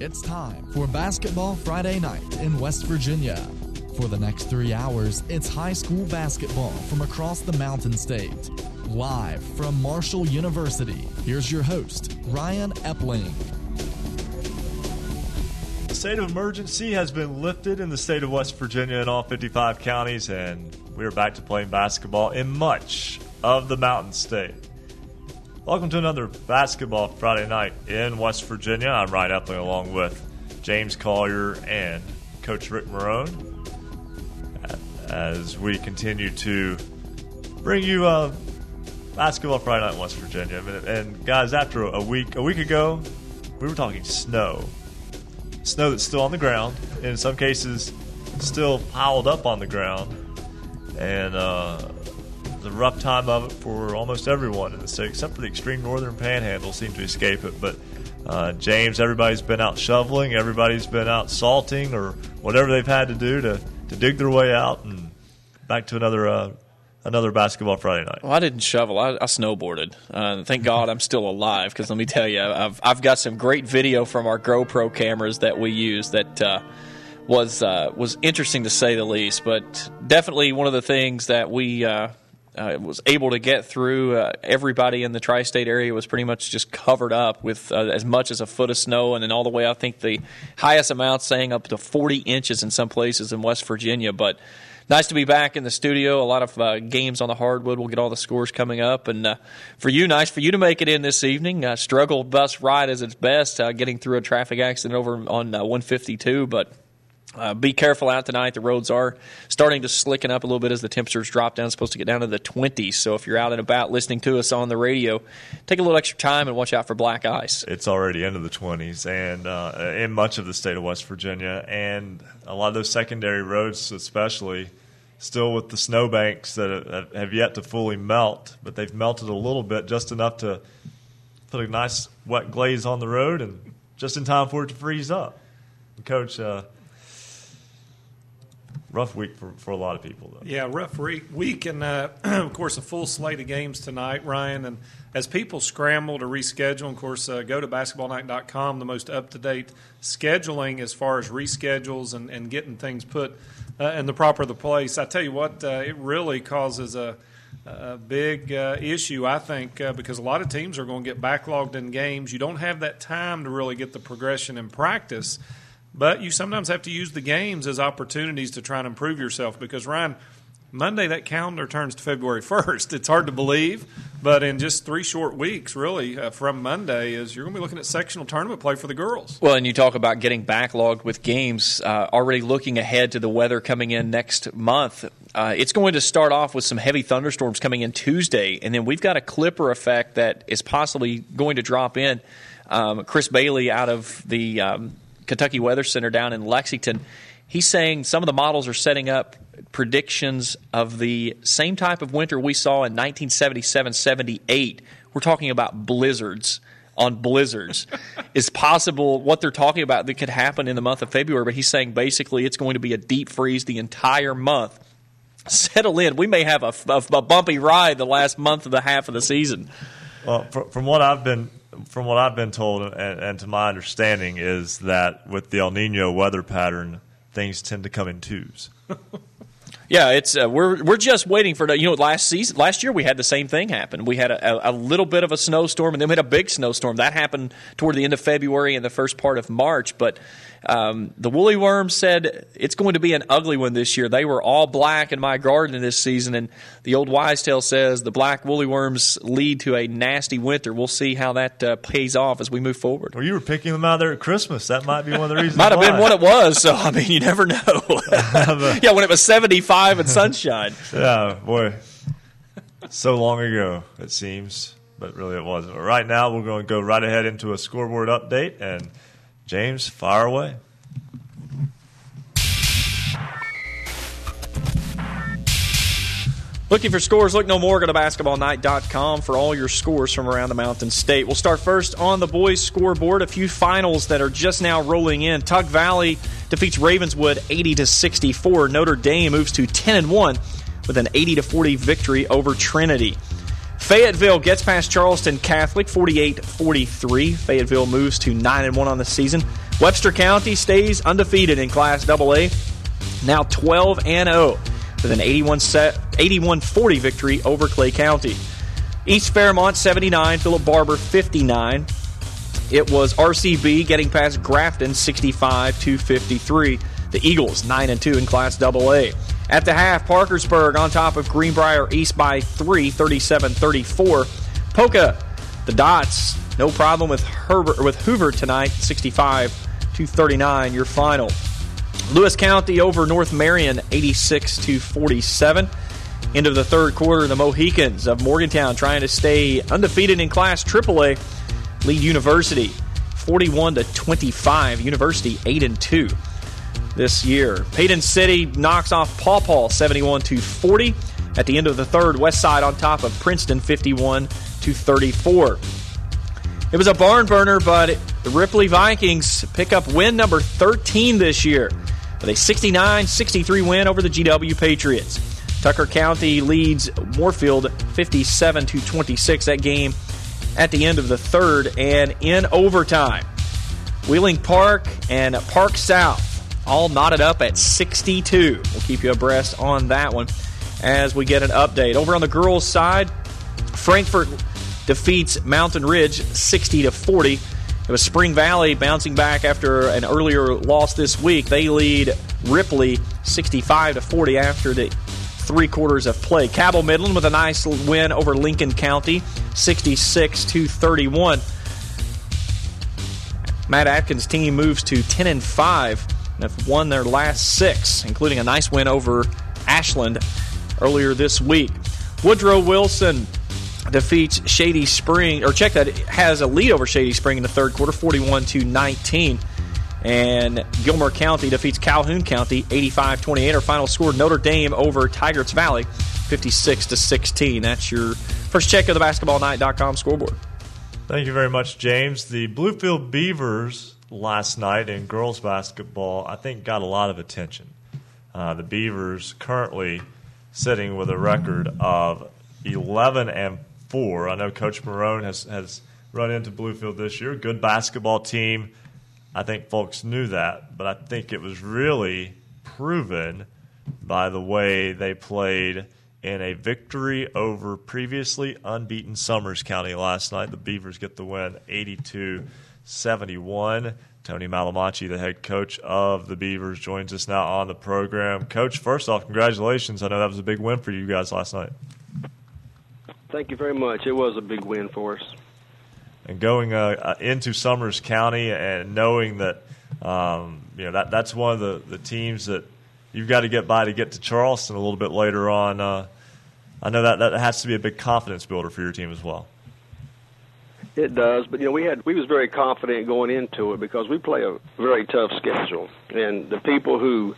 It's time for Basketball Friday Night in West Virginia. For the next three hours, it's high school basketball from across the Mountain State. Live from Marshall University, here's your host, Ryan Epling. The state of emergency has been lifted in the state of West Virginia in all 55 counties, and we are back to playing basketball in much of the Mountain State. Welcome to another Basketball Friday night in West Virginia. I'm Ryan Epling along with James Collier and Coach Rick Marone as we continue to bring you uh, Basketball Friday night in West Virginia. And, guys, after a week a week ago, we were talking snow, snow that's still on the ground, in some cases still piled up on the ground, and. Uh, a rough time of it for almost everyone in the state, except for the extreme northern panhandle, seem to escape it. But uh, James, everybody's been out shoveling, everybody's been out salting, or whatever they've had to do to, to dig their way out and back to another uh, another basketball Friday night. Well, I didn't shovel. I, I snowboarded. Uh, thank God I'm still alive because let me tell you, I've I've got some great video from our GoPro cameras that we use that. Uh, was uh, was interesting to say the least, but definitely one of the things that we uh, was able to get through. Uh, everybody in the tri-state area was pretty much just covered up with uh, as much as a foot of snow, and then all the way. I think the highest amount saying up to 40 inches in some places in West Virginia. But nice to be back in the studio. A lot of uh, games on the hardwood. We'll get all the scores coming up, and uh, for you, nice for you to make it in this evening. Uh, struggle bus ride as its best, getting through a traffic accident over on 152, but uh, be careful out tonight. The roads are starting to slicken up a little bit as the temperatures drop down. It's supposed to get down to the 20s. So if you're out and about listening to us on the radio, take a little extra time and watch out for black ice. It's already into the 20s and uh, in much of the state of West Virginia. And a lot of those secondary roads, especially, still with the snowbanks that have yet to fully melt, but they've melted a little bit, just enough to put a nice wet glaze on the road and just in time for it to freeze up. Coach, uh, rough week for, for a lot of people though. Yeah, rough week, and uh, of course a full slate of games tonight, Ryan. And as people scramble to reschedule, of course, uh, go to basketballnight.com, the most up to date scheduling as far as reschedules and, and getting things put uh, in the proper the place. I tell you what, uh, it really causes a a big uh, issue, I think, uh, because a lot of teams are going to get backlogged in games. You don't have that time to really get the progression in practice. But you sometimes have to use the games as opportunities to try and improve yourself because, Ryan, Monday that calendar turns to February 1st. It's hard to believe, but in just three short weeks, really, uh, from Monday, is you're going to be looking at sectional tournament play for the girls. Well, and you talk about getting backlogged with games, uh, already looking ahead to the weather coming in next month. Uh, it's going to start off with some heavy thunderstorms coming in Tuesday, and then we've got a clipper effect that is possibly going to drop in. Um, Chris Bailey out of the um, Kentucky Weather Center down in Lexington. He's saying some of the models are setting up predictions of the same type of winter we saw in 1977 78. We're talking about blizzards on blizzards is possible what they're talking about that could happen in the month of February, but he's saying basically it's going to be a deep freeze the entire month. Settle in. We may have a, a, a bumpy ride the last month of the half of the season. Well, from what I've been from what I've been told and, and, to my understanding is that with the El Nino weather pattern, things tend to come in twos. yeah, it's uh, we're we're just waiting for the you know last season last year we had the same thing happen. We had a, a, little bit of a snowstorm and then we had a big snowstorm that happened toward the end of February and the first part of March, but um, the woolly worms said it's going to be an ugly one this year. They were all black in my garden this season, and the old wise tale says the black woolly worms lead to a nasty winter. We'll see how that uh, pays off as we move forward. Well, you were picking them out there at Christmas. That might be one of the reasons. might have why. been what it was. So I mean, you never know. yeah, when it was seventy-five and sunshine. yeah, boy, so long ago it seems, but really it wasn't. But right now, we're going to go right ahead into a scoreboard update and. James, fire away. Looking for scores? Look no more. Go to basketballnight.com for all your scores from around the Mountain State. We'll start first on the boys' scoreboard. A few finals that are just now rolling in. Tug Valley defeats Ravenswood 80 to 64. Notre Dame moves to 10 and 1 with an 80 to 40 victory over Trinity. Fayetteville gets past Charleston Catholic 48 43. Fayetteville moves to 9 and 1 on the season. Webster County stays undefeated in Class AA, now 12 and 0 with an 81 81 40 victory over Clay County. East Fairmont 79, Philip Barbour 59. It was RCB getting past Grafton 65 to 53. The Eagles 9 and 2 in Class AA. At the half, Parkersburg on top of Greenbrier East by 3, 37 34. Poca, the Dots, no problem with Herbert with Hoover tonight, 65 to 39, your final. Lewis County over North Marion, 86 to 47. End of the third quarter, the Mohicans of Morgantown trying to stay undefeated in Class AAA lead University 41 to 25. University 8 and 2 this year. Paden City knocks off Paw Paw 71 to 40. At the end of the third, West Side on top of Princeton 51 to 34. It was a barn burner, but the Ripley Vikings pick up win number 13 this year with a 69 63 win over the GW Patriots. Tucker County leads Moorefield 57 to 26. That game at the end of the third and in overtime. Wheeling Park and Park South all knotted up at 62. We'll keep you abreast on that one as we get an update. Over on the girls' side, Frankfort defeats Mountain Ridge 60 to 40. It was Spring Valley bouncing back after an earlier loss this week. They lead Ripley 65 to 40 after the three quarters of play. Cabell Midland with a nice win over Lincoln County, 66 to 31. Matt Atkins' team moves to 10 and 5 and have won their last six, including a nice win over Ashland earlier this week. Woodrow Wilson defeats Shady Spring, or check that, has a lead over Shady Spring in the third quarter, 41 to 19. And Gilmer County defeats Calhoun County 85 28. Our final score Notre Dame over Tygarts Valley 56 to 16. That's your first check of the basketballnight.com scoreboard. Thank you very much, James. The Bluefield Beavers last night in girls basketball, I think, got a lot of attention. Uh, the Beavers currently sitting with a record of 11 and 4. I know Coach Marone has, has run into Bluefield this year. Good basketball team. I think folks knew that, but I think it was really proven by the way they played in a victory over previously unbeaten Summers County last night. The Beavers get the win 82 71. Tony Malamachi, the head coach of the Beavers, joins us now on the program. Coach, first off, congratulations. I know that was a big win for you guys last night. Thank you very much. It was a big win for us and going uh, uh, into Summers County and knowing that um, you know that that's one of the, the teams that you've got to get by to get to Charleston a little bit later on. Uh, I know that that has to be a big confidence builder for your team as well. It does, but you know we had we was very confident going into it because we play a very tough schedule, and the people who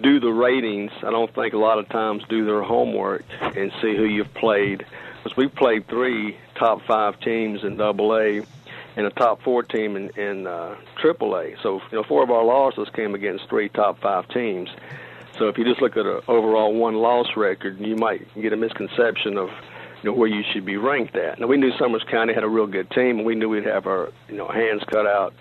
do the ratings, I don't think a lot of times do their homework and see who you've played because we played three top five teams in Double A and a top four team in, in uh, Triple A. So you know, four of our losses came against three top five teams. So if you just look at an overall one loss record, you might get a misconception of know where you should be ranked at. Now we knew Summers County had a real good team, and we knew we'd have our you know hands cut out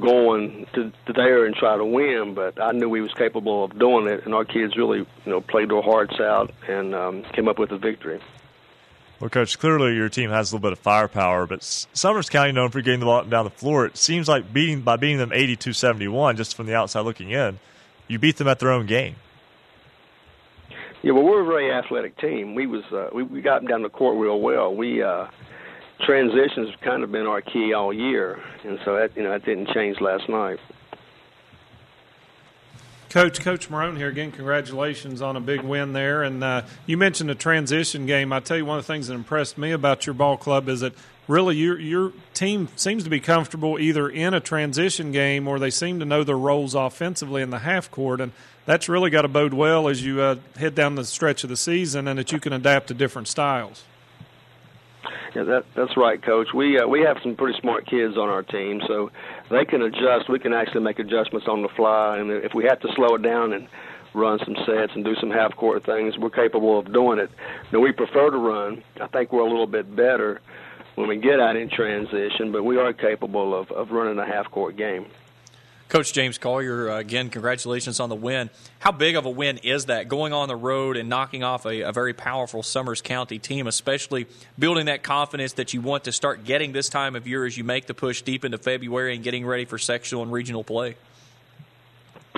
going to, to there and try to win. But I knew we was capable of doing it, and our kids really you know played their hearts out and um, came up with a victory. Well, Coach, clearly your team has a little bit of firepower, but Summers County known for getting the ball down the floor. It seems like beating by beating them 82-71, just from the outside looking in, you beat them at their own game. Yeah, well, we're a very athletic team. We was uh, we, we got down the court real well. We uh, transitions have kind of been our key all year, and so that you know that didn't change last night. Coach, Coach Marone here again. Congratulations on a big win there. And uh, you mentioned a transition game. I tell you, one of the things that impressed me about your ball club is that really your your team seems to be comfortable either in a transition game or they seem to know their roles offensively in the half court, and that's really got to bode well as you uh, head down the stretch of the season, and that you can adapt to different styles. Yeah, that that's right, Coach. We uh, we have some pretty smart kids on our team, so they can adjust. We can actually make adjustments on the fly, and if we have to slow it down and run some sets and do some half court things. We're capable of doing it. Now we prefer to run. I think we're a little bit better when we get out in transition, but we are capable of, of running a half court game. Coach James Collier, uh, again, congratulations on the win. How big of a win is that going on the road and knocking off a, a, very powerful Summers County team, especially building that confidence that you want to start getting this time of year as you make the push deep into February and getting ready for sectional and regional play?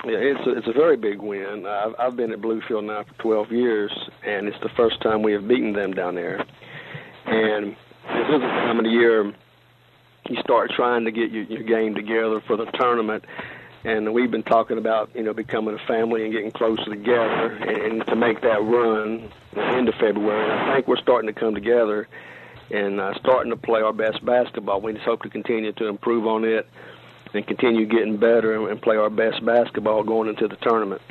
Yeah, it's a, it's a very big win. I've, I've been at Bluefield now for 12 years, and it's the first time we have beaten them down there. And this is the time of the year you start trying to get your, your game together for the tournament. And we've been talking about, you know, becoming a family and getting closer together and, to make that run into February. And I think we're starting to come together and uh, starting to play our best basketball. We just hope to continue to improve on it and continue getting better and play our best basketball going into the tournament.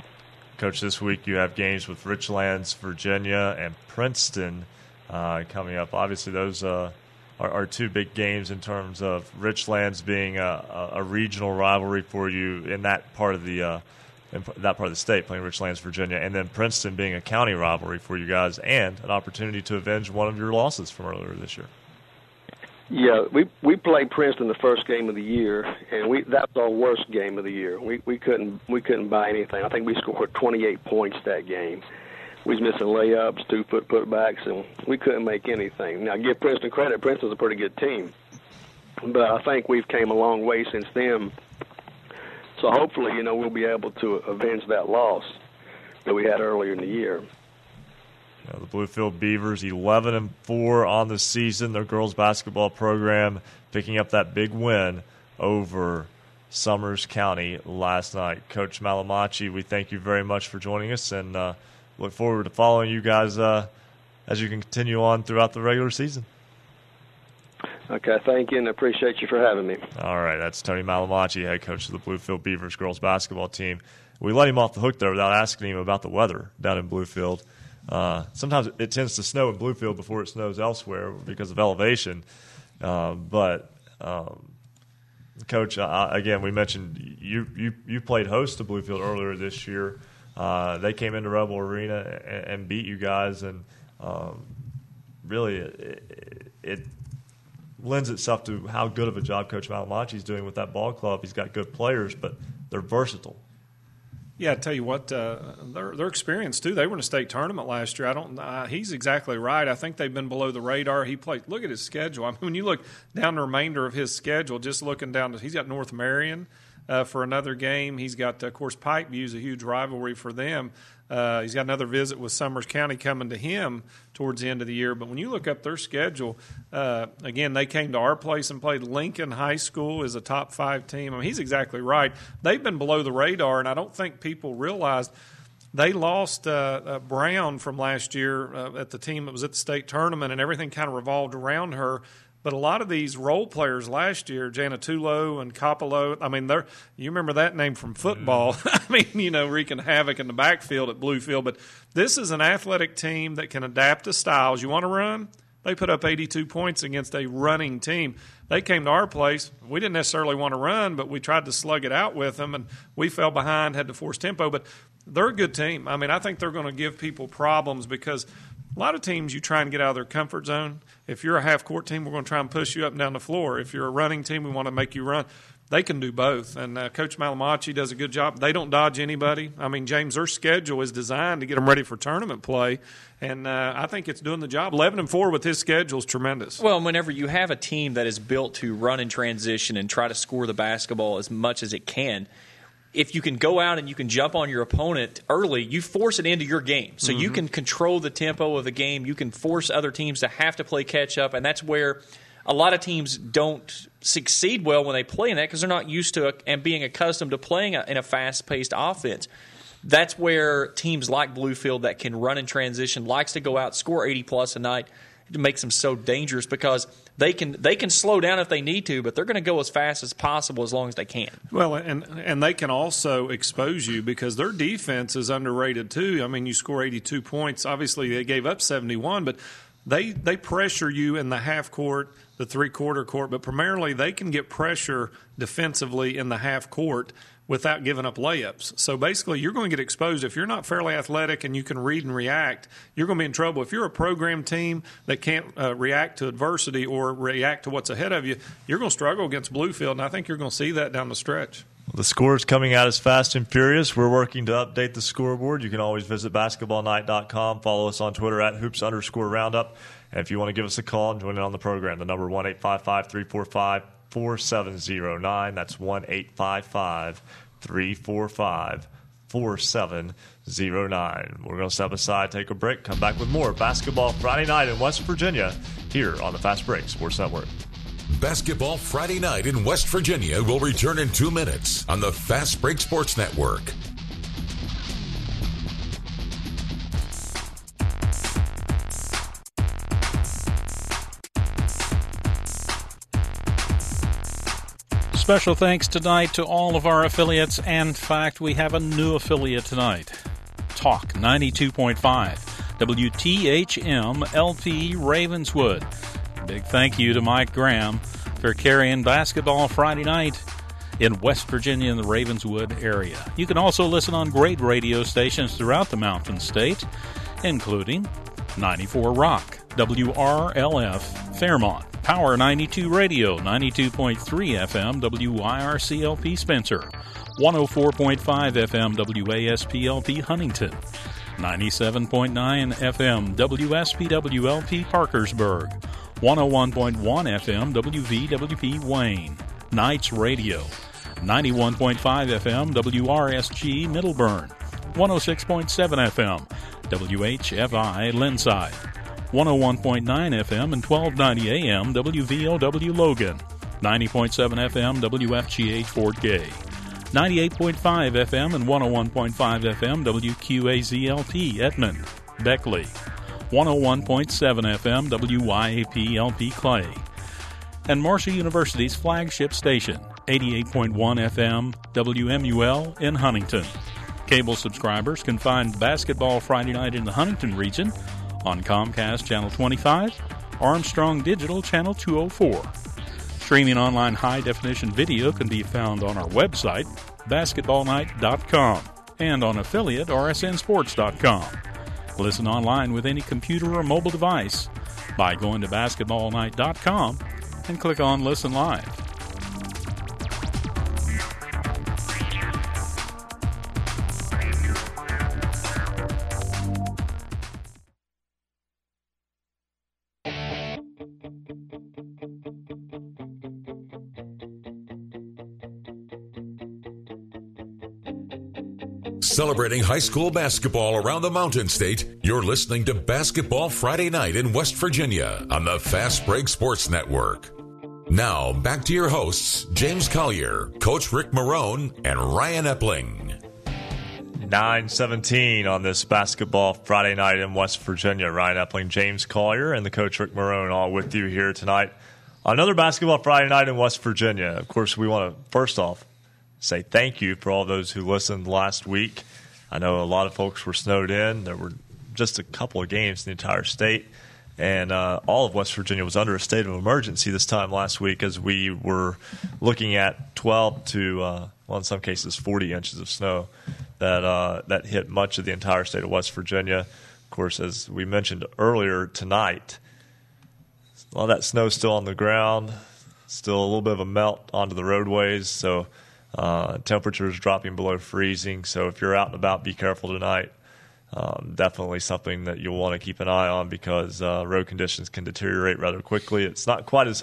Coach, this week you have games with Richlands, Virginia, and Princeton uh, coming up. Obviously, those uh, are, are, two big games in terms of Richlands being a, a, regional rivalry for you in that part of the uh, that part of the state, playing Richlands, Virginia, and then Princeton being a county rivalry for you guys, and an opportunity to avenge one of your losses from earlier this year. Yeah, we we played Princeton the first game of the year, and we that was our worst game of the year. We we couldn't we couldn't buy anything. I think we scored 28 points that game we was missing layups, two foot putbacks, and we couldn't make anything. Now, give Princeton credit. Princeton's a pretty good team, but I think we've came a long way since then. So hopefully, you know, we'll be able to avenge that loss that we had earlier in the year. the Bluefield Beavers, 11 and four on the season. Their girls basketball program picking up that big win over Summers County last night. Coach Malamachi, we thank you very much for joining us and. Uh, look forward to following you guys uh, as you can continue on throughout the regular season. Okay, thank you, and appreciate you for having me. All right, that's Tony Malamachi, head coach of the Bluefield Beavers girls basketball team. We let him off the hook there without asking him about the weather down in Bluefield. Uh, sometimes it tends to snow in Bluefield before it snows elsewhere because of elevation. Uh, but um, Coach, uh, again, we mentioned you, you you played host to Bluefield earlier this year. Uh, they came into Rebel Arena and, and beat you guys, and um, really it, it, lends itself to how good of a job Coach Malamachi is doing with that ball club. He's got good players, but they're versatile. Yeah, I tell you what, uh, they're they're experienced too. They were in a state tournament last year. I don't. Uh, he's exactly right. I think they've been below the radar. He played. Look at his schedule. I mean, when you look down the remainder of his schedule, just looking down, he's got North Marion uh, for another game. He's got, of course, Pikeview is a huge rivalry for them. Uh, he's got another visit with Summers County coming to him towards the end of the year. But when you look up their schedule, uh, again, they came to our place and played Lincoln High School as a top five team. I mean, he's exactly right. They've been below the radar, and I don't think people realized they lost uh, uh, Brown from last year uh, at the team that was at the state tournament, and everything kind of revolved around her. But a lot of these role players last year, Janatulo and Coppola, I mean, they're you remember that name from football. Mm. I mean, you know, wreaking havoc in the backfield at Bluefield. But this is an athletic team that can adapt to styles. You want to run? They put up 82 points against a running team. They came to our place. We didn't necessarily want to run, but we tried to slug it out with them, and we fell behind, had to force tempo. But they're a good team. I mean, I think they're going to give people problems because a lot of teams you try and get out of their comfort zone. If you're a half court team, we're going to try and push you up and down the floor. If you're a running team, we want to make you run. They can do both, and uh, Coach Malamachi does a good job. They don't dodge anybody. I mean, James, their schedule is designed to get them ready for tournament play, and uh, I think it's doing the job. Eleven and four with his schedule is tremendous. Well, whenever you have a team that is built to run in transition and try to score the basketball as much as it can, if you can go out and you can jump on your opponent early, you force it into your game. So mm-hmm. you can control the tempo of the game. You can force other teams to have to play catch up, and that's where a lot of teams don't succeed well when they play in that because they're not used to it and being accustomed to playing in a fast paced offense. That's where teams like Bluefield that can run in transition likes to go out score 80 plus a night. It makes them so dangerous because they can they can slow down if they need to, but they're going to go as fast as possible as long as they can. Well, and and they can also expose you because their defense is underrated too. I mean, you score 82 points. Obviously, they gave up 71, but they they pressure you in the half court, the three quarter court, but primarily they can get pressure defensively in the half court without giving up layups. So basically, you're going to get exposed. If you're not fairly athletic and you can read and react, you're going to be in trouble. If you're a program team that can't uh, react to adversity or react to what's ahead of you, you're going to struggle against Bluefield, and I think you're going to see that down the stretch. The scores coming out as fast and furious. We're working to update the scoreboard. You can always visit basketballnight.com. Follow us on Twitter at hoops underscore roundup. And if you want to give us a call and join in on the program, the number one eight five five three four five four seven zero nine. That's one eight five five three four five four seven zero nine. We're going to step aside, take a break, come back with more basketball Friday night in West Virginia here on the Fast Break Sports Network. Basketball Friday night in West Virginia will return in two minutes on the Fast Break Sports Network. Special thanks tonight to all of our affiliates. And in fact, we have a new affiliate tonight Talk 92.5, WTHM LP Ravenswood. Big thank you to Mike Graham for carrying basketball Friday night in West Virginia in the Ravenswood area. You can also listen on great radio stations throughout the Mountain State, including 94 Rock, WRLF Fairmont, Power 92 Radio, 92.3 FM, WYRCLP Spencer, 104.5 FM, WASPLP Huntington, 97.9 FM, WSPWLP Parkersburg, 101.1 FM, WVWP Wayne, Knights Radio, 91.5 FM, WRSG Middleburn, 106.7 FM, WHFI Lindside, 101.9 FM and 1290 AM WVOW Logan, 90.7 FM WFGH Fort Gay, 98.5 FM and 101.5 FM WQAZLP Edmond, Beckley, 101.7 FM WYAP LP Clay, and Marshall University's flagship station, 88.1 FM WMUL in Huntington. Cable subscribers can find Basketball Friday Night in the Huntington region on Comcast Channel 25, Armstrong Digital Channel 204. Streaming online high definition video can be found on our website, basketballnight.com, and on affiliate rsnsports.com. Listen online with any computer or mobile device by going to basketballnight.com and click on Listen Live. Celebrating high school basketball around the Mountain State, you're listening to Basketball Friday Night in West Virginia on the Fast Break Sports Network. Now, back to your hosts, James Collier, Coach Rick Marone, and Ryan Epling. 917 on this basketball Friday night in West Virginia. Ryan Epling, James Collier, and the coach Rick Marone all with you here tonight. Another basketball Friday night in West Virginia. Of course, we want to first off say thank you for all those who listened last week. I know a lot of folks were snowed in. There were just a couple of games in the entire state, and uh, all of West Virginia was under a state of emergency this time last week as we were looking at 12 to, uh, well, in some cases, 40 inches of snow that uh, that hit much of the entire state of West Virginia. Of course, as we mentioned earlier tonight, a lot of that snow still on the ground, still a little bit of a melt onto the roadways, so uh, temperatures dropping below freezing. So if you're out and about, be careful tonight. Um, definitely something that you'll want to keep an eye on because uh, road conditions can deteriorate rather quickly. It's not quite as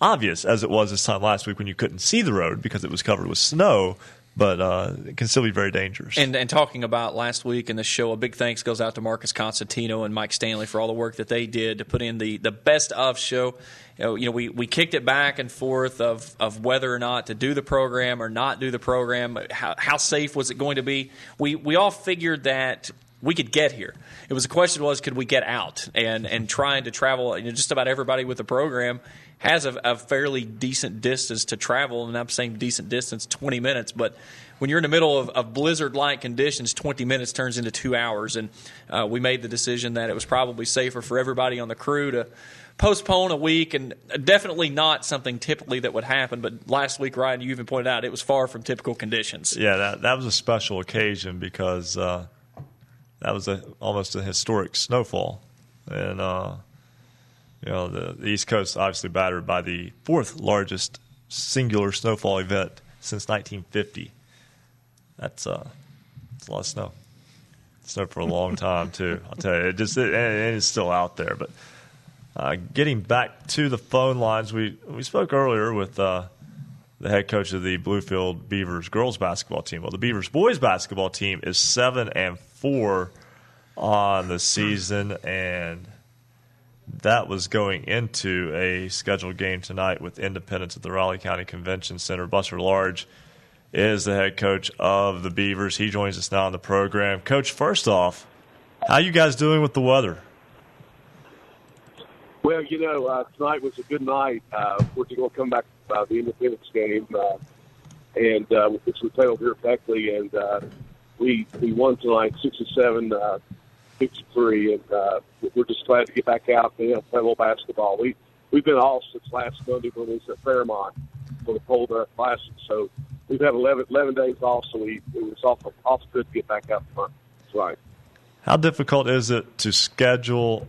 obvious as it was this time last week when you couldn't see the road because it was covered with snow, but uh, it can still be very dangerous. And, and talking about last week in the show, a big thanks goes out to Marcus Constantino and Mike Stanley for all the work that they did to put in the, the best of show. You know, we, we kicked it back and forth of, of whether or not to do the program or not do the program. How, how safe was it going to be? We, we all figured that we could get here. It was the question was could we get out and and trying to travel you know, just about everybody with the program has a, a fairly decent distance to travel, and I'm saying decent distance, 20 minutes, but when you're in the middle of, of blizzard-like conditions, 20 minutes turns into two hours, and uh, we made the decision that it was probably safer for everybody on the crew to postpone a week, and definitely not something typically that would happen. But last week, Ryan, you even pointed out it was far from typical conditions. Yeah, that that was a special occasion because uh, that was a almost a historic snowfall, and uh, you know the, the East Coast obviously battered by the fourth largest singular snowfall event since 1950. That's uh, that's a lot of snow. Snow for a long time too. I'll tell you, it just it, it is still out there. But uh, getting back to the phone lines, we we spoke earlier with uh, the head coach of the Bluefield Beavers girls basketball team. Well, the Beavers boys basketball team is seven and four on the season, and that was going into a scheduled game tonight with Independence at the Raleigh County Convention Center. Buster Large is the head coach of the Beavers. He joins us now on the program. Coach, first off, how you guys doing with the weather? Well, you know, uh, tonight was a good night. Uh, we're going to come back uh, the Independence game, uh, and uh, which we played over here at Beckley, and uh, we we won tonight, sixty-seven, uh, fifty-three, and uh, we're just glad to get back out and you know, play a little basketball. We we've been off since last Monday when we was at Fairmont for the Earth Classic, so we've had 11, 11 days off, so we it was off off good to get back out front. That's right. How difficult is it to schedule,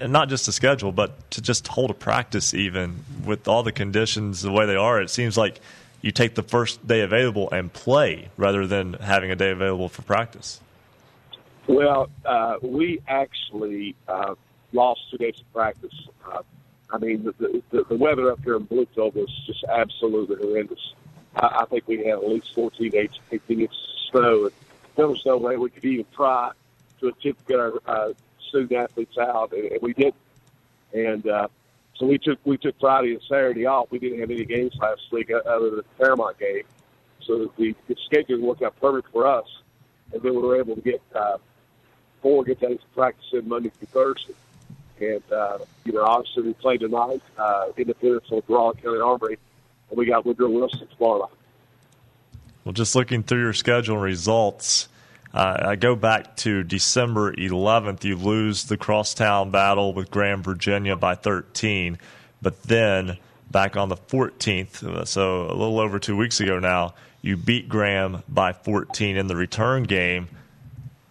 and not just to schedule, but to just hold a practice even with all the conditions the way they are? It seems like you take the first day available and play rather than having a day available for practice. Well, uh, we actually uh, lost two days of practice. Uh, I mean, the, the, the weather up here in Bluefield was just absolutely horrendous. I, I think we had at least 14 days, 15 inches of snow. And there was no way we could even try to attempt to get our uh, student athletes out, and, and we did. And uh, so we took we took Friday and Saturday off. We didn't have any games last week uh, other than the Fairmont game, so the, the schedule worked out perfect for us. And then we were able to get uh, four good days of practice in Monday through Thursday. And uh, you know, obviously we played tonight. Uh, Independence on Raleigh County Armory, and we got Woodrow Wilson tomorrow. Well, just looking through your schedule results, uh, I go back to December 11th. You lose the crosstown battle with Graham, Virginia by 13. But then back on the 14th, uh, so a little over two weeks ago now, you beat Graham by 14 in the return game.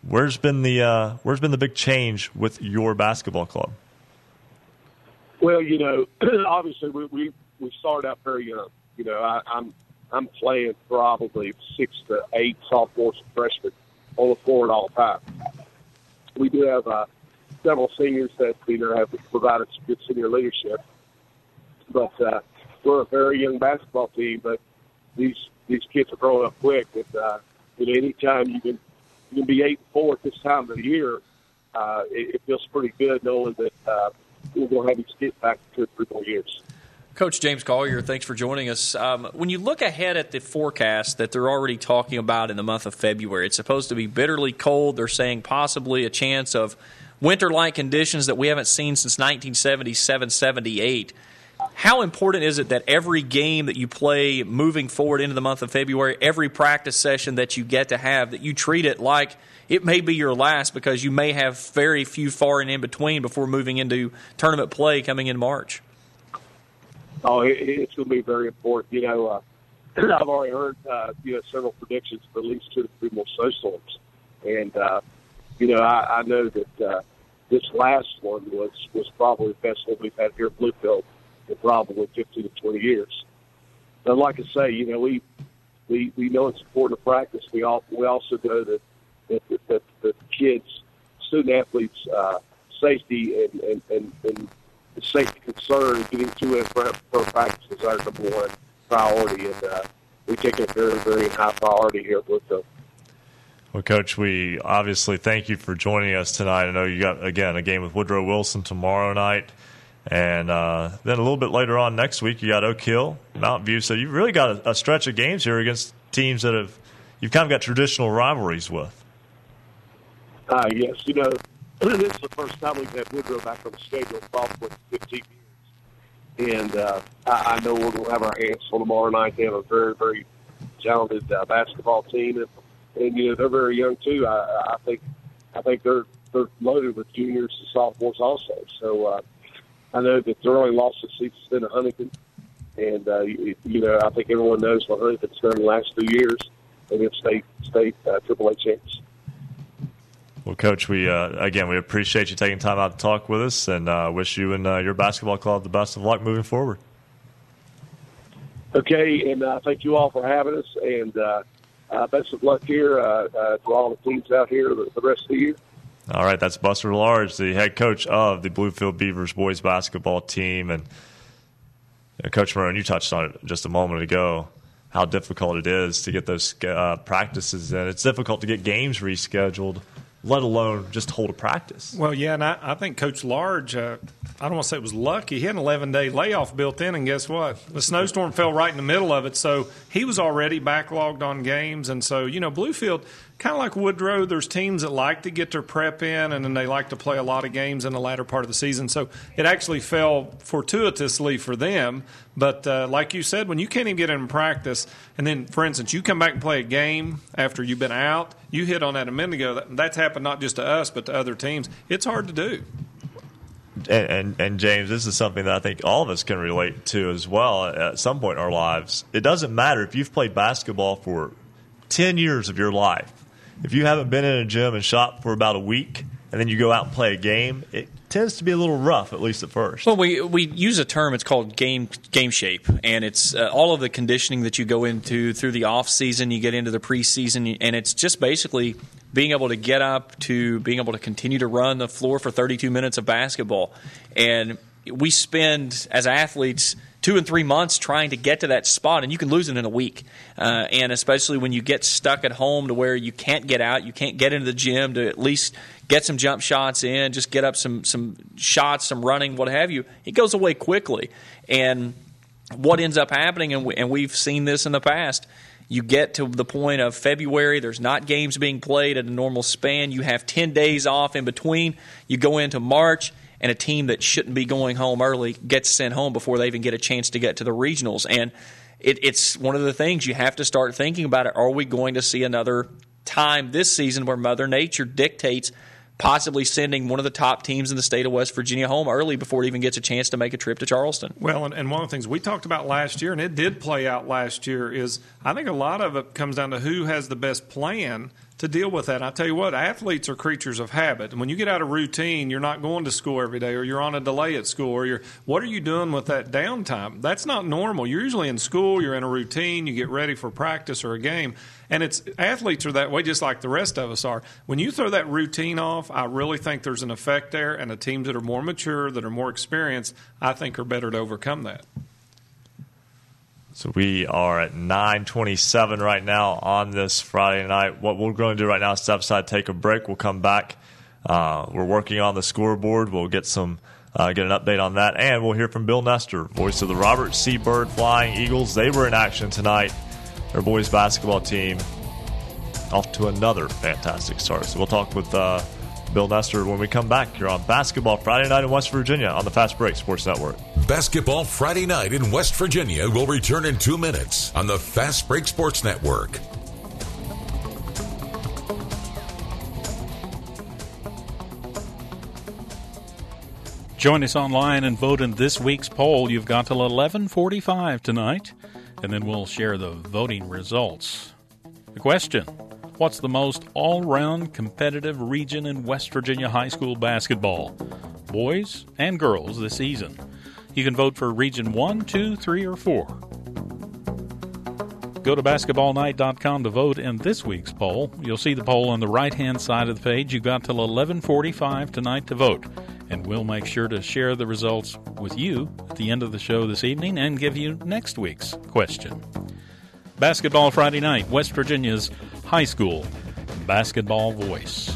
Where's been the uh, Where's been the big change with your basketball club? Well, you know, obviously we, we we started out very young. You know, I, I'm I'm playing probably six to eight sophomores and freshmen on the floor at all time. We do have uh, several seniors that know have provided some good senior leadership, but uh, we're a very young basketball team. But these these kids are growing up quick, and uh, you know, anytime you can you can be eight and four at this time of the year, uh, it, it feels pretty good knowing that uh, we're going to have these kids back in two or three more years. Coach James Collier, thanks for joining us. Um, when you look ahead at the forecast that they're already talking about in the month of February, it's supposed to be bitterly cold. They're saying possibly a chance of winter like conditions that we haven't seen since 1977 78. How important is it that every game that you play moving forward into the month of February, every practice session that you get to have, that you treat it like it may be your last because you may have very few far and in between before moving into tournament play coming in March? Oh, it, it's going to be very important. You know, uh, I've already heard uh, you know several predictions for at least two to three more snowstorms, and uh, you know I, I know that uh, this last one was was probably the best one we've had here at Bluefield in probably 15 to 20 years. And like I say, you know we we we know it's important to practice. We all we also know that that that, that, that kids, student athletes, uh, safety and and and, and the safety concern getting to and from, from practice is our number one priority, and uh, we take it very, very high priority here at Bluefield. Well, Coach, we obviously thank you for joining us tonight. I know you got, again, a game with Woodrow Wilson tomorrow night. And uh, then a little bit later on next week, you got Oak Hill, Mountain View. So you've really got a, a stretch of games here against teams that have you've kind of got traditional rivalries with. Uh, yes, you know, this is the first time we've had Woodrow back on the schedule probably 15 years. and uh, I, know we're going to have our hands full tomorrow night. They have a very, very talented uh, basketball team, and, and you know they're very young too. I, I think I think they're they're loaded with juniors and sophomores also. So uh, I know that their only loss this season's been to Huntington, and uh, you, you know I think everyone knows what Huntington's done the last two years. They have state state uh, AAA champs. Well, Coach, we uh, again we appreciate you taking time out to talk with us, and uh, wish you and uh, your basketball club the best of luck moving forward. Okay, and uh, thank you all for having us, and uh, uh, best of luck here to all the teams out here the, the rest of the year. All right, that's Buster Large, the head coach of the Bluefield Beavers boys basketball team, and Coach Marone, you touched on it just a moment ago. How difficult it is to get those uh, practices in. It's difficult to get games rescheduled let alone just hold a practice. Well, yeah, and I, I think Coach Large, uh, I don't want to say it was lucky. He had an 11 day layoff built in, and guess what? The snowstorm fell right in the middle of it, so he was already backlogged on games. And so, you know, Bluefield, kind of like Woodrow, there's teams that like to get their prep in, and then they like to play a lot of games in the latter part of the season. So it actually fell fortuitously for them. But uh, like you said, when you can't even get in practice, and then, for instance, you come back and play a game after you've been out, you hit on that a minute ago. That, that's happened not just to us, but to other teams. It's hard to do. And, and, and James, this is something that I think all of us can relate to as well at some point in our lives. It doesn't matter if you've played basketball for ten years of your life if you haven't been in a gym and shot for about a week and then you go out and play a game, it tends to be a little rough, at least at first. Well, we we use a term. It's called game game shape, and it's uh, all of the conditioning that you go into through the off season. You get into the preseason, and it's just basically being able to get up to being able to continue to run the floor for 32 minutes of basketball, and we spend as athletes two and three months trying to get to that spot, and you can lose it in a week. Uh, and especially when you get stuck at home to where you can't get out, you can't get into the gym to at least get some jump shots in, just get up some some shots, some running, what have you. It goes away quickly, and what ends up happening, and, we, and we've seen this in the past. You get to the point of February, there's not games being played at a normal span. You have 10 days off in between. You go into March, and a team that shouldn't be going home early gets sent home before they even get a chance to get to the regionals. And it, it's one of the things you have to start thinking about it. Are we going to see another time this season where Mother Nature dictates possibly sending one of the top teams in the state of West Virginia home early before it even gets a chance to make a trip to Charleston. Well, and, and, one of the things we talked about last year, and it did play out last year, is I think a lot of it comes down to who has the best plan to deal with that. And I tell you what, athletes are creatures of habit. And when you get out of routine, you're not going to school every day, or you're on a delay at school, or you're what are you doing with that downtime? That's not normal. You're usually in school, you're in a routine, you get ready for practice or a game. And it's athletes are that way, just like the rest of us are. When you throw that routine off, I really think there's an effect there. And the teams that are more mature, that are more experienced, I think are better to overcome that. So we are at 9:27 right now on this Friday night. What we're going to do right now is step aside, take a break. We'll come back. Uh, we're working on the scoreboard. We'll get some uh, get an update on that, and we'll hear from Bill Nestor, voice of the Robert C. Byrd Flying Eagles. They were in action tonight. Their boys basketball team off to another fantastic start. So we'll talk with. Uh, Bill Nestor when we come back. You're on Basketball Friday night in West Virginia on the Fast Break Sports Network. Basketball Friday night in West Virginia will return in two minutes on the Fast Break Sports Network. Join us online and vote in this week's poll. You've got till 11:45 tonight, and then we'll share the voting results. The question What's the most all round competitive region in West Virginia high school basketball? Boys and girls this season. You can vote for Region 1, 2, 3, or 4. Go to basketballnight.com to vote in this week's poll. You'll see the poll on the right hand side of the page. You've got till 11:45 tonight to vote, and we'll make sure to share the results with you at the end of the show this evening and give you next week's question. Basketball Friday night, West Virginia's high school basketball voice.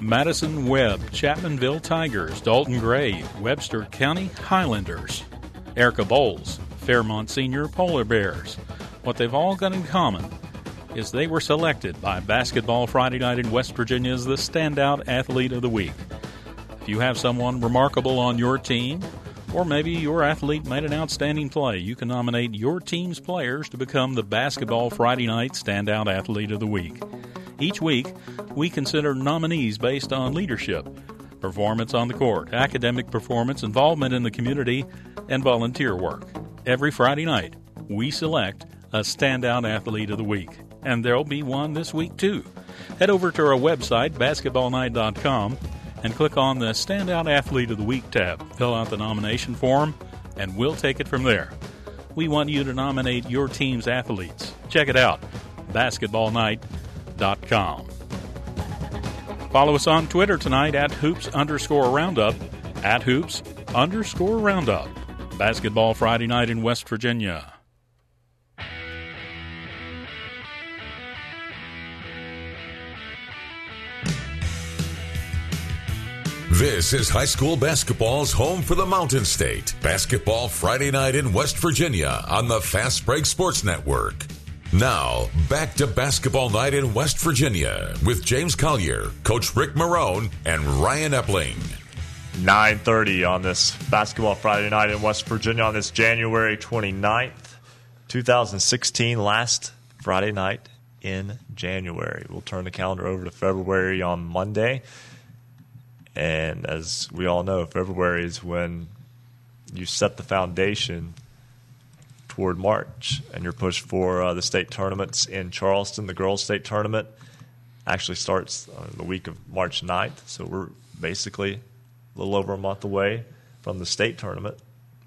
Madison Webb, Chapmanville Tigers, Dalton Gray, Webster County Highlanders, Erica Bowles, Fairmont Senior Polar Bears. What they've all got in common is they were selected by Basketball Friday Night in West Virginia as the standout athlete of the week If you have someone remarkable on your team, or maybe your athlete made an outstanding play, you can nominate your team's players to become the Basketball Friday Night Standout Athlete of the Week. Each week, we consider nominees based on leadership, performance on the court, academic performance, involvement in the community, and volunteer work. Every Friday night, we select a Standout Athlete of the Week, and there'll be one this week too. Head over to our website, basketballnight.com, and click on the Standout Athlete of the Week tab. Fill out the nomination form, and we'll take it from there. We want you to nominate your team's athletes. Check it out, basketballnight.com. Follow us on Twitter tonight at hoops underscore roundup, at hoops underscore roundup. Basketball Friday night in West Virginia. This is high school basketball's home for the Mountain State. Basketball Friday night in West Virginia on the Fast Break Sports Network. Now, back to basketball night in West Virginia with James Collier, Coach Rick Marone, and Ryan Epling. 9.30 on this basketball Friday night in West Virginia on this January 29th, 2016, last Friday night in January. We'll turn the calendar over to February on Monday. And as we all know, February is when you set the foundation toward March, and you're pushed for uh, the state tournaments in Charleston. The girls' state tournament actually starts uh, the week of March 9th, so we're basically a little over a month away from the state tournament,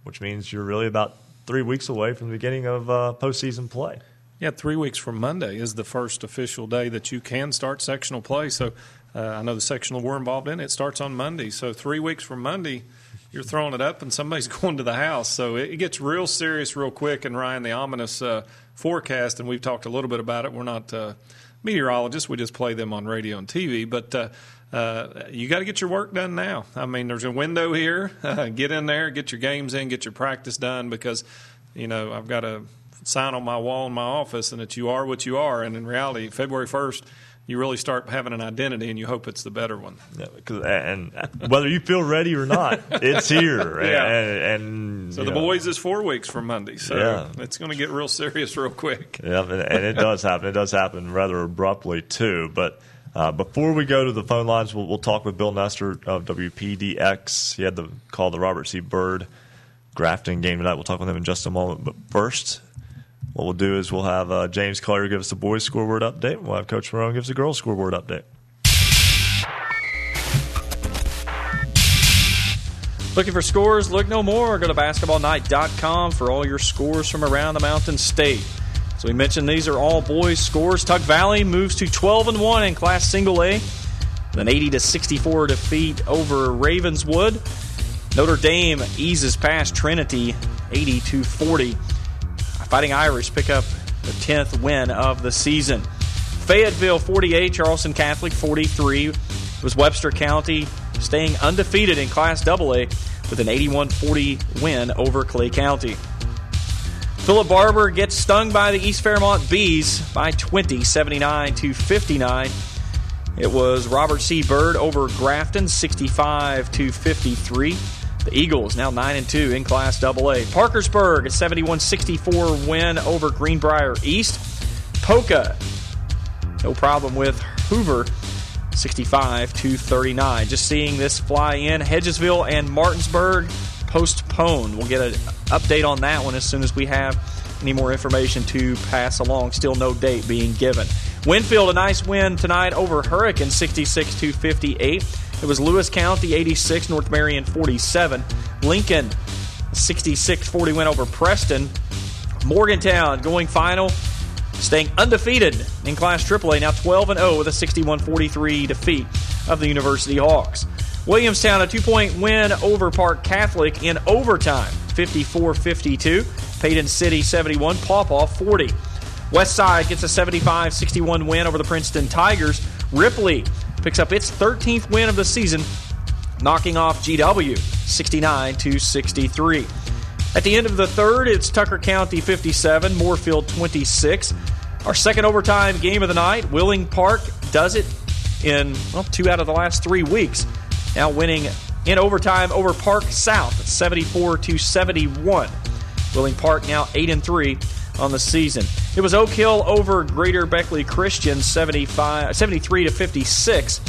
which means you're really about three weeks away from the beginning of uh, postseason play. Yeah, three weeks from Monday is the first official day that you can start sectional play. So uh, I know the sectional we're involved in. It starts on Monday, so three weeks from Monday, you're throwing it up, and somebody's going to the house. So it, it gets real serious real quick. And Ryan, the ominous uh, forecast, and we've talked a little bit about it. We're not uh, meteorologists; we just play them on radio and TV. But uh, uh, you got to get your work done now. I mean, there's a window here. get in there, get your games in, get your practice done because you know I've got a sign on my wall in my office, and that you are what you are. And in reality, February first you really start having an identity and you hope it's the better one. And whether you feel ready or not, it's here. yeah. And, and so the know. boys is four weeks from Monday, so yeah. it's going to get real serious real quick. Yeah, and it does happen. It does happen rather abruptly too. But uh, before we go to the phone lines, we'll, we'll, talk with Bill Nestor of WPDX. He had the call the Robert C. Byrd Grafton game tonight. We'll talk with him in just a moment. But first, what we'll do is we'll have uh, James Collier give us the boys' scoreboard update. We'll have Coach Marone give us the girls' scoreboard update. Looking for scores? Look no more. Go to basketballnight.com for all your scores from around the Mountain State. So we mentioned these are all boys scores. Tug Valley moves to 12 and 1 in Class Single A, an 80 to 64 defeat over Ravenswood. Notre Dame eases past Trinity 80 to 40. Fighting Irish pick up the 10th win of the season. Fayetteville 48, Charleston Catholic 43. It was Webster County staying undefeated in Class AA with an 81 40 win over Clay County. Philip Barbour gets stung by the East Fairmont Bees by 20, 79 to 59. It was Robert C. Byrd over Grafton, 65 to 53. The Eagles now 9 and 2 in Class AA. Parkersburg a 71-64 win over Greenbrier East. Poca no problem with Hoover 65 to 39. Just seeing this fly in. Hedgesville and Martinsburg postponed. We'll get an update on that one as soon as we have any more information to pass along. Still no date being given. Winfield a nice win tonight over Hurricane 66 to 58. It was Lewis County 86, North Marion 47. Lincoln 66 40 win over Preston. Morgantown going final, staying undefeated in Class AAA, now 12 and 0 with a 61 43 defeat of the University Hawks. Williamstown, a two point win over Park Catholic in overtime, 54 52. Paden City 71, Paw Paw 40. Westside gets a 75 61 win over the Princeton Tigers. Ripley picks up its 13th win of the season, knocking off GW 69 to 63. At the end of the third, it's Tucker County 57, Moorefield 26. Our second overtime game of the night, Wheeling Park does it in well, two out of the last three weeks. Now winning in overtime over Park South, 74 to 71. Wheeling Park now 8 and 3 on the season. It was Oak Hill over Greater Beckley Christian 75, 73 to 56.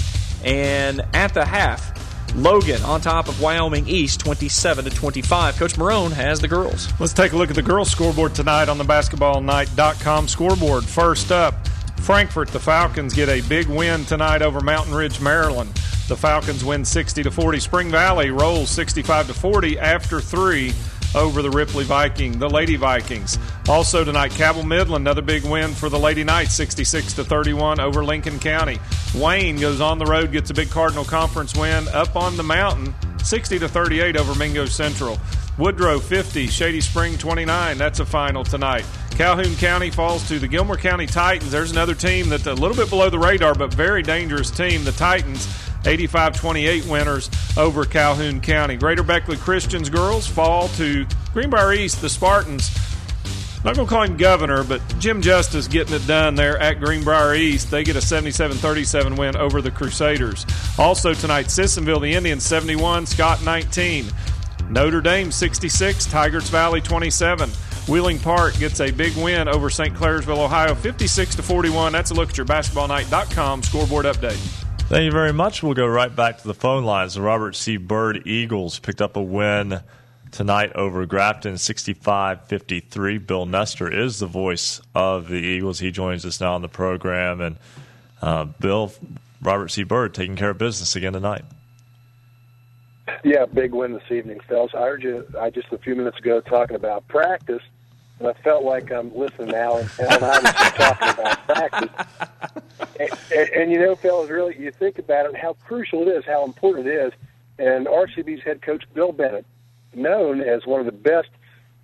And at the half, Logan on top of Wyoming East 27 to 25. Coach Marone has the girls. Let's take a look at the girls scoreboard tonight on the basketballnight.com scoreboard. First up, Frankfort, the Falcons get a big win tonight over Mountain Ridge, Maryland. The Falcons win 60 to 40. Spring Valley rolls 65 to 40 after 3 over the Ripley Viking, the Lady Vikings. Also tonight, Cabell Midland, another big win for the Lady Knights, 66 to 31 over Lincoln County. Wayne goes on the road, gets a big Cardinal Conference win up on the mountain, 60 to 38 over Mingo Central. Woodrow 50, Shady Spring 29. That's a final tonight. Calhoun County falls to the Gilmer County Titans. There's another team that's a little bit below the radar, but very dangerous team. The Titans 85 28 winners over Calhoun County. Greater Beckley Christians girls fall to Greenbrier East, the Spartans. I'm not going to call him governor, but Jim Justice getting it done there at Greenbrier East. They get a 77 37 win over the Crusaders. Also tonight, Sissonville, the Indians 71, Scott 19. Notre Dame 66, Tygarts Valley 27. Wheeling Park gets a big win over St. Clairsville, Ohio, 56 to 41. That's a look at your basketballnight.com scoreboard update. Thank you very much. We'll go right back to the phone lines. Robert C. Byrd Eagles picked up a win tonight over Grafton 65 53. Bill Nestor is the voice of the Eagles. He joins us now on the program. And uh, Bill, Robert C. Byrd taking care of business again tonight. Yeah, big win this evening, fellas. I heard you I just a few minutes ago talking about practice, and I felt like um, I'm listening now, and, and I was just talking about practice. And, and, and you know, fellas, really, you think about it, how crucial it is, how important it is. And RCB's head coach Bill Bennett, known as one of the best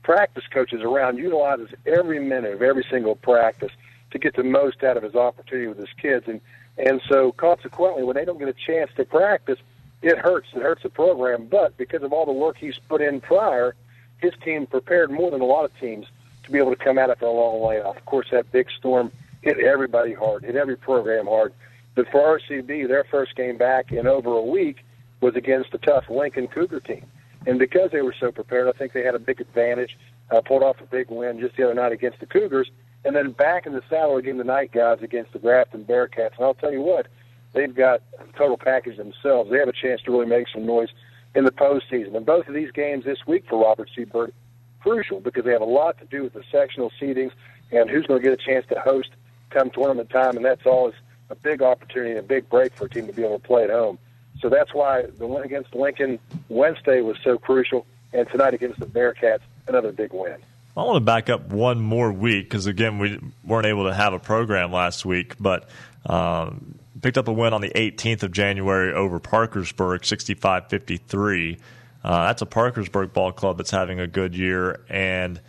practice coaches around, utilizes every minute of every single practice to get the most out of his opportunity with his kids. And and so consequently, when they don't get a chance to practice, it hurts. It hurts the program. But because of all the work he's put in prior, his team prepared more than a lot of teams to be able to come out after a long layoff. Of course, that big storm hit everybody hard, hit every program hard. But for RCB, their first game back in over a week was against a tough Lincoln Cougar team. And because they were so prepared, I think they had a big advantage. Uh, pulled off a big win just the other night against the Cougars, and then back in the saddle again tonight, guys, against the Grafton Bearcats. And I'll tell you what, they've got a total package themselves. They have a chance to really make some noise in the postseason. And both of these games this week for Robert C. Byrd crucial because they have a lot to do with the sectional seedings and who's going to get a chance to host come tournament time, and that's always a big opportunity and a big break for a team to be able to play at home. So that's why the win against Lincoln Wednesday was so crucial, and tonight against the Bearcats, another big win. I want to back up one more week because again we weren't able to have a program last week, but um, picked up a win on the 18th of January over Parkersburg, 65-53. Uh, that's a Parkersburg ball club that's having a good year, and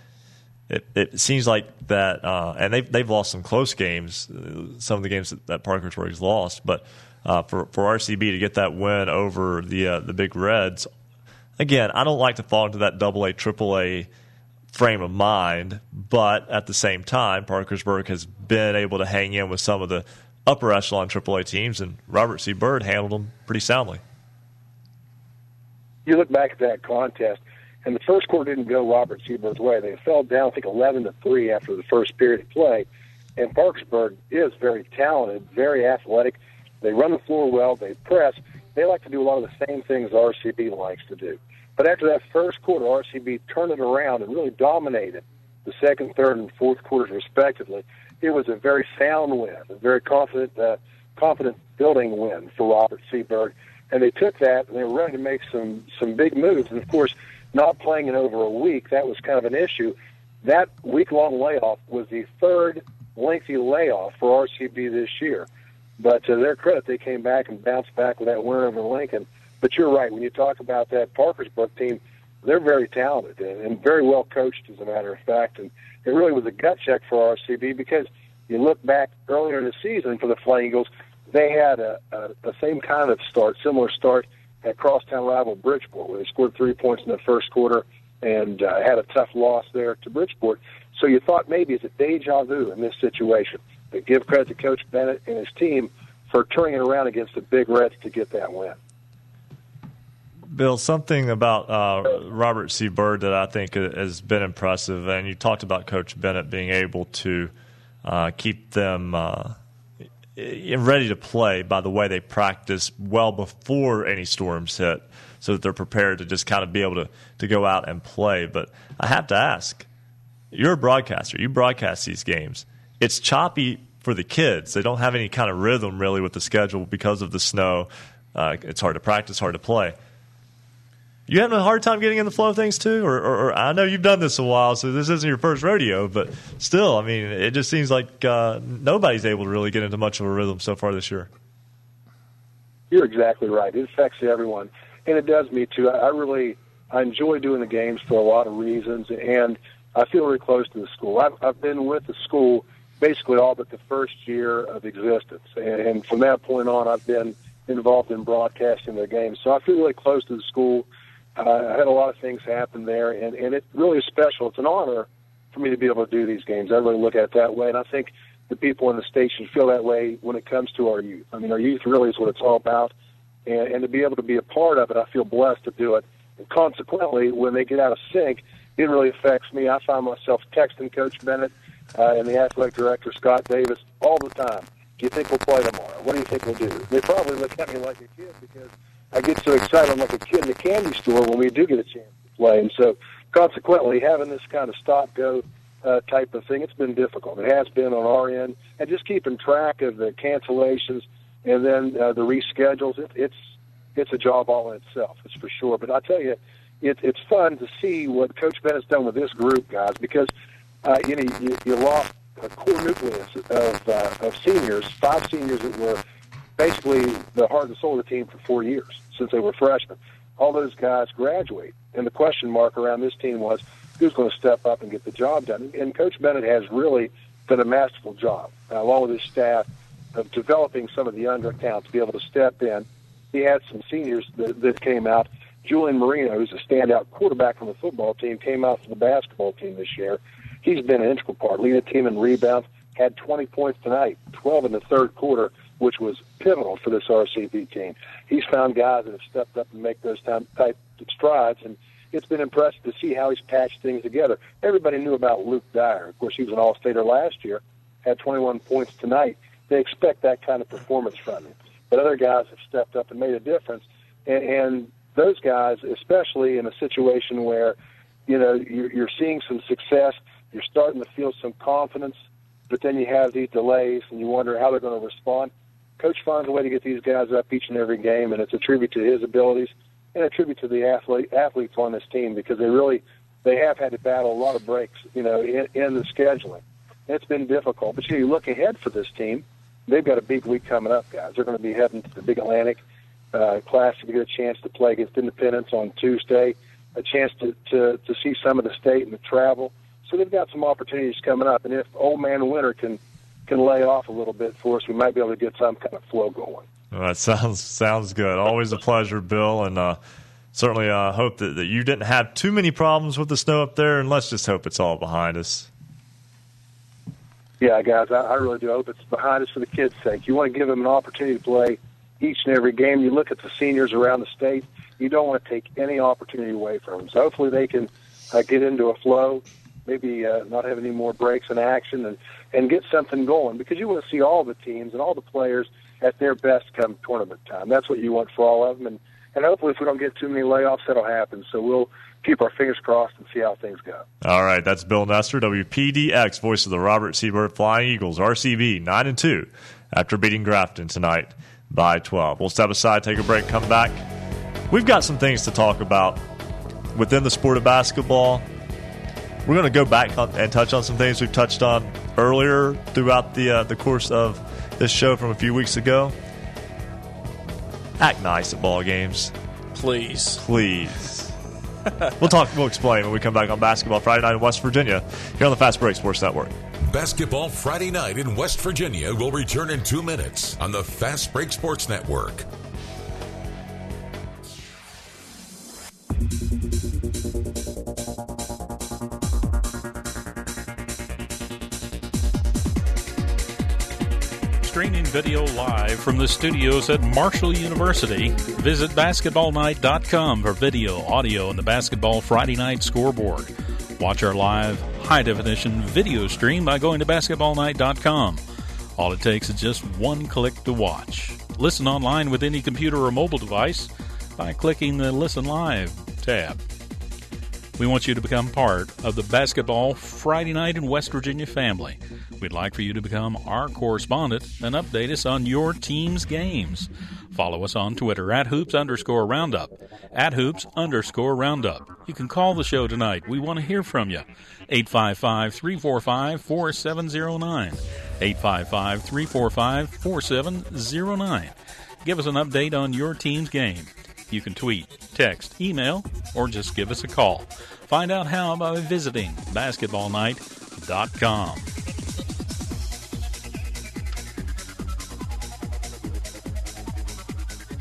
it, it seems like that, uh, and they've they've lost some close games, uh, some of the games that, that Parkersburg's lost, but uh, for for RCB to get that win over the uh, the Big Reds, again, I don't like to fall into that double A, triple A frame of mind, but at the same time, Parkersburg has been able to hang in with some of the upper echelon triple A teams, and Robert C. Byrd handled them pretty soundly. You look back at that contest and the first quarter didn't go Robert C. Way. They fell down, I think, 11 to 3 after the first period of play. And Parkersburg is very talented, very athletic. They run the floor well, they press. They like to do a lot of the same things RCB likes to do. But after that first quarter, RCB turned it around and really dominated the second, third, and fourth quarters, respectively. It was a very sound win, a very confident, uh, confident building win for Robert C. And they took that and they were ready to make some some big moves. And of course, not playing in over a week, that was kind of an issue. That week long layoff was the third lengthy layoff for RCB this year. But to their credit, they came back and bounced back with that win over Lincoln. But you're right. When you talk about that Parkersburg team, they're very talented and very well coached, as a matter of fact. And it really was a gut check for RCB because you look back earlier in the season for the Flying Eagles, they had a, a, the same kind of start, similar start at crosstown rival Bridgeport, where they scored three points in the first quarter and uh, had a tough loss there to Bridgeport. So you thought maybe it's a deja vu in this situation. But give credit to Coach Bennett and his team for turning it around against the Big Reds to get that win. Bill, something about uh, Robert C. Byrd that I think has been impressive, and you talked about Coach Bennett being able to uh, keep them uh, ready to play by the way they practice well before any storms hit, so that they're prepared to just kind of be able to, to go out and play. But I have to ask, you're a broadcaster, you broadcast these games. It's choppy for the kids. They don't have any kind of rhythm really with the schedule because of the snow. Uh, it's hard to practice, hard to play. You having a hard time getting in the flow of things too, or, or, or, I know you've done this a while, so this isn't your first rodeo, but still, I mean, it just seems like uh, nobody's able to really get into much of a rhythm so far this year. You're exactly right. It affects everyone, and it does me too. I really I enjoy doing the games for a lot of reasons, and I feel very close to the school. I've, I've been with the school basically all but the first year of existence, and, and from that point on, I've been involved in broadcasting their games. So I feel really close to the school I had a lot of things happen there, and, and it really is special. It's an honor for me to be able to do these games. I really look at it that way, and I think the people in the station feel that way when it comes to our youth. I mean, our youth really is what it's all about, and, and to be able to be a part of it, I feel blessed to do it. And consequently, when they get out of sync, it really affects me. I find myself texting Coach Bennett uh, and the athletic director Scott Davis all the time. Do you think we'll play tomorrow? What do you think we'll do? They probably look at me like a kid because I get so excited. I'm like a kid in a candy store when we do get a chance to play. And so, consequently, having this kind of stop go uh, type of thing, it's been difficult. It has been on our end, and just keeping track of the cancellations and then uh, the reschedules. It, it's it's a job all in itself. It's for sure. But I tell you, it, it's fun to see what Coach Bennett's done with this group, guys, because uh, you know you, you lost a core nucleus of uh, of seniors, five seniors that were basically the heart and soul of the team for four years since they were freshmen. All those guys graduate, and the question mark around this team was who's going to step up and get the job done. And Coach Bennett has really done a masterful job, along with his staff, of developing some of the younger talent to be able to step in. He had some seniors that, that came out. Julian Marino, who's a standout quarterback from the football team, came out for the basketball team this year. He's been an integral part, leading the team in rebounds, had 20 points tonight, 12 in the third quarter, which was pivotal for this RCB team. He's found guys that have stepped up and make those type of strides, and it's been impressive to see how he's patched things together. Everybody knew about Luke Dyer. Of course, he was an All-Stater last year, had 21 points tonight. They expect that kind of performance from him. But other guys have stepped up and made a difference, and, and those guys, especially in a situation where you know you're, you're seeing some success, you're starting to feel some confidence, but then you have these delays, and you wonder how they're going to respond coach finds a way to get these guys up each and every game, and it's a tribute to his abilities and a tribute to the athlete athletes on this team because they really they have had to battle a lot of breaks, you know, in, in the scheduling. It's been difficult, but you, know, you look ahead for this team. They've got a big week coming up, guys. They're going to be heading to the Big Atlantic uh, Classic to get a chance to play against Independence on Tuesday, a chance to, to to see some of the state and the travel. So they've got some opportunities coming up, and if Old Man Winter can can lay off a little bit for us, we might be able to get some kind of flow going. That sounds sounds good. Always a pleasure, Bill, and uh, certainly uh, hope that, that you didn't have too many problems with the snow up there, and let's just hope it's all behind us. Yeah, guys, I, I really do hope it's behind us for the kids' sake. You want to give them an opportunity to play each and every game. You look at the seniors around the state. You don't want to take any opportunity away from them. So hopefully they can uh, get into a flow maybe uh, not have any more breaks in action and and get something going because you want to see all the teams and all the players at their best come tournament time. That's what you want for all of them, and and hopefully if we don't get too many layoffs, that'll happen. So we'll keep our fingers crossed and see how things go. All right, that's Bill Nestor, WPDX, voice of the Robert. Byrd Flying Eagles, RCB nine and two after beating Grafton tonight by twelve. We'll step aside, take a break, come back. We've got some things to talk about within the sport of basketball we're going to go back and touch on some things we've touched on earlier throughout the uh, the course of this show from a few weeks ago. Act nice at ball games, please, please. we'll talk. We'll explain when we come back on Basketball Friday Night in West Virginia here on the Fast Break Sports Network. Basketball Friday Night in West Virginia will return in two minutes on the Fast Break Sports Network. Streaming video live from the studios at Marshall University. Visit basketballnight.com for video, audio, and the Basketball Friday Night scoreboard. Watch our live, high definition video stream by going to basketballnight.com. All it takes is just one click to watch. Listen online with any computer or mobile device by clicking the Listen Live tab. We want you to become part of the Basketball Friday Night in West Virginia family. We'd like for you to become our correspondent and update us on your team's games. Follow us on Twitter at hoops underscore roundup. At hoops underscore roundup. You can call the show tonight. We want to hear from you. 855 345 4709. 855 345 4709. Give us an update on your team's game. You can tweet, text, email, or just give us a call. Find out how by visiting basketballnight.com.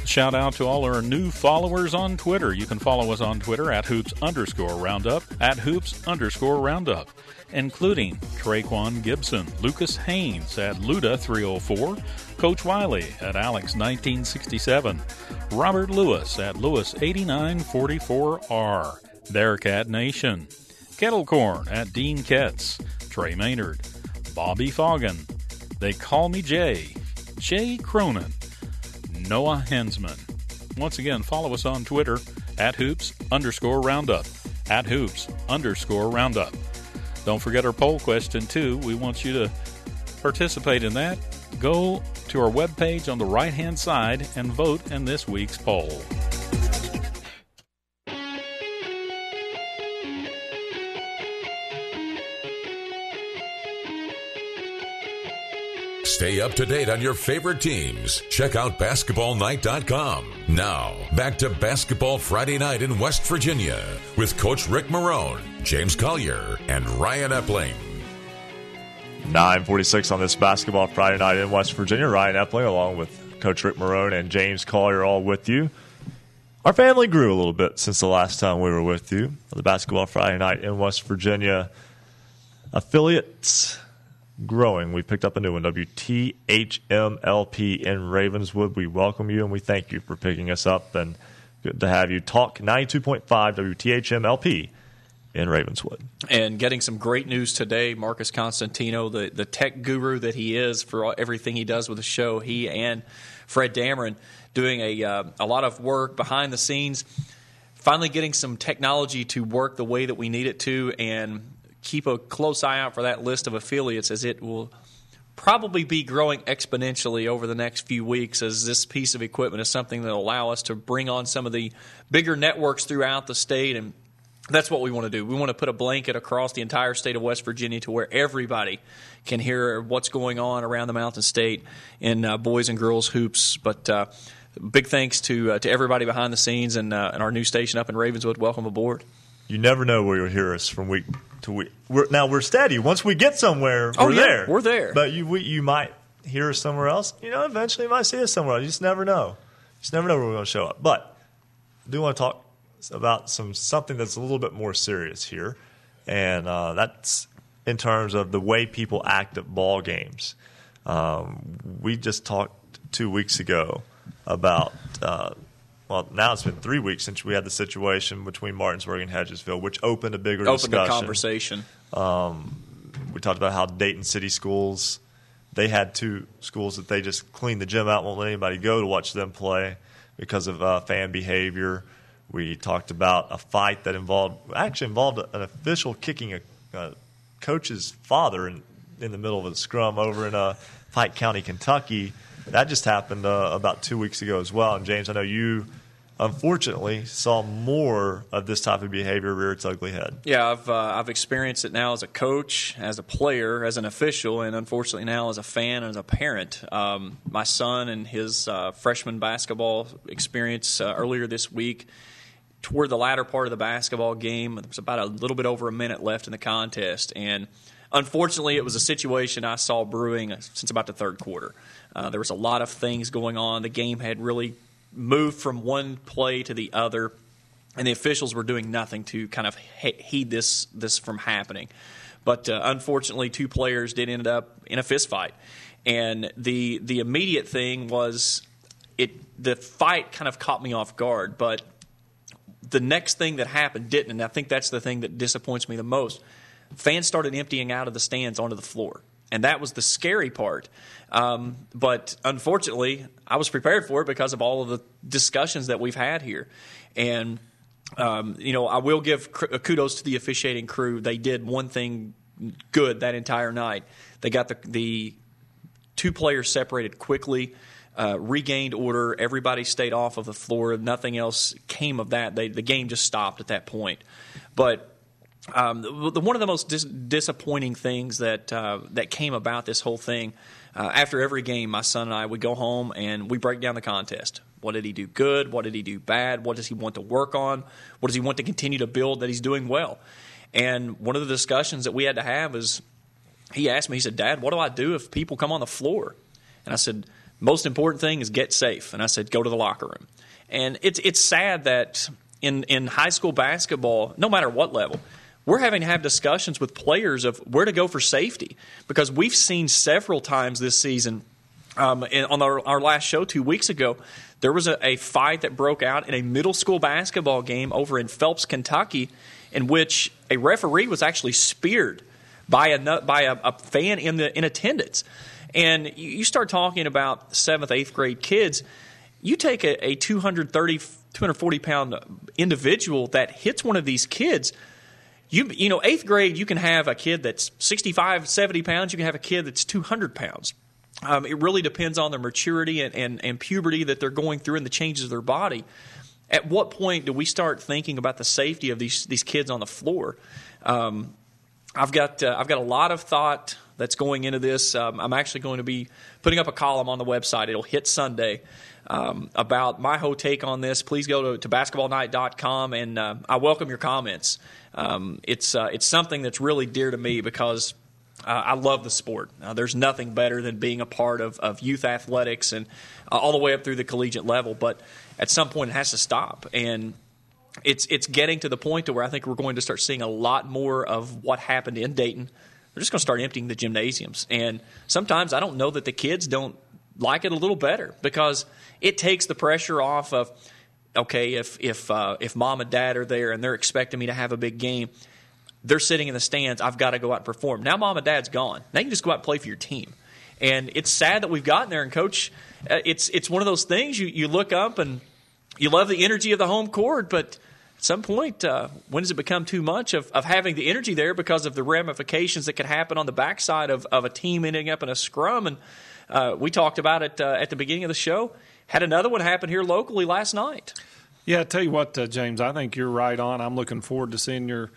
Shout out to all our new followers on Twitter. You can follow us on Twitter at hoops underscore roundup, at hoops underscore roundup, including Traquan Gibson, Lucas Haynes at Luda304, Coach Wiley at Alex1967, Robert Lewis at Lewis8944R, Bearcat Nation, Kettlecorn at Dean Ketz, Trey Maynard, Bobby Foggin, They Call Me Jay, Jay Cronin, Noah Hensman. Once again, follow us on Twitter at hoops underscore roundup. At hoops underscore roundup. Don't forget our poll question, too. We want you to participate in that. Go to our webpage on the right hand side and vote in this week's poll. Stay up to date on your favorite teams. Check out basketballnight.com. Now, back to Basketball Friday Night in West Virginia with Coach Rick Marone, James Collier, and Ryan Epling. 946 on this Basketball Friday Night in West Virginia. Ryan Epling along with Coach Rick Marone and James Collier all with you. Our family grew a little bit since the last time we were with you. The Basketball Friday Night in West Virginia affiliates growing. We picked up a new one, WTHMLP in Ravenswood. We welcome you and we thank you for picking us up and good to have you talk 92.5 WTHMLP in Ravenswood. And getting some great news today, Marcus Constantino, the, the tech guru that he is for all, everything he does with the show, he and Fred Dameron doing a, uh, a lot of work behind the scenes, finally getting some technology to work the way that we need it to, and keep a close eye out for that list of affiliates as it will probably be growing exponentially over the next few weeks as this piece of equipment is something that will allow us to bring on some of the bigger networks throughout the state and that's what we want to do. We want to put a blanket across the entire state of West Virginia to where everybody can hear what's going on around the Mountain State in uh, boys and girls hoops. But uh, big thanks to uh, to everybody behind the scenes and, uh, and our new station up in Ravenswood. Welcome aboard. You never know where you'll hear us from week to week. We're, now we're steady. Once we get somewhere, Oh, we're yeah, there. we're there. But you we, you might hear us somewhere else. You know, eventually you might see us somewhere else. You just never know. You just never know where we're going to show up. But I do want to talk about some something that's a little bit more serious here, and uh, that's in terms of the way people act at ball games. Um, we just talked two weeks ago about. Uh, well, now it's been three weeks since we had the situation between Martinsburg and Hedgesville, which opened a bigger Open the discussion. conversation. We talked about how Dayton City schools, they had two schools that they just cleaned the gym out, won't let anybody go to watch them play because of uh, fan behavior. We talked about a fight that involved actually involved an official kicking a, a coach's father in, in the middle of a scrum over in uh, Pike County, Kentucky. That just happened uh, about two weeks ago as well. And James, I know you unfortunately saw more of this type of behavior rear its ugly head. Yeah, I've uh, I've experienced it now as a coach, as a player, as an official, and unfortunately now as a fan and as a parent. Um, my son and his uh, freshman basketball experience uh, earlier this week. Toward the latter part of the basketball game, there was about a little bit over a minute left in the contest, and unfortunately, it was a situation I saw brewing since about the third quarter. Uh, there was a lot of things going on. The game had really moved from one play to the other and the officials were doing nothing to kind of he- heed this this from happening. But uh, unfortunately, two players did end up in a fist fight, And the the immediate thing was it the fight kind of caught me off guard, but the next thing that happened didn't, and I think that's the thing that disappoints me the most. Fans started emptying out of the stands onto the floor, and that was the scary part. Um, but unfortunately, I was prepared for it because of all of the discussions that we've had here, and um, you know I will give kudos to the officiating crew. They did one thing good that entire night. They got the the two players separated quickly uh, regained order. Everybody stayed off of the floor. Nothing else came of that. They, the game just stopped at that point. But um, the, one of the most dis- disappointing things that uh, that came about this whole thing. Uh, after every game, my son and I would go home and we break down the contest. What did he do good? What did he do bad? What does he want to work on? What does he want to continue to build that he's doing well? And one of the discussions that we had to have is he asked me, he said, Dad, what do I do if people come on the floor? And I said, most important thing is get safe. And I said, go to the locker room. And it's it's sad that in in high school basketball, no matter what level, we're having to have discussions with players of where to go for safety because we've seen several times this season. Um, on our, our, last show two weeks ago, there was a, a fight that broke out in a middle school basketball game over in Phelps, Kentucky, in which a referee was actually speared by a by a, a fan in the in attendance. And you start talking about seventh, eighth grade kids, you take a, a 230, 240 pound individual that hits one of these kids. You, you know, eighth grade, you can have a kid that's 65, 70 pounds. You can have a kid that's 200 pounds. Um, it really depends on their maturity and, and, and puberty that they're going through and the changes of their body. At what point do we start thinking about the safety of these these kids on the floor? Um, I've got uh, I've got a lot of thought that's going into this. Um, I'm actually going to be putting up a column on the website. It'll hit Sunday um, about my whole take on this. Please go to, to basketballnight.com and uh, I welcome your comments. Um, it's uh, it's something that's really dear to me because. Uh, I love the sport. Uh, there's nothing better than being a part of, of youth athletics and uh, all the way up through the collegiate level. But at some point, it has to stop. And it's it's getting to the point to where I think we're going to start seeing a lot more of what happened in Dayton they're just going to start emptying the gymnasiums. And sometimes I don't know that the kids don't like it a little better because it takes the pressure off of okay if if uh, if mom and dad are there and they're expecting me to have a big game they're sitting in the stands i've got to go out and perform now mom and dad's gone now you can just go out and play for your team and it's sad that we've gotten there and coach uh, it's it's one of those things you, you look up and you love the energy of the home court but at some point, uh, when does it become too much of, of having the energy there because of the ramifications that could happen on the backside of, of a team ending up in a scrum? And uh, we talked about it uh, at the beginning of the show. Had another one happen here locally last night. Yeah, I tell you what, uh, James, I think you're right on. I'm looking forward to seeing your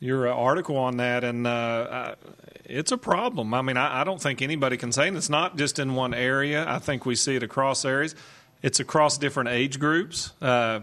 your uh, article on that, and uh, it's a problem. I mean, I, I, don't think anybody can say, and it's not just in one area. I think we see it across areas. It's across different age groups. Uh,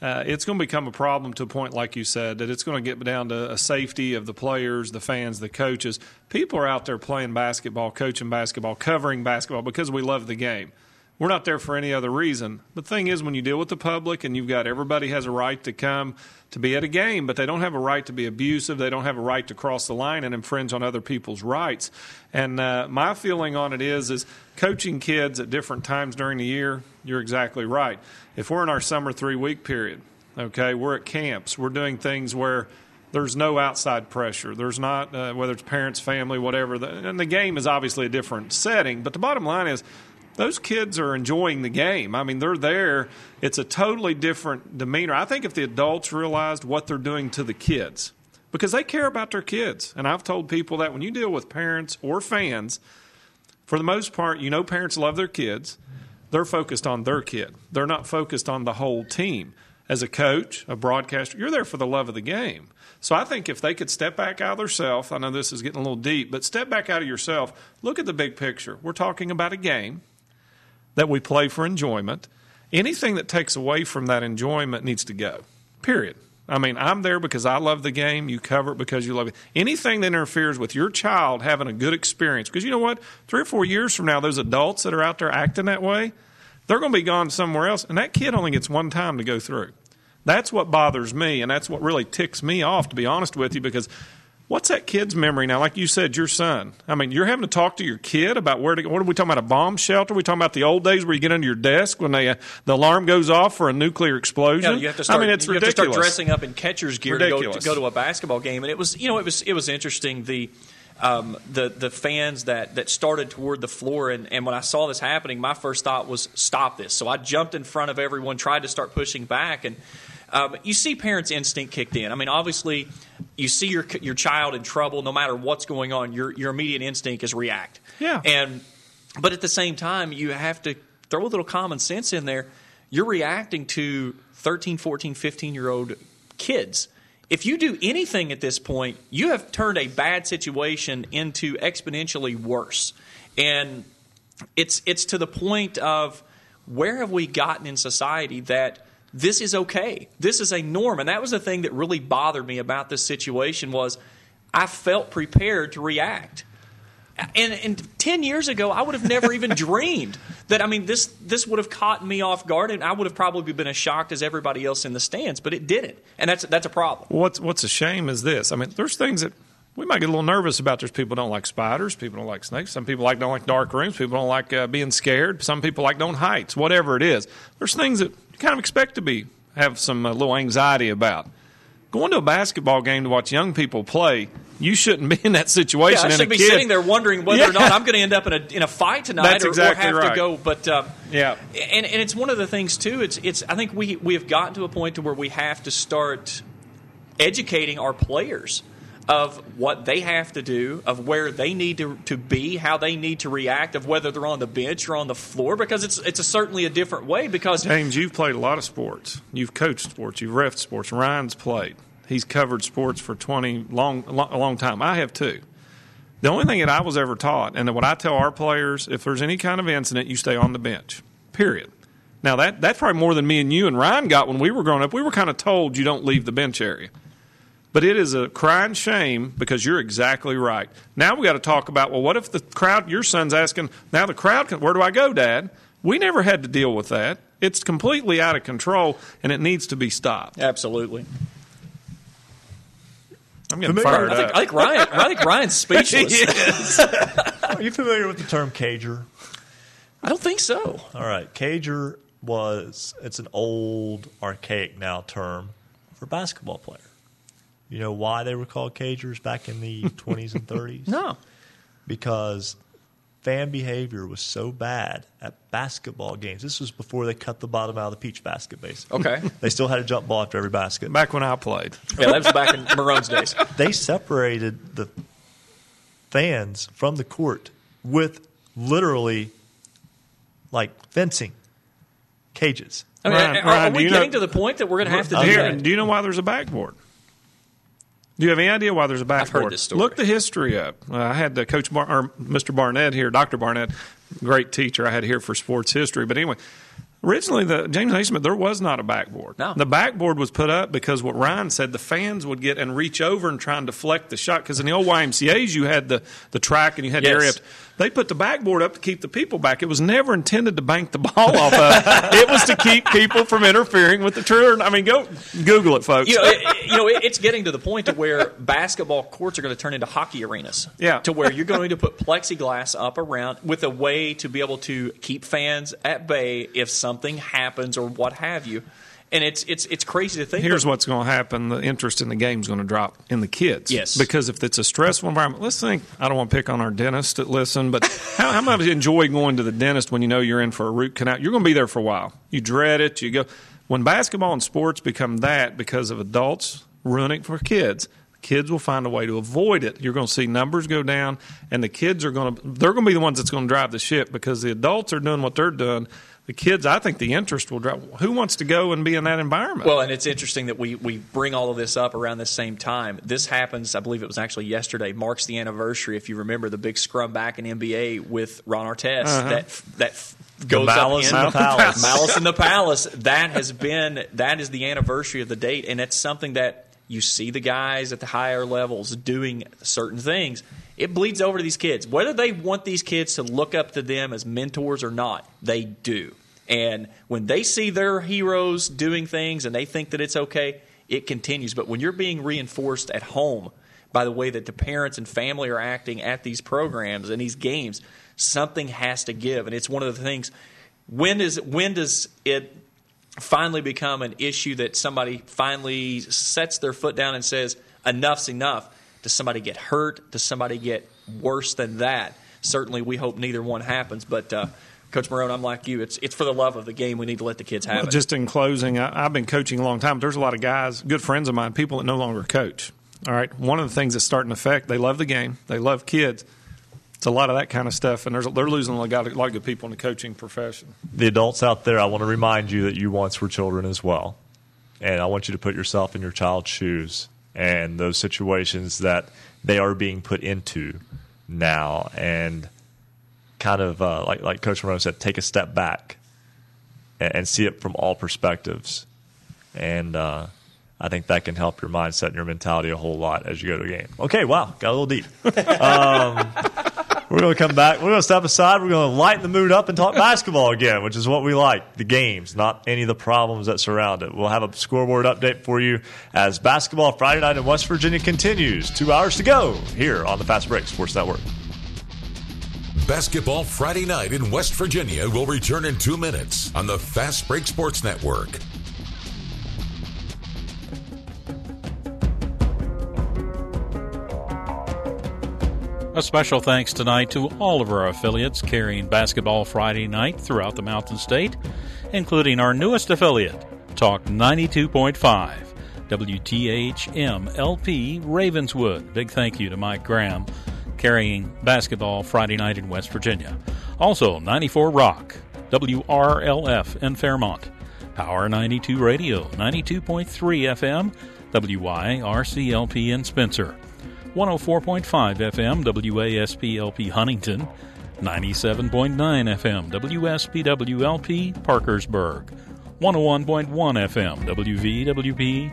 uh, it's going to become a problem to a point, like you said, that it's going to get down to a safety of the players, the fans, the coaches. People are out there playing basketball, coaching basketball, covering basketball because we love the game. We're not there for any other reason. The thing is, when you deal with the public and you've got everybody has a right to come to be at a game, but they don't have a right to be abusive. They don't have a right to cross the line and infringe on other people's rights. And uh, my feeling on it is, is coaching kids at different times during the year. You're exactly right. If we're in our summer three week period, okay, we're at camps. We're doing things where there's no outside pressure. There's not, uh, whether it's parents, family, whatever. And the game is obviously a different setting. But the bottom line is, those kids are enjoying the game. I mean, they're there. It's a totally different demeanor. I think if the adults realized what they're doing to the kids, because they care about their kids. And I've told people that when you deal with parents or fans, for the most part, you know parents love their kids. They're focused on their kid. They're not focused on the whole team. As a coach, a broadcaster, you're there for the love of the game. So I think if they could step back out of themselves, I know this is getting a little deep, but step back out of yourself, look at the big picture. We're talking about a game that we play for enjoyment. Anything that takes away from that enjoyment needs to go. Period. I mean, I'm there because I love the game. You cover it because you love it. Anything that interferes with your child having a good experience, because you know what? Three or four years from now, those adults that are out there acting that way, they're going to be gone somewhere else, and that kid only gets one time to go through. That's what bothers me, and that's what really ticks me off, to be honest with you, because What's that kid's memory now? Like you said, your son. I mean, you're having to talk to your kid about where to. What are we talking about? A bomb shelter? Are we talking about the old days where you get under your desk when they, uh, the alarm goes off for a nuclear explosion? Yeah, you have to start. I mean, it's ridiculous. start dressing up in catcher's gear to go, to go to a basketball game, and it was you know it was it was interesting the. Um, the the fans that, that started toward the floor and, and when I saw this happening, my first thought was stop this. So I jumped in front of everyone, tried to start pushing back, and um, you see parents' instinct kicked in. I mean, obviously, you see your your child in trouble, no matter what's going on, your your immediate instinct is react. Yeah. And but at the same time, you have to throw a little common sense in there. You're reacting to 13, 14, 15 year old kids. If you do anything at this point, you have turned a bad situation into exponentially worse. And it's it's to the point of where have we gotten in society that this is okay. This is a norm. And that was the thing that really bothered me about this situation was I felt prepared to react. And, and ten years ago, I would have never even dreamed that. I mean, this this would have caught me off guard, and I would have probably been as shocked as everybody else in the stands. But it didn't, and that's that's a problem. What's What's a shame is this. I mean, there's things that we might get a little nervous about. There's people don't like spiders. People don't like snakes. Some people like don't like dark rooms. People don't like uh, being scared. Some people like don't heights. Whatever it is, there's things that you kind of expect to be have some uh, little anxiety about. Going to a basketball game to watch young people play, you shouldn't be in that situation. Yeah. I should be kid- sitting there wondering whether Yeah. or not I'm going to end up in a in a fight tonight, That's or, exactly or have right. to go. But um, Yeah. and and it's one of the things too. It's it's I think we we have gotten to a point to where we have to start educating our players of what they have to do, of where they need to, to be, how they need to react, of whether they're on the bench or on the floor, because it's it's a certainly a different way. Because James, you've played a lot of sports. You've coached sports. You've refed sports. Ryan's played. He's covered sports for twenty long, a long time. I have too. The only thing that I was ever taught, and what I tell our players, if there's any kind of incident, you stay on the bench. Period. Now that that's probably more than me and you and Ryan got when we were growing up. We were kind of told you don't leave the bench area. But it is a crying shame because you're exactly right. Now we got to talk about well, what if the crowd? Your son's asking now. The crowd can. Where do I go, Dad? We never had to deal with that. It's completely out of control, and it needs to be stopped. absolutely, I'm getting me, fired I think, up. I think Ryan I think Ryan's speechless. Are you familiar with the term cager? I don't think so. All right, cager was it's an old archaic now term for basketball player. You know why they were called cagers back in the 20s and 30s? No. Because fan behavior was so bad at basketball games. This was before they cut the bottom out of the peach basket, basically. Okay. They still had a jump ball after every basket. Back when I played, Yeah, that was back in Marone's days. They separated the fans from the court with literally like fencing cages. I mean, Ryan, are, Ryan, are do we you know- getting to the point that we're going to have to do Here, that? do you know why there's a backboard? Do you have any idea why there's a backboard? heard this story. Look the history up. Uh, I had the coach Bar- or Mr. Barnett here, Dr. Barnett, great teacher I had here for sports history. But anyway, originally the James Naismith there was not a backboard. No. The backboard was put up because what Ryan said the fans would get and reach over and try and deflect the shot because in the old YMCA's you had the the track and you had the Yes. area. They put the backboard up to keep the people back. It was never intended to bank the ball off of. it was to keep people from interfering with the turn. I mean, go Google it, folks. You know, it, you know, it- it's getting to the point to where basketball courts are going to turn into hockey arenas. Yeah. To where you're going to put plexiglass up around with a way to be able to keep fans at bay if something happens or what have you. And it's it's it's crazy to think. Here's what's going to happen: the interest in the game is going to drop in the kids. Yes. because if it's a stressful environment, let's think. I don't want to pick on our dentist that listen, but how, how much enjoy going to the dentist when you know you're in for a root canal? You're going to be there for a while. You dread it. You go when basketball and sports become that because of adults ruining for kids. Kids will find a way to avoid it. You're going to see numbers go down, and the kids are going to they're going to be the ones that's going to drive the ship because the adults are doing what they're doing. The kids, I think, the interest will drop. Who wants to go and be in that environment? Well, and it's interesting that we, we bring all of this up around the same time. This happens, I believe it was actually yesterday, marks the anniversary, if you remember, the big scrum back in NBA with Ron Artest Uh-huh. that that goes Malice up in the Palace. Malice in the Palace. That has been that is the anniversary of the date, and it's something that you see the guys at the higher levels doing certain things. It bleeds over to these kids, whether they want these kids to look up to them as mentors or not. They do, and when they see their heroes doing things and they think that it's okay, it continues. But when you're being reinforced at home by the way that the parents and family are acting at these programs and these games. Something has to give, and it's one of the things. When is when does it finally become an issue that somebody finally sets their foot down and says enough's enough? Does somebody get hurt? Does somebody get worse than that? Certainly, we hope neither one happens, but. Uh, Coach Marone, I'm like you. It's it's for the love of the game. We need to let the kids have Well, it. just in closing, I, I've been coaching a long time. There's a lot of guys, good friends of mine, people that no longer coach. All right, one of the things that's starting to affect, they love the game, they love kids. It's a lot of that kind of stuff, and there's, they're losing a lot, of, a lot of good people in the coaching profession. the adults out there, I want to remind you that you once were children as well. And I want you to put yourself in your child's shoes and those situations that they are being put into now and kind of, uh, like, like Coach Moreno said, take a step back and, and see it from all perspectives. And uh, I think that can help your mindset and your mentality a whole lot as you go to a game. Okay, wow, got a little deep. Um, we're going to come back. We're going to step aside. We're going to lighten the mood up and talk basketball again, which is what we like the games, not any of the problems that surround it. We'll have a scoreboard update for you as basketball Friday night in West Virginia continues. Two hours to go here on the Fast Break Sports Network. Basketball Friday night in West Virginia will return in two minutes on the Fast Break Sports Network. A special thanks tonight to all of our affiliates carrying Basketball Friday night throughout the Mountain State, including our newest affiliate, Talk 92.5, WTHM LP Ravenswood. Big thank you to Mike Graham carrying Basketball Friday night in West Virginia. Also, 94 Rock, WRLF in Fairmont, Power 92 Radio, 92.3 FM, WYRCLP in Spencer. 104.5 FM WASPLP Huntington, 97.9 FM WSPWLP Parkersburg, 101.1 FM WVWP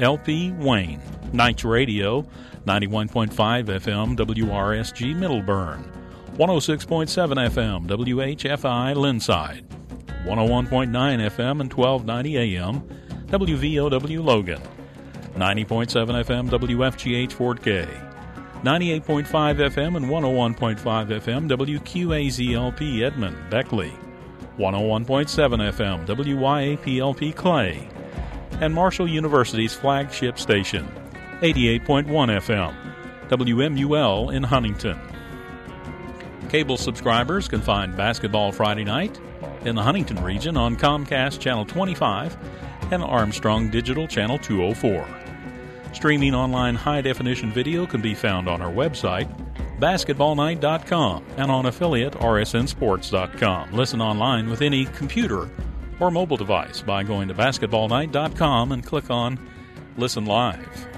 LP Wayne, Nights Radio, 91.5 FM WRSG Middleburn, 106.7 FM WHFI Lindside, 101.9 FM and 1290 AM WVOW Logan. 90.7 FM WFGH Fort Gay, 98.5 FM and 101.5 FM WQAZLP Edmond Beckley, 101.7 FM WYAPLP Clay, and Marshall University's flagship station, 88.1 FM WMUL in Huntington. Cable subscribers can find Basketball Friday night in the Huntington region on Comcast Channel 25 and Armstrong Digital Channel 204. Streaming online high definition video can be found on our website, basketballnight.com, and on affiliate rsnsports.com. Listen online with any computer or mobile device by going to basketballnight.com and click on Listen Live.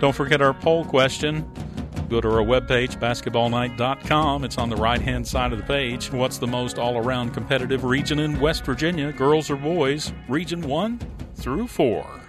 Don't forget our poll question. Go to our webpage, basketballnight.com. It's on the right hand side of the page. What's the most all around competitive region in West Virginia, girls or boys? Region 1 through 4.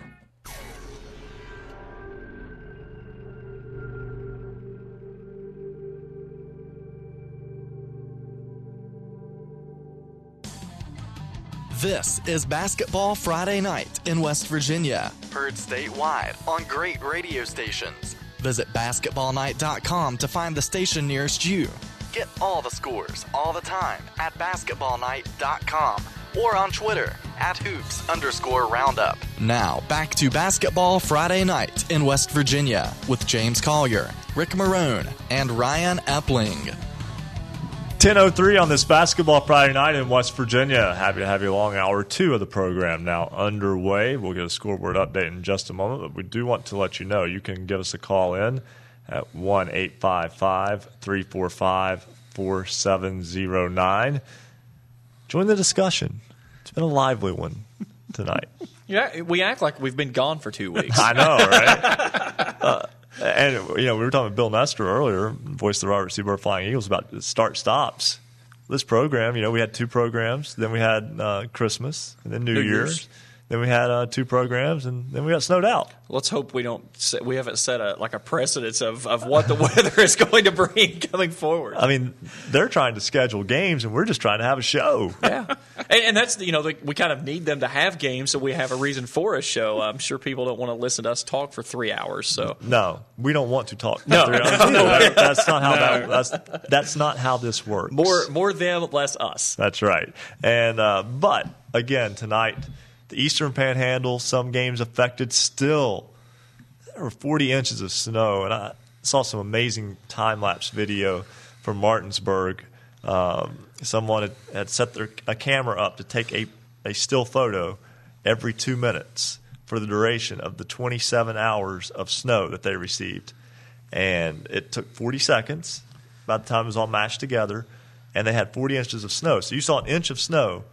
This is Basketball Friday Night in West Virginia. Heard statewide on great radio stations. Visit basketballnight.com to find the station nearest you. Get all the scores all the time at basketballnight.com or on Twitter at hoops underscore roundup. Now back to Basketball Friday Night in West Virginia with James Collier, Rick Marone, and Ryan Epling. 10.03 on this basketball Friday night in West Virginia. Happy to have you along. Hour two of the program now underway. We'll get a scoreboard update in just a moment, but we do want to let you know you can give us a call in at 1 855 345 4709. Join the discussion. It's been a lively one tonight. Yeah, we act like we've been gone for two weeks. I know, right? uh, and you know, we were talking with Bill Nestor earlier, voice of the Robert. Byrd Flying Eagles, about start stops. This program, you know, we had two programs. Then we had uh, Christmas, and then New, New Year's. Year's. Then we had uh, two programs, and then we got snowed out. Let's hope we don't. Set, we haven't set a like a precedence of, of what the weather is going to bring coming forward. I mean, they're trying to schedule games, and we're just trying to have a show. yeah, And, and that's you know the, we kind of need them to have games, so we have a reason for a show. I'm sure people don't want to listen to us talk for three hours. So No, we don't want to talk. No. Three hours. That- that's not how that. That's, that's not how this works. more more them, less us. That's right. And uh, but again tonight, the Eastern Panhandle, some games affected. Still, there were 40 inches of snow, and I saw some amazing time lapse video from Martinsburg. Um, someone had, had set their a camera up to take a a still photo every two minutes for the duration of the 27 hours of snow that they received, and it took 40 seconds. By the time it was all mashed together, and they had 40 inches of snow. So you saw an inch of snow.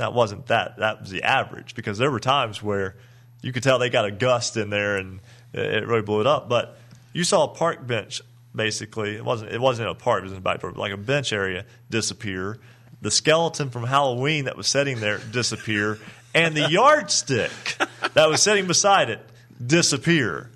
That wasn't that. That was the average because there were times where you could tell they got a gust in there and it really blew it up. But you saw a park bench basically. It wasn't. It wasn't a park. It was in the back door, but like a bench area disappear. The skeleton from Halloween that was sitting there disappear, and the yardstick that was sitting beside it disappear.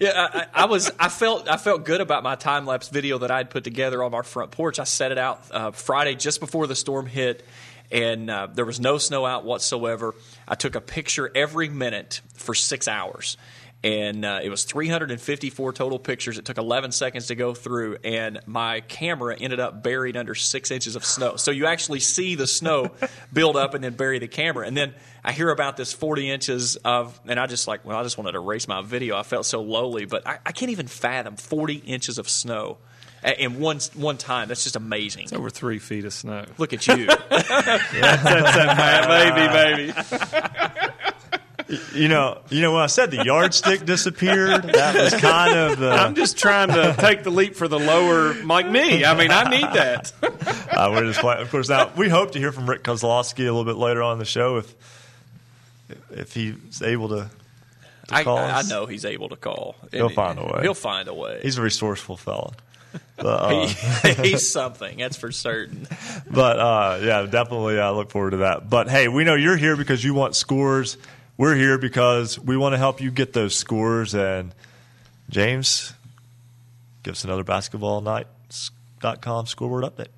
Yeah, I, I I was. I felt. I felt good about my time lapse video that I had put together on our front porch. I set it out uh, Friday just before the storm hit, and uh, there was no snow out whatsoever. I took a picture every minute for six hours, and uh, it was 354 total pictures. It took 11 seconds to go through, and my camera ended up buried under six inches of snow. So you actually see the snow build up and then bury the camera, and then I hear about this 40 inches of, and I just like, well, I just wanted to erase my video. I felt so lowly, but I, I can't even fathom 40 inches of snow in one one time. That's just amazing. It's over three feet of snow. Look at you. baby, baby. You know, you know when I said the yardstick disappeared, that was kind of the. I'm just trying to take the leap for the lower, like me. I mean, I need that. Uh, we're just playing. Of course, now we hope to hear from Rick Kozlowski a little bit later on in the show if if he's able to. to I, call I us. know he's able to call. He'll And find a way. He'll find a way. He's a resourceful fella. But, uh, He- he's something. That's for certain. but uh, yeah, definitely, I look forward to that. But hey, we know you're here because you want scores. We're here because we want to help you get those scores. And James, give us another basketball night.com scoreboard update.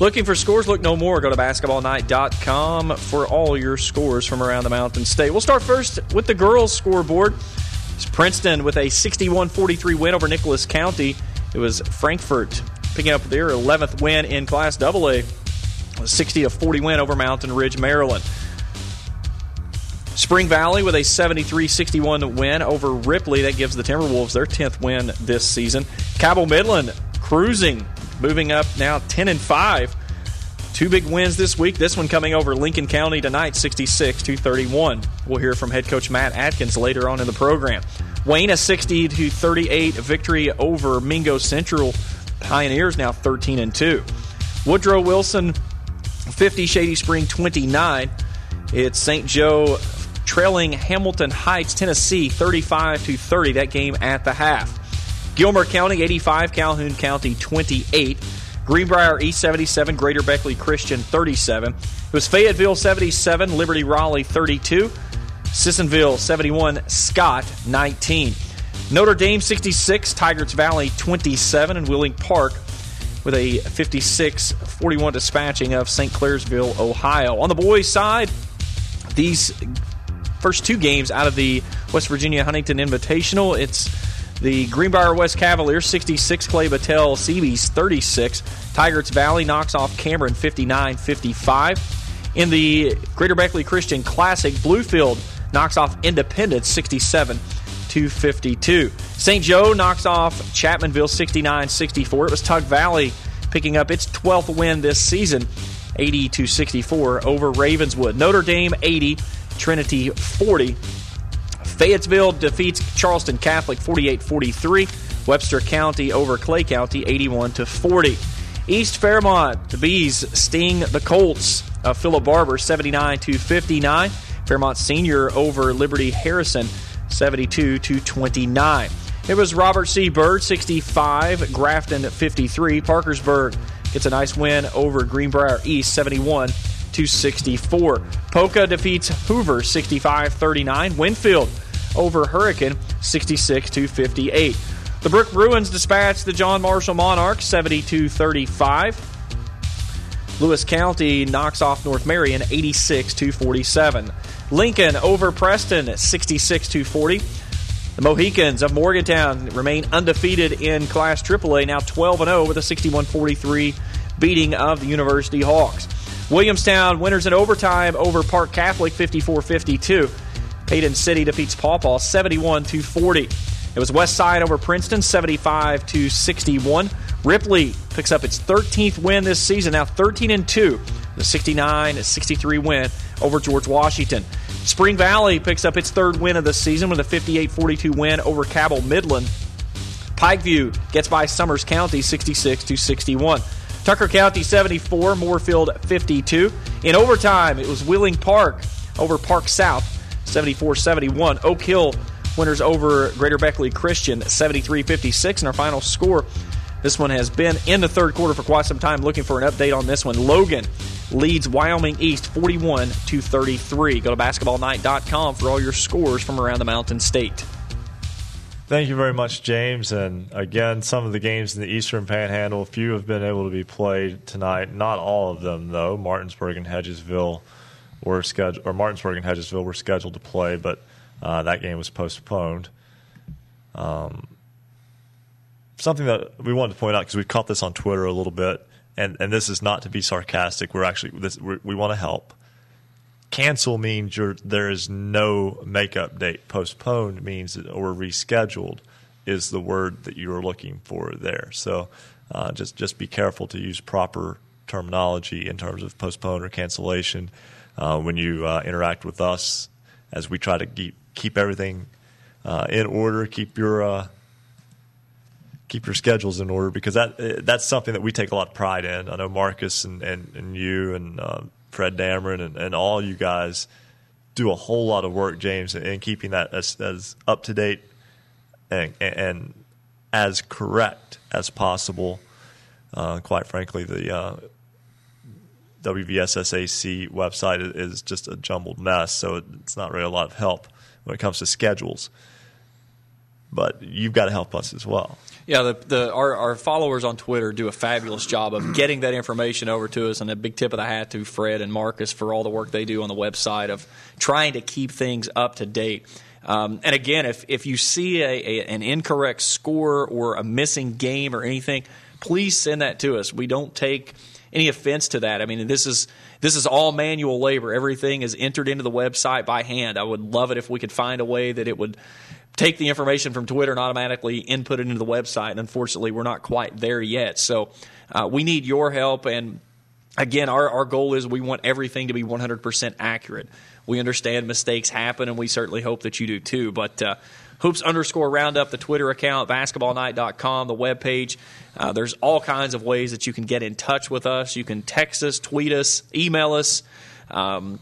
Looking for scores? Look no more. Go to basketballnight.com for all your scores from around the Mountain State. We'll start first with the girls' scoreboard. It's Princeton with a 61 43 win over Nicholas County. It was Frankfort picking up their 11th win in Class AA. A 60 to 40 win over Mountain Ridge, Maryland. Spring Valley with a 73 61 win over Ripley. That gives the Timberwolves their 10th win this season. Cabell Midland cruising, moving up now 10 and 5. Two big wins this week. This one coming over Lincoln County tonight, 66 to 31. We'll hear from head coach Matt Atkins later on in the program. Wayne a 60 to 38 victory over Mingo Central. Pioneers now 13 and 2. Woodrow Wilson 50 Shady Spring 29. It's St. Joe trailing Hamilton Heights, Tennessee 35 to 30 that game at the half. Gilmer County 85, Calhoun County 28. Greenbrier East 77, Greater Beckley Christian 37. It was Fayetteville 77, Liberty Raleigh 32. Sissonville 71, Scott 19. Notre Dame 66, Tygarts Valley 27, and Wheeling Park with a 56 41 dispatching of St. Clairsville, Ohio. On the boys' side, these first two games out of the West Virginia Huntington Invitational, it's the Greenbrier West Cavaliers 66, Clay Battelle Seabees 36. Tygarts Valley knocks off Cameron 59 55. In the Greater Beckley Christian Classic, Bluefield knocks off Independence 67 to 52. St. Joe knocks off Chapmanville 69 64. It was Tug Valley picking up its 12th win this season 80 64 over Ravenswood. Notre Dame 80, Trinity 40. Fayetteville defeats Charleston Catholic 48-43. Webster County over Clay County 81 to 40. East Fairmont, the Bees sting the Colts of Philip Barbour 79 to 59. Fairmont Senior over Liberty Harrison 72 to 29. It was Robert C. Byrd 65, Grafton 53. Parkersburg gets a nice win over Greenbrier East 71 to 64. Poca defeats Hoover 65 39. Winfield over Hurricane 66 to 58. The Brook Bruins dispatched the John Marshall Monarchs 72 35. Lewis County knocks off North Marion 86 to 47. Lincoln over Preston 66 to 40. The Mohicans of Morgantown remain undefeated in Class AAA, now 12 0 with a 61 43 beating of the University Hawks. Williamstown winners in overtime over Park Catholic 54 52. Paden City defeats Paw Paw 71-40 It was West Side over Princeton 75 to 61. Ripley picks up its 13th win this season, now 13 and 2. The 69 63 win over George Washington. Spring Valley picks up its third win of the season with a 58 42 win over Cabell Midland. Pikeview gets by Summers County 66 to 61. Tucker County 74, Moorefield 52. In overtime, it was Wheeling Park over Park South 74 71. Oak Hill winners over Greater Beckley Christian 73 56. And our final score this one has been in the third quarter for quite some time. Looking for an update on this one. Logan leads Wyoming East 41 to 33. Go to basketballnight.com for all your scores from around the Mountain State. Thank you very much, James. And again, some of the games in the Eastern Panhandle, a few have been able to be played tonight. Not all of them, though. Martinsburg and Hedgesville were scheduled, or Martinsburg and Hedgesville were scheduled to play, but uh, that game was postponed. Um, something that we wanted to point out because we caught this on Twitter a little bit, and, and this is not to be sarcastic. We're actually this, we're, we want to help. Cancel means there is no makeup date. Postponed means or rescheduled is the word that you are looking for there. So uh, just just be careful to use proper terminology in terms of postpone or cancellation uh, when you uh, interact with us, as we try to keep keep everything uh, in order, keep your uh, keep your schedules in order because that uh, that's something that we take a lot of pride in. I know Marcus and, and, and you and uh, Fred Dameron and, and all you guys do a whole lot of work, James, in keeping that as, as up to date and, and, as correct as possible. Uh, quite frankly, the uh, WVSSAC website is just a jumbled mess, so it's not really a lot of help when it comes to schedules. But you've got to help us as well. Yeah, the, the our, our, followers on Twitter do a fabulous job of getting that information over to us, and a big tip of the hat to Fred and Marcus for all the work they do on the website of trying to keep things up to date. Um, and again, if if you see a, a, an incorrect score or a missing game or anything, please send that to us. We don't take any offense to that. I mean, this is this is all manual labor. Everything is entered into the website by hand. I would love it if we could find a way that it would take the information from Twitter and automatically input it into the website. And unfortunately, we're not quite there yet. So uh, we need your help. And again, our, our goal is we want everything to be 100% accurate. We understand mistakes happen, and we certainly hope that you do too. But uh, hoops underscore roundup, the Twitter account, basketballnight.com, the webpage. Uh, there's all kinds of ways that you can get in touch with us. You can text us, tweet us, email us. Um,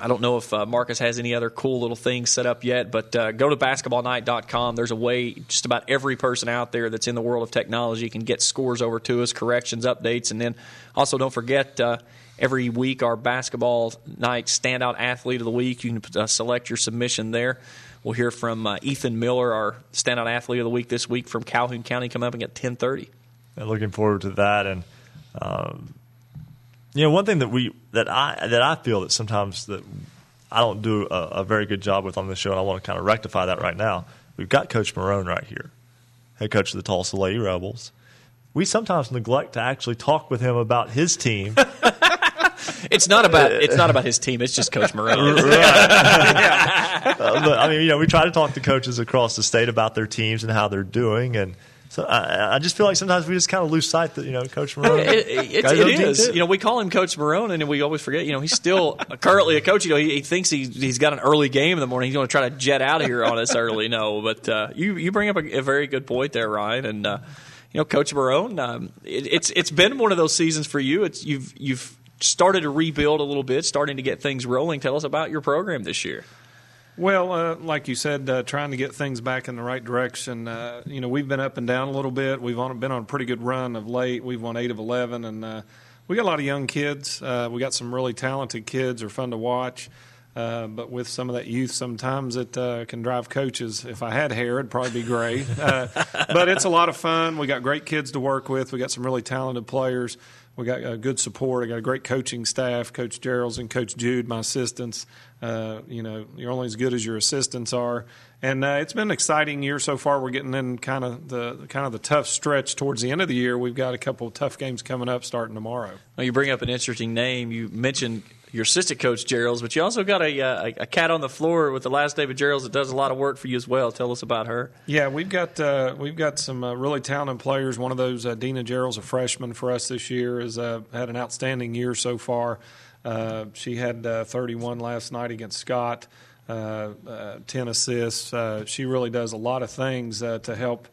I don't know if uh, Marcus has any other cool little things set up yet, but uh, go to basketballnight.com. There's a way just about every person out there that's in the world of technology can get scores over to us, corrections, updates, and then also don't forget uh, every week our basketball night standout athlete of the week. You can uh, select your submission there. We'll hear from uh, Ethan Miller, our standout athlete of the week this week from Calhoun County, coming up at 10:30. Looking forward to that and. Um, you know, one thing that we that I that I feel that sometimes that I don't do a, a very good job with on this show, and I want to kind of rectify that right now. We've got Coach Marone right here, head coach of the Tolsia Lady Rebels. We sometimes neglect to actually talk with him about his team. it's not about it's not about his team. It's just Coach Marone. right. yeah. uh, but I mean, you know, we try to talk to coaches across the state about their teams and how they're doing, and so I, I, just feel like sometimes we just kind of lose sight that you know Coach Marone. It, it, it is. You know, we call him Coach Marone, and we always forget. You know, he's still currently a coach. You know, he, he thinks he, he's got an early game in the morning. He's going to try to jet out of here on us early. No, but uh, you you bring up a, a, very good point there, Ryan, and uh, you know, Coach Marone. Um, it's it's been one of those seasons for you. It's you've you've started to rebuild a little bit, starting to get things rolling. Tell us about your program this year. Well, uh, like you said, uh, trying to get things back in the right direction. Uh, you know, we've been up and down a little bit. We've on, been on a pretty good run of late. We've won eight of eleven, and uh, we got a lot of young kids. Uh, we got some really talented kids. Are fun to watch. Uh, but with some of that youth, sometimes it can drive coaches. If I had hair, it'd probably be gray. But it's a lot of fun. We got great kids to work with. We got some really talented players. We got uh, good support. I got a great coaching staff, Coach Gerald's and Coach Jude, my assistants. Uh, you know, you're only as good as your assistants are, and uh, it's been an exciting year so far. We're getting in kind of the kind of the tough stretch towards the end of the year. We've got a couple of tough games coming up starting tomorrow. Well, you bring up an interesting name. You mentioned your assistant coach Gerald's, but you also got a, uh, a, cat on the floor with the last David Gerald's that does a lot of work for you as well. Tell us about her. Yeah, we've got uh, we've got some uh, really talented players. One of those, uh, Dina Gerald's, a freshman for us this year, has uh, had an outstanding year so far. She had 31 last night against Scott. 10 assists. she really does a lot of things to help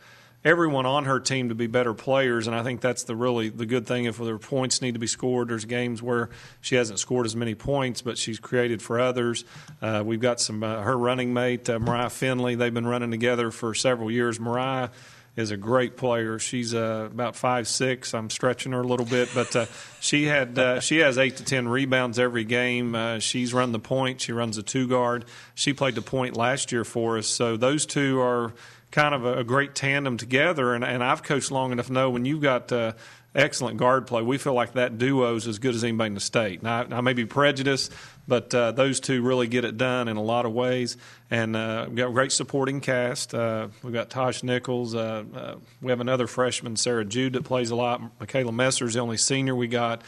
everyone on her team to be better players, and I think that's the really the good thing. If their points need to be scored, there's games where she hasn't scored as many points, but she's created for others. Uh, we've got some uh, her running mate uh, Mariah Finley. They've been running together for several years. Mariah is a great player. She's uh, about five six. I'm stretching her a little bit, but uh, she had uh, she has eight to ten rebounds every game. Uh, she's run the point. She runs a two guard. She played the point last year for us. So those two are kind of a, a great tandem together. And, and I've coached long enough to know when you've got uh, excellent guard play, we feel like that duo is as good as anybody in the state. Now, I may be prejudiced, but uh, those two really get it done in a lot of ways. And uh, we've got a great supporting cast. Uh, we've got Tosh Nichols. Uh, uh, we have another freshman, Sarah Jude, that plays a lot. Michaela Messer is the only senior we got.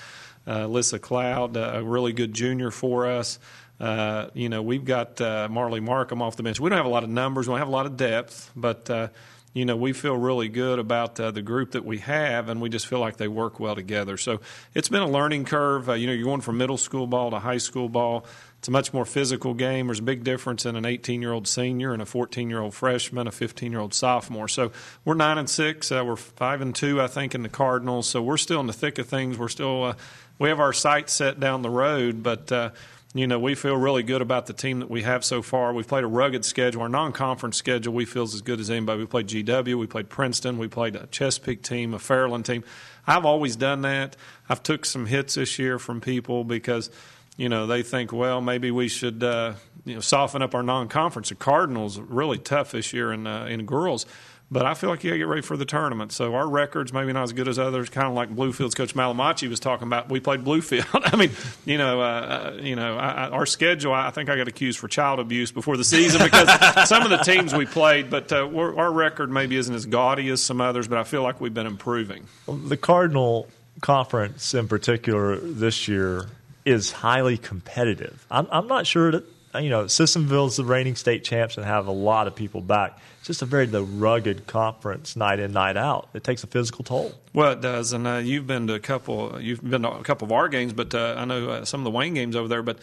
Uh, Alyssa Cloud, a really good junior for us. Uh, you know, we've got uh, Marley Markham off the bench. We don't have a lot of numbers, we don't have a lot of depth, but uh, you know, we feel really good about uh, the group that we have, and we just feel like they work well together. So it's been a learning curve. Uh, you know, you're going from middle school ball to high school ball. It's a much more physical game. There's a big difference in an 18 year old senior and a 14 year old freshman, a 15 year old sophomore. So we're nine and six. Uh, we're five and two, I think, in the Cardinals. So we're still in the thick of things. We're still uh, we have our sights set down the road, but uh, you know, we feel really good about the team that we have so far. We've played a rugged schedule. Our non-conference schedule we feel is as good as anybody. We played GW, we played Princeton, we played a Chesapeake team, a Fairland team. I've always done that. I've took some hits this year from people because, you know, they think, well, maybe we should, uh, you know, soften up our non-conference. The Cardinals really tough this year in uh, in girls. But I feel like you got to get ready for the tournament. So our records maybe not as good as others. Kind of like Bluefield's coach Malamachi was talking about. We played Bluefield. I mean, you know, uh, uh, you know, I, I, our schedule. I think I got accused for child abuse before the season because some of the teams we played. But uh, our record maybe isn't as gaudy as some others. But I feel like we've been improving. The Cardinal conference in particular this year is highly competitive. I'm, I'm not sure that you know Sissonville's the reigning state champs and have a lot of people back it's just a very the rugged conference night in night out. It takes a physical toll. Well, it does, and uh, you've been to a couple. You've been to a couple of our games, but uh, I know uh, some of the Wayne games over there. But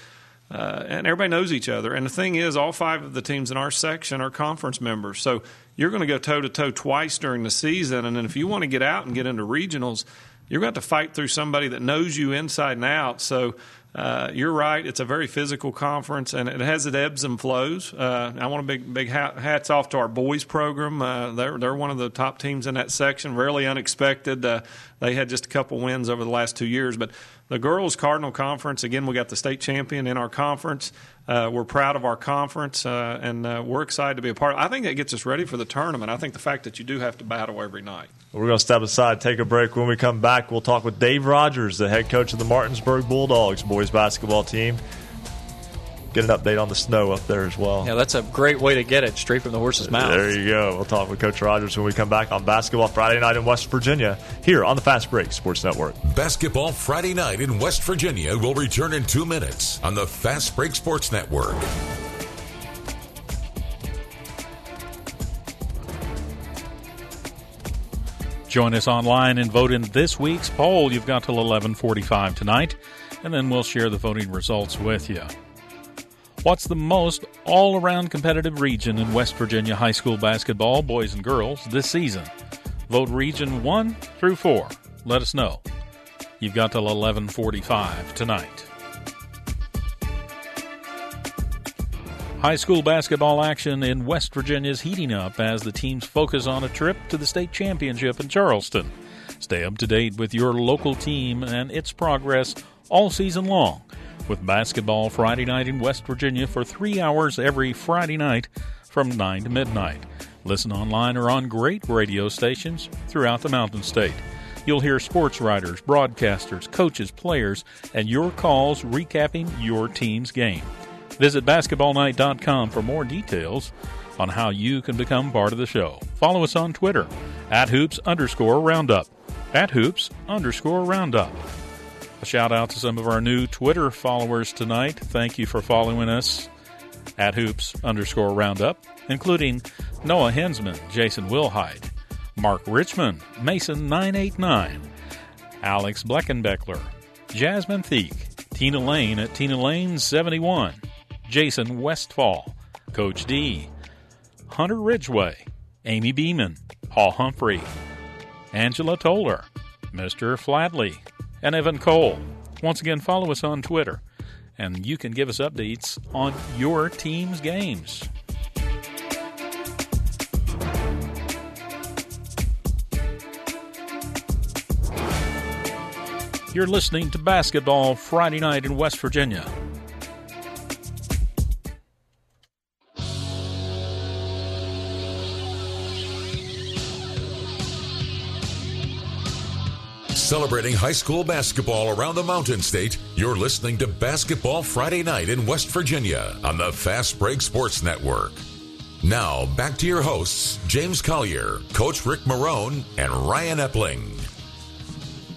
uh, and everybody knows each other. And the thing is, all five of the teams in our section are conference members, so you're going to go toe to toe twice during the season. And then if you want to get out and get into regionals, you're going to have to fight through somebody that knows you inside and out. So uh, you're right. It's a very physical conference, and it has its ebbs and flows. Uh, I want to big big hats off to our boys program. Uh, they're they're one of the top teams in that section. Really unexpected. Uh, they had just a couple wins over the last two years, but the girls Cardinal Conference again. We got the state champion in our conference. Uh, we're proud of our conference, uh, and uh, we're excited to be a part. I think that gets us ready for the tournament. I think the fact that you do have to battle every night. We're going to step aside, take a break. When we come back, we'll talk with Dave Rogers, the head coach of the Martinsburg Bulldogs boys basketball team get an update on the snow up there as well. Yeah, that's a great way to get it straight from the horse's mouth. There you go. We'll talk with Coach Rogers when we come back on Basketball Friday night in West Virginia here on the Fast Break Sports Network. Basketball Friday night in West Virginia will return in two minutes on the Fast Break Sports Network. Join us online and vote in this week's poll. You've got till 11:45 tonight, and then we'll share the voting results with you. What's the most all around competitive region in West Virginia high school basketball, boys and girls, this season? Vote region 1 through 4. Let us know. You've got till 11:45 tonight. High school basketball action in West Virginia is heating up as the teams focus on a trip to the state championship in Charleston. Stay up to date with your local team and its progress all season long with Basketball Friday night in West Virginia for three hours every Friday night from 9 to midnight. Listen online or on great radio stations throughout the Mountain State. You'll hear sports writers, broadcasters, coaches, players, and your calls recapping your team's game. Visit basketballnight.com for more details on how you can become part of the show. Follow us on Twitter at hoops underscore roundup. At hoops underscore roundup. A shout out to some of our new Twitter followers tonight. Thank you for following us at hoops underscore roundup, including Noah Hensman, Jason Wilhide, Mark Richmond, Mason989, Alex Bleckenbeckler, Jasmine Theek, Tina Lane at Tina Lane 71, Jason Westfall, Coach D, Hunter Ridgeway, Amy Beeman, Paul Humphrey, Angela Toller, Mr. Flatley, and Evan Cole. Once again, follow us on Twitter, and you can give us updates on your team's games. You're listening to Basketball Friday Night in West Virginia. Celebrating high school basketball around the Mountain State, you're listening to Basketball Friday Night in West Virginia on the Fast Break Sports Network. Now, back to your hosts, James Collier, Coach Rick Marone, and Ryan Epling.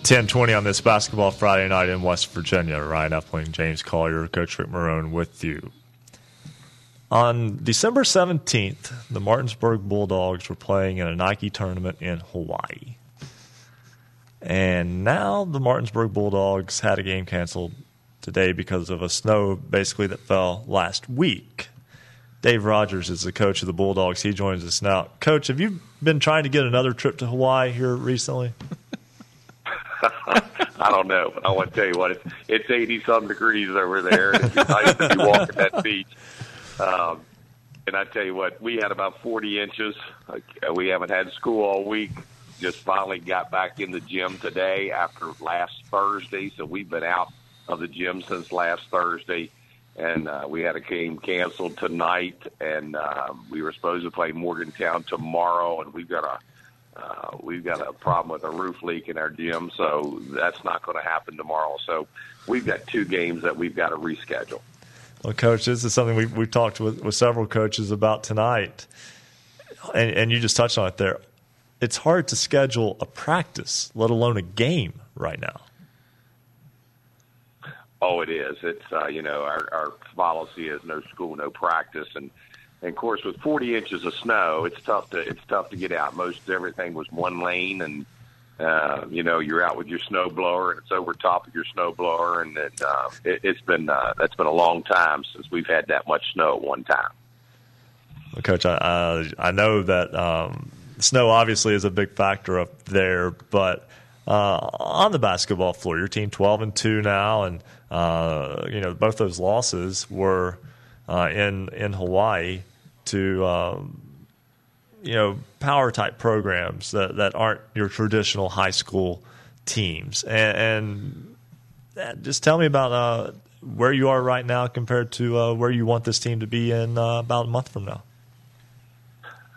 1020 on this Basketball Friday Night in West Virginia. Ryan Epling, James Collier, Coach Rick Marone with you. On December 17th, the Martinsburg Bulldogs were playing in a Nike tournament in Hawaii. And now the Martinsburg Bulldogs had a game canceled today because of a snow basically that fell last week. Dave Rogers is the coach of the Bulldogs. He joins us now. Coach, have you been trying to get another trip to Hawaii here recently? I don't know, but I want to tell you what it's it's eighty some degrees over there, it's nice to be walking that beach. Um, and I tell you what, we had about forty inches. We haven't had school all week just finally got back in the gym today after last Thursday. So we've been out of the gym since last Thursday, and uh, we had a game canceled tonight, and uh, we were supposed to play Morgantown tomorrow, and we've got a uh, we've got a problem with a roof leak in our gym, so that's not going to happen tomorrow. So we've got two games that we've got to reschedule. Well, coach, this is something we've, we've talked with, with several coaches about tonight, and, and you just touched on it there it's hard to schedule a practice, let alone a game right now. Oh, it is. It's uh, you know our, our policy is no school, no practice, and, and of course with 40 inches of snow, it's tough to it's tough to get out. Most everything was one lane, and uh, you know you're out with your snow blower, and it's over top of your snow blower, and it, uh, it, it's been uh, that's been a long time since we've had that much snow at one time. Well, Coach, I I know that. Um, snow obviously is a big factor up there, but uh, on the basketball floor, your team twelve and two now, and uh, you know both those losses were uh, in in Hawaii to um, you know power type programs that that aren't your traditional high school teams, and, and just tell me about uh, where you are right now compared to uh, where you want this team to be in uh, about a month from now.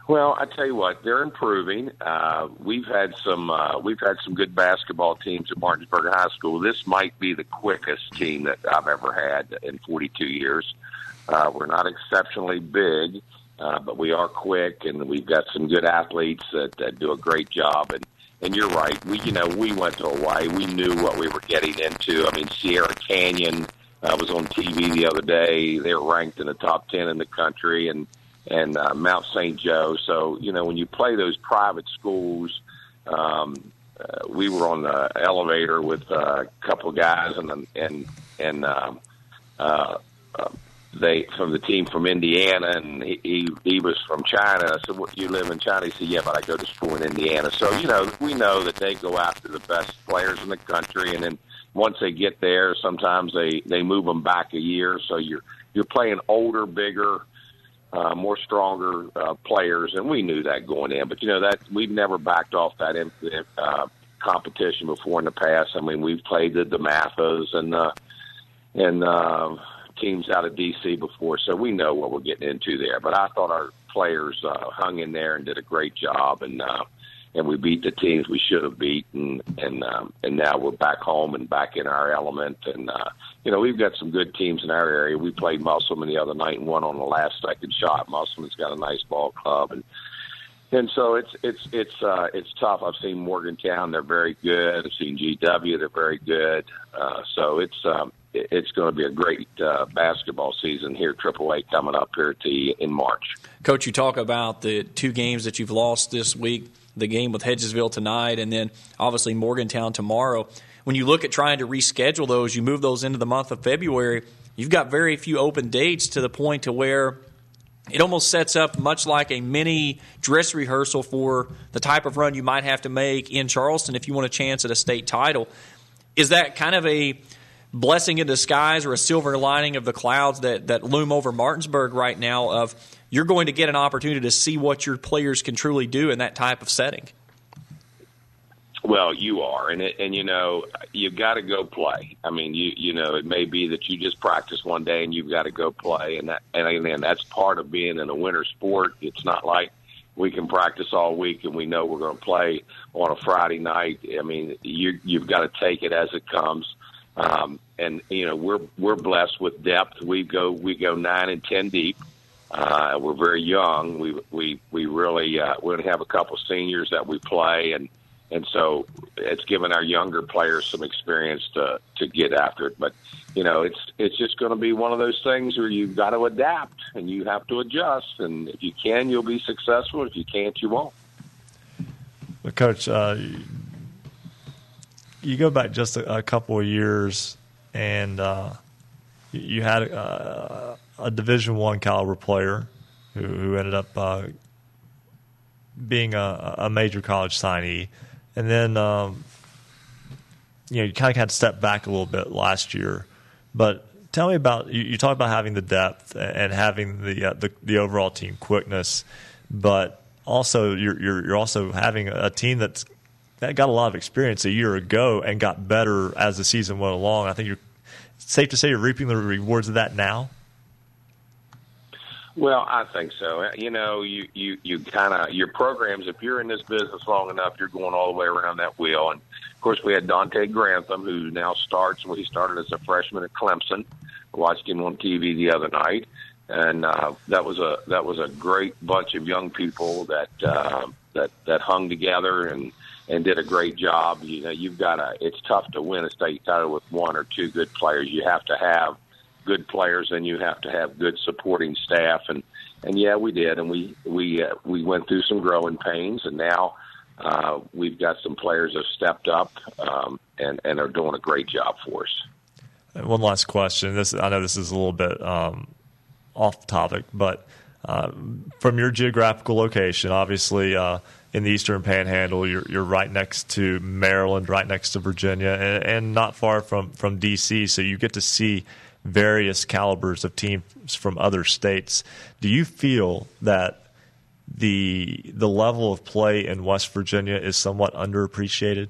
Well, I tell you what, they're improving. Uh, we've had some uh, we've had some good basketball teams at Martinsburg High School. This might be the quickest team that I've ever had in 42 years. Uh, we're not exceptionally big, uh, but we are quick, and we've got some good athletes that, that do a great job. And and you're right, we you know we went to Hawaii. We knew what we were getting into. I mean, Sierra Canyon uh, was on TV the other day. They were ranked in the top 10 in the country, and and uh, Mount St. Joe. So you know when you play those private schools, um, uh, we were on the elevator with uh, a couple guys and and and um, uh, uh, they from the team from Indiana, and he he, he was from China. I said, "What you live in China?" He said, "Yeah, but I go to school in Indiana." So you know we know that they go after the best players in the country, and then once they get there, sometimes they they move them back a year. So you're you're playing older, bigger uh, more stronger uh, players, and we knew that going in. But you know that we've never backed off that uh, competition before in the past. I mean, we've played the DeMathas and the and uh, teams out of DC before, so we know what we're getting into there. But I thought our players uh, hung in there and did a great job, and uh, and we beat the teams we should have beat, and um, and now we're back home and back in our element, and uh, you know we've got some good teams in our area. We played Musselman the other night and won on the last second shot. Musselman's got a nice ball club, and and so it's it's it's uh, it's tough. I've seen Morgantown; they're very good. I've seen GW; they're very good. Uh, so it's um, it's going to be a great uh, basketball season here, AAA coming up here in March. Coach, you talk about the two games that you've lost this week. The game with Hedgesville tonight, and then obviously Morgantown tomorrow. When you look at trying to reschedule those, you move those into the month of February. You've got very few open dates to the point to where it almost sets up much like a mini dress rehearsal for the type of run you might have to make in Charleston if you want a chance at a state title. Is that kind of a blessing in disguise or a silver lining of the clouds that, that loom over Martinsburg right now of you're going to get an opportunity to see what your players can truly do in that type of setting? Well, you are, and it, and you know you've got to go play. I mean, you you know it may be that you just practice one day and you've got to go play, and that and again that's part of being in a winter sport. It's not like we can practice all week and we know we're going to play on a Friday night. I mean, you you've got to take it as it comes. Um, and you know we're we're blessed with depth. We go we go nine and ten deep. Uh, we're very young. We we we really uh, we have a couple seniors that we play and and so it's given our younger players some experience to to get after it. But you know, it's it's just going to be one of those things where you've got to adapt and you have to adjust. And if you can, you'll be successful. If you can't, you won't. But Coach, uh, you go back just a, a couple of years, and uh, you had a, a Division One caliber player who, who ended up uh, being a, a major college signee and then um, you know you kind of had to step back a little bit last year. But tell me about you, you talk about having the depth and having the, uh, the, the overall team quickness, but also you're you're, you're also having a team that's that got a lot of experience a year ago and got better as the season went along. I think you're safe to say you're reaping the rewards of that now. Well, I think so. You know, you you you kind of your programs. If you're in this business long enough, you're going all the way around that wheel. And of course, we had Donte Grantham, who now starts. Well, he started as a freshman at Clemson. I watched him on TV the other night, and uh, that was a that was a great bunch of young people that uh, that that hung together and and did a great job. You know, you've got to. It's tough to win a state title with one or two good players. You have to have good players, then you have to have good supporting staff. And and yeah, we did, and we we uh, we went through some growing pains, and now uh, we've got some players that have stepped up um, and and are doing a great job for us. one last question. This I know this is a little bit um, off topic, but uh, from your geographical location, obviously uh, in the Eastern Panhandle, you're, you're right next to Maryland, right next to Virginia, and, and not far from from DC. So you get to see various calibers of teams from other states. Do you feel that the the level of play in West Virginia is somewhat underappreciated?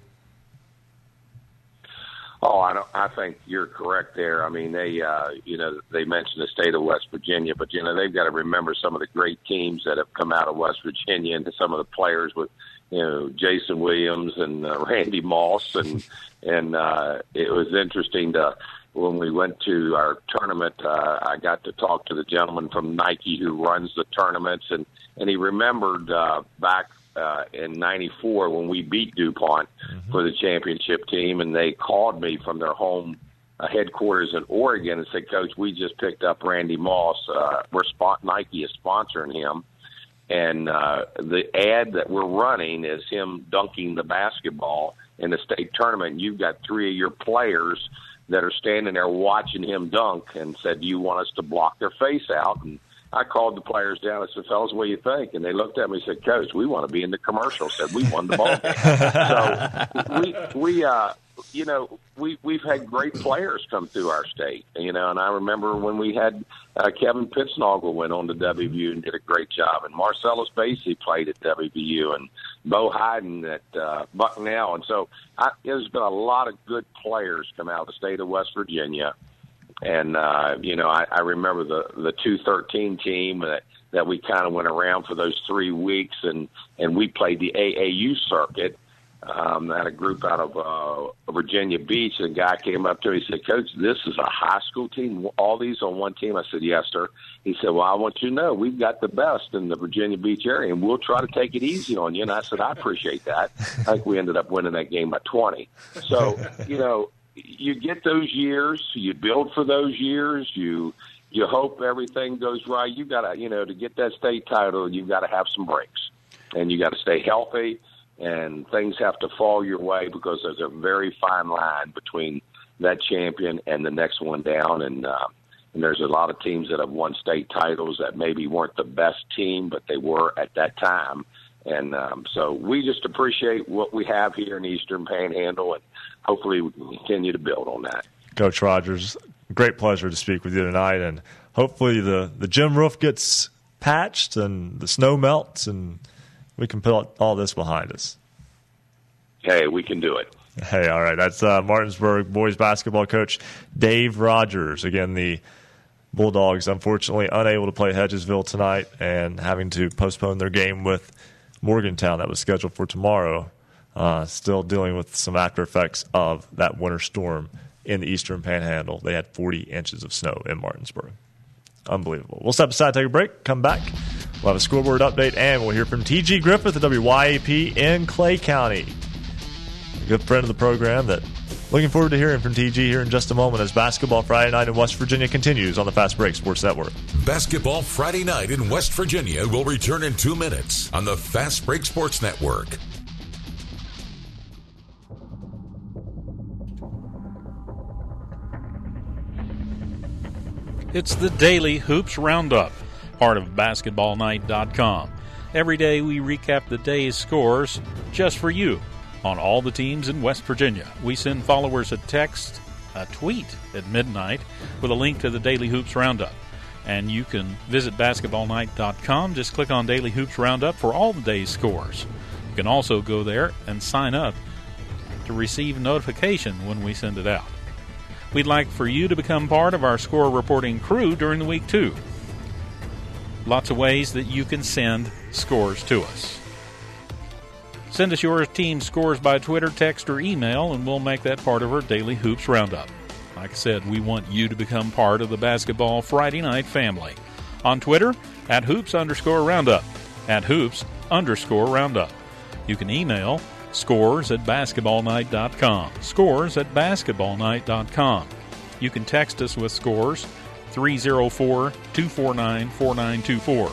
Oh, I don't. I think you're correct there. I mean, they, uh, you know, they mentioned the state of West Virginia, but you know, they've got to remember some of the great teams that have come out of West Virginia, and some of the players with, you know, Jason Williams and uh, Randy Moss, and and uh, it was interesting to when we went to our tournament, uh, I got to talk to the gentleman from Nike who runs the tournaments, and and he remembered uh, back uh, in '94 when we beat DuPont mm-hmm. for the championship team, and they called me from their home uh, headquarters in Oregon and said, "Coach, we just picked up Randy Moss. Uh, we're spot Nike is sponsoring him." And uh, the ad that we're running is him dunking the basketball in the state tournament. You've got three of your players that are standing there watching him dunk and said, "Do you want us to block their face out?" And I called the players down and said, "Fellas, what do you think?" And they looked at me and said, "Coach, we want to be in the commercial." Said we won the ball game. so we we uh you know, we we've had great players come through our state, you know, and I remember when we had uh, Kevin Pittsnoggle went on to WVU and did a great job, and Marcellus Basie played at WVU, and Bo Hayden at uh, Bucknell, and so I, there's been a lot of good players come out of the state of West Virginia, and uh, you know, I, I remember the the two thirteen team that that we kind of went around for those three weeks, and and we played the AAU circuit. Um, I had a group out of uh, Virginia Beach, and a guy came up to me. He said, "Coach, this is a high school team. All these on one team." I said, "Yes, sir." He said, "Well, I want you to know we've got the best in the Virginia Beach area, and we'll try to take it easy on you." And I said, "I appreciate that." I think we ended up winning that game by twenty. So, you know, you get those years, you build for those years, you you hope everything goes right. You got to, you know, to get that state title, you've got to have some breaks, and you got to stay healthy, and things have to fall your way because there's a very fine line between that champion and the next one down, and uh, and there's a lot of teams that have won state titles that maybe weren't the best team, but they were at that time. And um, so we just appreciate what we have here in Eastern Panhandle, and hopefully we can continue to build on that. Coach Rogers, great pleasure to speak with you tonight, and hopefully the the gym roof gets patched and the snow melts, and we can put all this behind us. Hey, we can do it. Hey, all right. That's uh, Martinsburg boys basketball coach Dave Rogers. Again, the Bulldogs unfortunately unable to play Hedgesville tonight and having to postpone their game with Morgantown that was scheduled for tomorrow. Uh, still dealing with some after effects of that winter storm in the eastern panhandle. They had 40 inches of snow in Martinsburg. Unbelievable. We'll step aside, take a break, come back. We'll have a scoreboard update, and we'll hear from TG Griffith at WYAP in Clay County. A good friend of the program that looking forward to hearing from TG here in just a moment as Basketball Friday Night in West Virginia continues on the Fast Break Sports Network. Basketball Friday Night in West Virginia will return in two minutes on the Fast Break Sports Network. It's the Daily Hoops Roundup, part of BasketballNight.com. Every day we recap the day's scores just for you on all the teams in West Virginia. We send followers a text, a tweet at midnight with a link to the Daily Hoops Roundup. And you can visit basketballnight.com. Just click on Daily Hoops Roundup for all the day's scores. You can also go there and sign up to receive notification when we send it out. We'd like for you to become part of our score reporting crew during the week, too. Lots of ways that you can send scores to us. Send us your team scores by Twitter, text, or email, and we'll make that part of our daily Hoops Roundup. Like I said, we want you to become part of the Basketball Friday Night family. On Twitter, at Hoops underscore Roundup, at Hoops underscore Roundup. You can email scores at basketballnight.com. Scores at basketballnight.com. You can text us with scores 304 249 4924.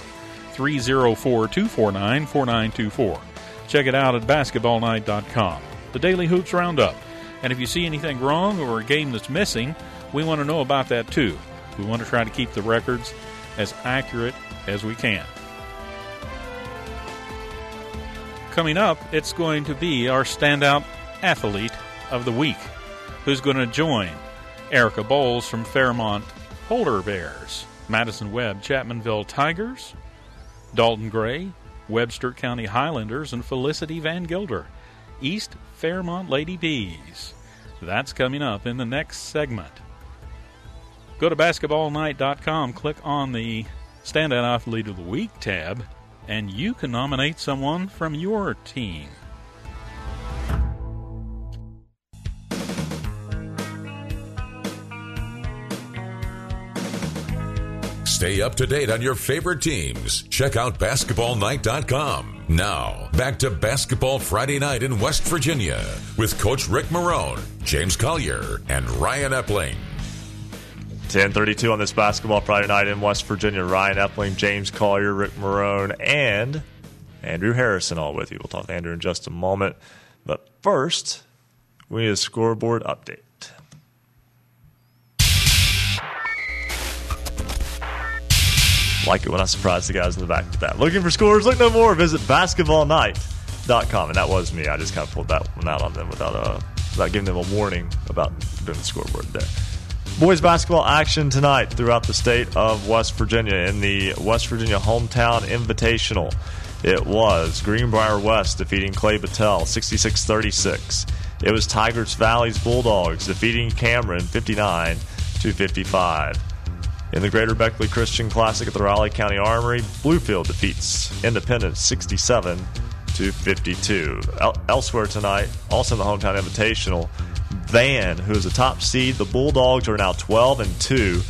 304 249 4924. Check it out at basketballnight.com. The Daily Hoops Roundup. And if you see anything wrong or a game that's missing, we want to know about that too. We want to try to keep the records as accurate as we can. Coming up, it's going to be our standout athlete of the week, who's going to join Erica Bowles from Fairmont Polar Bears, Madison Webb Chapmanville Tigers, Dalton Gray, Webster County Highlanders, and Felicity Van Gilder, East Fairmont Lady Bees. That's coming up in the next segment. Go to basketballnight.com, click on the Standout Athlete of the Week tab, and you can nominate someone from your team. Stay up to date on your favorite teams. Check out basketballnight.com. Now, back to Basketball Friday Night in West Virginia with Coach Rick Marone, James Collier, and Ryan Epling. 1032 on this Basketball Friday Night in West Virginia. Ryan Epling, James Collier, Rick Marone, and Andrew Harrison all with you. We'll talk to Andrew in just a moment. But first, we need a scoreboard update. Like it when I surprise the guys in the back with that. Looking for scores? Look no more. Visit basketballnight.com. And that was me. I just kind of pulled that one out on them without, uh, without giving them a warning about doing the scoreboard there. Boys basketball action tonight throughout the state of West Virginia in the West Virginia Hometown Invitational. It was Greenbrier West defeating Clay Battelle 66 36. It was Tygarts Valley's Bulldogs defeating Cameron 59 255. In the Greater Beckley Christian Classic at the Raleigh County Armory, Bluefield defeats Independence 67 to 52. El- elsewhere tonight, also in the hometown invitational, Van, who is a top seed, the Bulldogs are now 12 and 2.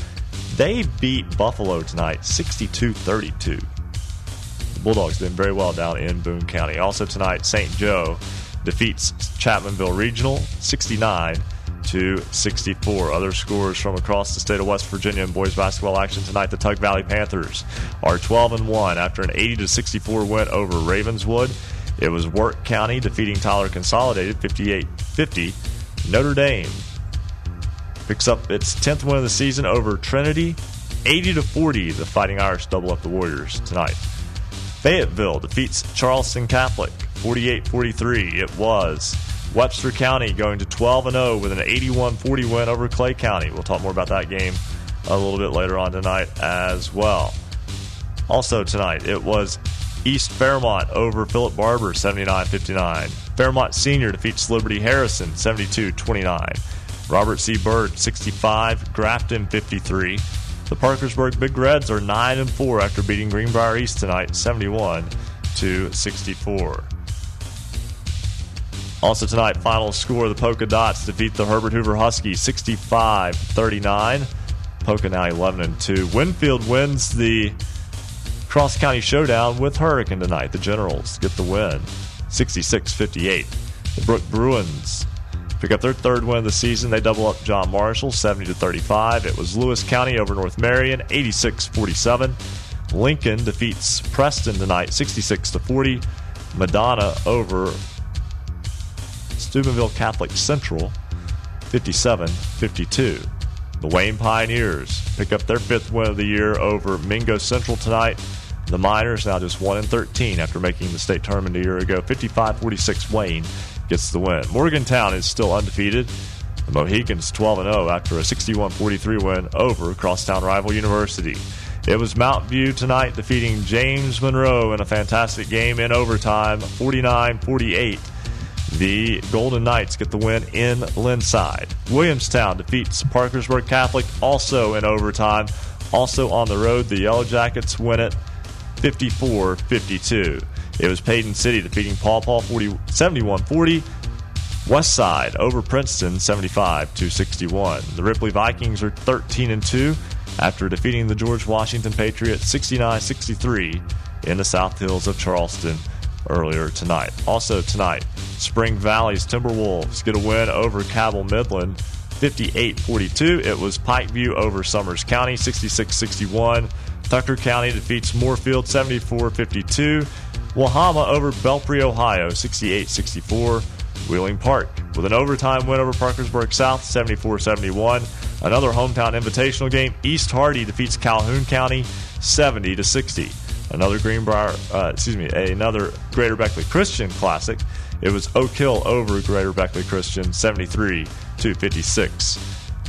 They beat Buffalo tonight 62-32. The Bulldogs doing very well down in Boone County. Also tonight, St. Joe defeats Chapmanville Regional 69 to 64. Other scores from across the state of West Virginia in boys basketball action tonight. The Tug Valley Panthers are 12 and 1 after an 80 to 64 win over Ravenswood. It was Wirt County defeating Tyler Consolidated 58-50. Notre Dame picks up its 10th win of the season over Trinity 80 to 40. The Fighting Irish double up the Warriors tonight. Fayetteville defeats Charleston Catholic 48-43. It was Webster County going to 12 and 0 with an 81-40 win over Clay County. We'll talk more about that game a little bit later on tonight as well. Also tonight, it was East Fairmont over Philip Barbour 79-59. Fairmont Senior defeats Liberty Harrison 72-29. Robert C. Byrd 65, Grafton 53. The Parkersburg Big Reds are 9 and 4 after beating Greenbrier East tonight 71 to 64. Also tonight, final score: the Poca Dots defeat the Herbert Hoover Huskies 65-39. Poca now 11 and 2. Winfield wins the Cross County Showdown with Hurricane tonight. The Generals get the win 66-58. The Brooke Bruins pick up their third win of the season. They double up John Marshall 70 to 35. It was Lewis County over North Marion 86-47. Lincoln defeats Preston tonight 66 to 40. Madonna over Steubenville Catholic Central 57 52. The Wayne Pioneers pick up their fifth win of the year over Mingo Central tonight. The Miners now just 1 and 13 after making the state tournament a year ago. 55 46 Wayne gets the win. Morgantown is still undefeated. The Mohicans 12 0 after a 61 43 win over crosstown rival University. It was Mount View tonight defeating James Monroe in a fantastic game in overtime 49 48. The Golden Knights get the win in Lindside. Williamstown defeats Parkersburg Catholic also in overtime. Also on the road, the Yellow Jackets win it 54 52. It was Paden City defeating Paw Paw 71 40. West Side over Princeton 75 to 61. The Ripley Vikings are 13 and 2 after defeating the George Washington Patriots 69 63 in the South Hills of Charleston earlier tonight. Also tonight, Spring Valley's Timberwolves get a win over Cabell Midland 58 42. It was Pikeview over Summers County 66 61. Tucker County defeats Moorefield 74 52. Wahama over Belpre, Ohio 68 64. Wheeling Park with an overtime win over Parkersburg South 74 71. Another hometown invitational game. East Hardy defeats Calhoun County 70 to 60. Another Greenbrier, uh, excuse me, another Greater Beckley Christian Classic. It was Oak Hill over Greater Beckley Christian 73 to 56.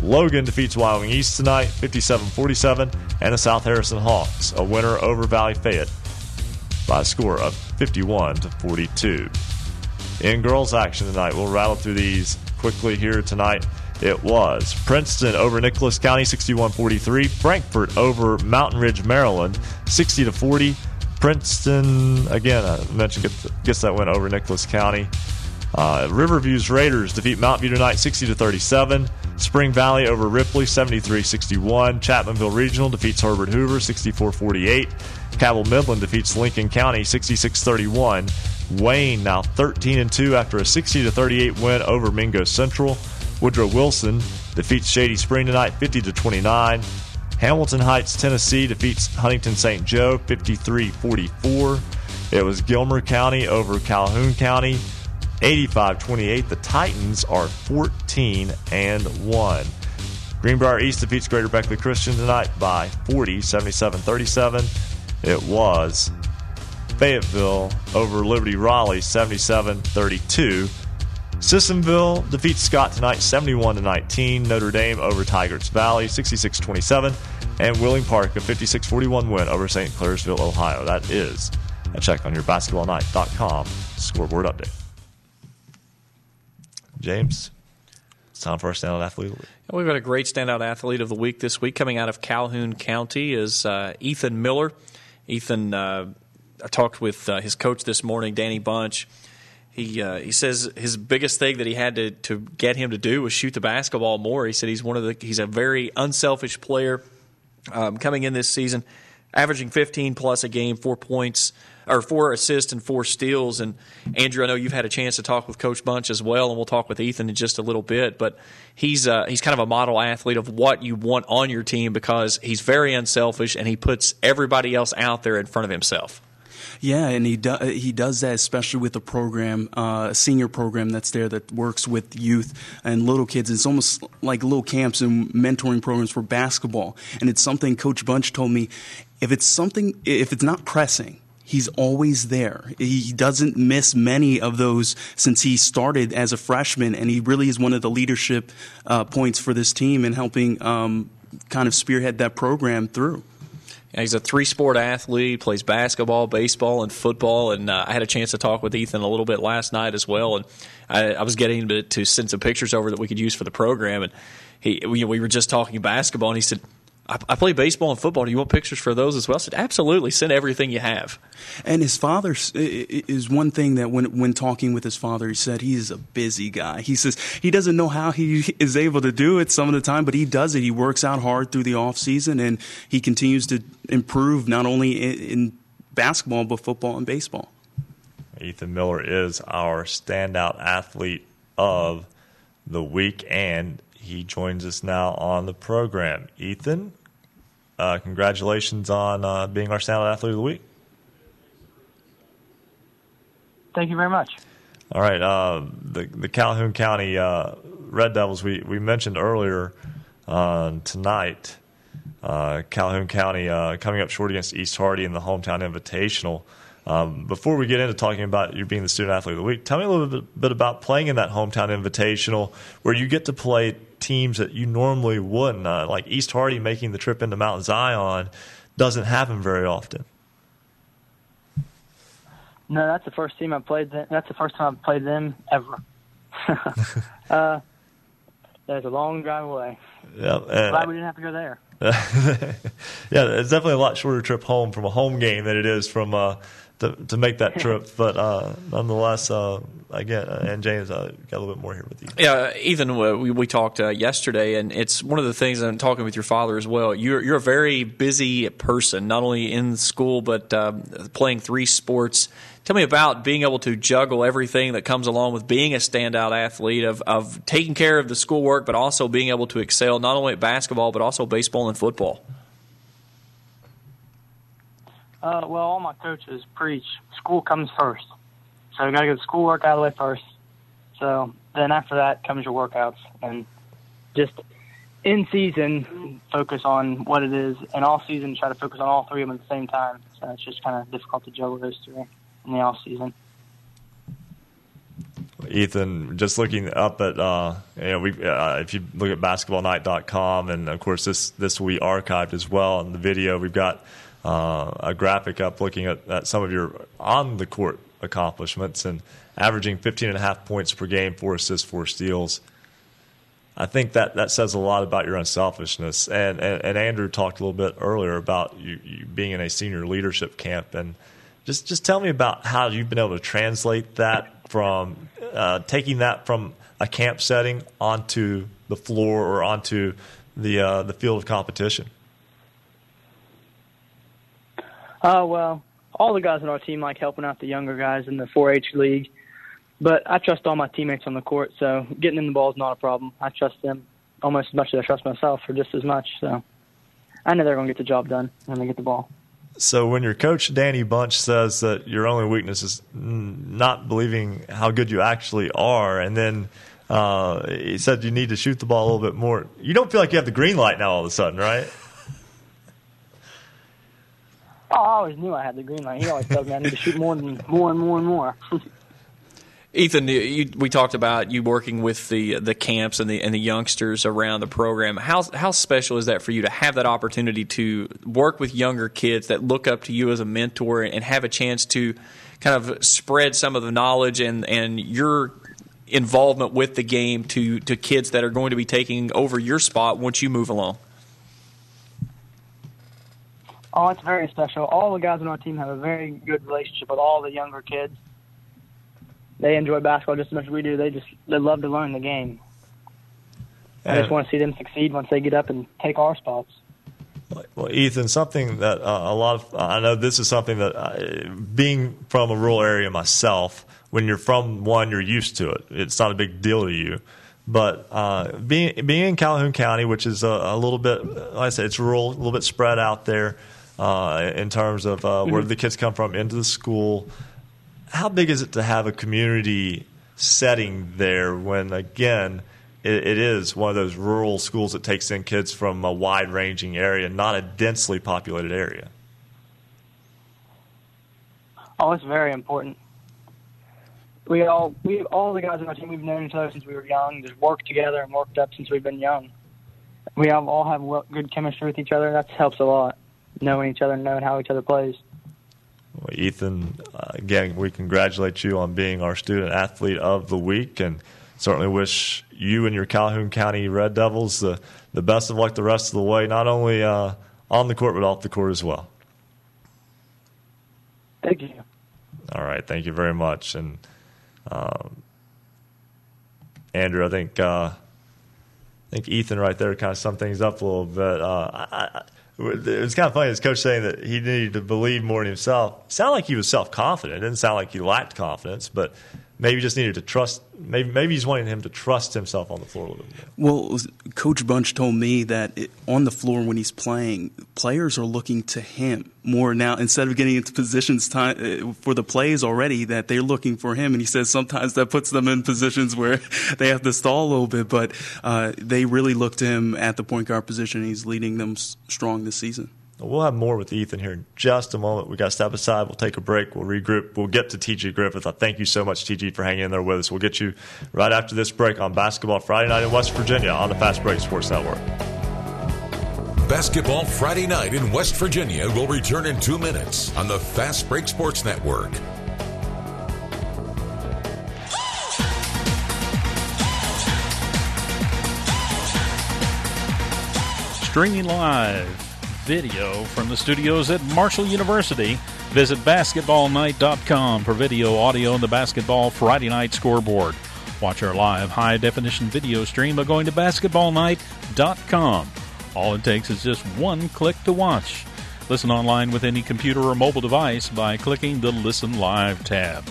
Logan defeats Wyoming East tonight 57 47. And the South Harrison Hawks, a winner over Valley Fayette by a score of 51 to 42. In girls action tonight, we'll rattle through these quickly here tonight. It was Princeton over Nicholas County 61-43, Frankfort over Mountain Ridge, Maryland 60 to 40. Princeton again, I mentioned gets, that win over Nicholas County. Uh, Riverview's Raiders defeat Mount View tonight 60 to 37. Spring Valley over Ripley 73-61. Chapmanville Regional defeats Herbert Hoover 64-48. Cabell Midland defeats Lincoln County 66-31. Wayne now 13 and 2 after a 60 to 38 win over Mingo Central. Woodrow Wilson defeats Shady Spring tonight 50 to 29. Hamilton Heights, Tennessee defeats Huntington St. Joe 53-44. It was Gilmer County over Calhoun County 85-28. The Titans are 14 and 1. Greenbrier East defeats Greater Beckley Christian tonight by 40, 77-37. It was Fayetteville over Liberty Raleigh 77-32. Sissonville defeats Scott tonight 71 to 19. Notre Dame over Tygarts Valley 66 27. And Wheeling Park a 56 41 win over St. Clairsville, Ohio. That is a check on your basketballnight.com scoreboard update. James, it's time for our standout athlete of the week. We've got a great standout athlete of the week this week coming out of Calhoun County is uh, Ethan Miller. Ethan, uh, I talked with uh, his coach this morning, Danny Bunch. He uh, he says his biggest thing that he had to, to get him to do was shoot the basketball more. He said he's one of the he's a very unselfish player um, coming in this season, averaging 15 plus a game, four points or four assists and four steals. And Andrew, I know you've had a chance to talk with Coach Bunch as well, and we'll talk with Ethan in just a little bit. But he's uh, he's kind of a model athlete of what you want on your team because he's very unselfish and he puts everybody else out there in front of himself. Yeah, and he do, he does that especially with a program, uh, a senior program that's there that works with youth and little kids. It's almost like little camps and mentoring programs for basketball. And it's something Coach Bunch told me. If it's something, if it's not pressing, he's always there. He doesn't miss many of those since he started as a freshman, and he really is one of the leadership uh, points for this team in helping um, kind of spearhead that program through. He's a three sport athlete, plays basketball, baseball, and football. And uh, I had a chance to talk with Ethan a little bit last night as well. And I, I was getting to, to send some pictures over that we could use for the program. And he, we, we were just talking basketball, and he said, I, I play baseball and football. Do you want pictures for those as well? I said, absolutely. Send everything you have. And his father is one thing that when when talking with his father, he said he is a busy guy. He says he doesn't know how he is able to do it some of the time, but he does it. He works out hard through the off season, and he continues to improve not only in, in basketball but football and baseball. Ethan Miller is our standout athlete of the week, and he joins us now on the program. Ethan, uh, congratulations on uh, being our standout athlete of the week. Thank you very much. All right, uh, the the Calhoun County uh, Red Devils. We we mentioned earlier uh, tonight. Uh, Calhoun County coming up short against East Hardy in the hometown invitational. Um, before we get into talking about you being the student athlete of the week, tell me a little bit, bit about playing in that hometown invitational where you get to play teams that you normally wouldn't. Uh, like East Hardy making the trip into Mount Zion doesn't happen very often. No, that's the first team I played. Them. That's the first time I've played them ever. uh, there's a long drive away. Yeah, glad we didn't have to go there. yeah, it's definitely a lot shorter trip home from a home game than it is from uh, to, to make that trip. but uh, nonetheless, uh, again, uh, and James, I got a little bit more here with you. Yeah, Ethan, uh, we, we talked uh, yesterday, and it's one of the things I'm talking with your father as well. You're you're a very busy person, not only in school but um, playing three sports. Tell me about being able to juggle everything that comes along with being a standout athlete, of, of taking care of the schoolwork, but also being able to excel not only at basketball, but also baseball and football. Uh, well, all my coaches preach school comes first. So you got to get the schoolwork out of the way first. So then after that comes your workouts and just in season focus on what it is, and off season try to focus on all three of them at the same time. So it's just kind of difficult to juggle those three in the off season. Ethan, just looking up at uh, you know we uh, if you look at basketballnight.com and of course this this will be archived as well in the video we've got uh, a graphic up looking at, at some of your on the court accomplishments and averaging 15 and a half points per game, four assists, four steals. I think that, that says a lot about your unselfishness. And, and, and Andrew talked a little bit earlier about you, you, being in a senior leadership camp. And just, just tell me about how you've been able to translate that from uh, taking that from a camp setting onto the floor or onto the, uh, the field of competition. Oh well, all the guys on our team like helping out the younger guys in the 4-H league, but I trust all my teammates on the court, so getting in the ball is not a problem. I trust them almost as much as I trust myself, or just as much. So I know they're going to get the job done when they get the ball. So when your coach Danny Bunch says that your only weakness is not believing how good you actually are, and then uh, he said you need to shoot the ball a little bit more, you don't feel like you have the green light now all of a sudden, right? Oh, I always knew I had the green light. He always tells me I need to shoot more and more and more and more. Ethan, you, we talked about you working with the the camps and the and the youngsters around the program. How how special is that for you to have that opportunity to work with younger kids that look up to you as a mentor and have a chance to kind of spread some of the knowledge and and your involvement with the game to to kids that are going to be taking over your spot once you move along? Oh, it's very special. All the guys on our team have a very good relationship with all the younger kids. They enjoy basketball just as much as we do. They just they love to learn the game. I just want to see them succeed once they get up and take our spots. Well, Ethan, something that uh, a lot of I know this is something that I, being from a rural area myself, when you're from one, you're used to it. It's not a big deal to you. But uh, being being in Calhoun County, which is a, a, little bit, like I said, it's rural, a little bit spread out there uh, in terms of uh, where mm-hmm. the kids come from into the school. How big is it to have a community setting there when again? it, it is one of those rural schools that takes in kids from a wide ranging area, not a densely populated area. Oh, it's very important. We all we all the guys on our team we've known each other since we were young. Just worked together and worked up since we've been young. We all have good chemistry with each other. That helps a lot. Knowing each other, knowing how each other plays. Well, Ethan, uh, again, we congratulate you on being our student athlete of the week, and certainly wish you and your Calhoun County Red Devils the, the best of luck the rest of the way, not only uh, on the court, but off the court as well. Thank you. All right. Thank you very much. And um, Andrew, I think uh, I think Ethan right there kind of summed things up a little bit. Uh, I, it was kind of funny, his coach saying that he needed to believe more in himself. It sounded like he was self confident. Didn't sound like he lacked confidence, but maybe just needed to trust. Maybe maybe he's wanting him to trust himself on the floor a little bit. Well, Coach Bunch told me that it, on the floor when he's playing, players are looking to him more now instead of getting into positions time uh, for the plays already. That they're looking for him, and he says sometimes that puts them in positions where they have to stall a little bit. But uh, they really look to him at the point guard position. He's leading them strong this season. We'll have more with Ethan here in just a moment. We got to step aside. We'll take a break. We'll regroup. We'll get to TG Griffith. I thank you so much, TG, for hanging in there with us. We'll get you right after this break on Basketball Friday night in West Virginia on the Fast Break Sports Network. Basketball Friday night in West Virginia will return in two minutes on the Fast Break Sports Network. Streaming live video from the studios at Marshall University. Visit basketballnight.com for video, audio, and the basketball Friday night scoreboard. Watch our live high definition video stream by going to basketballnight.com. All it takes is just one click to watch. Listen online with any computer or mobile device by clicking the Listen Live tab.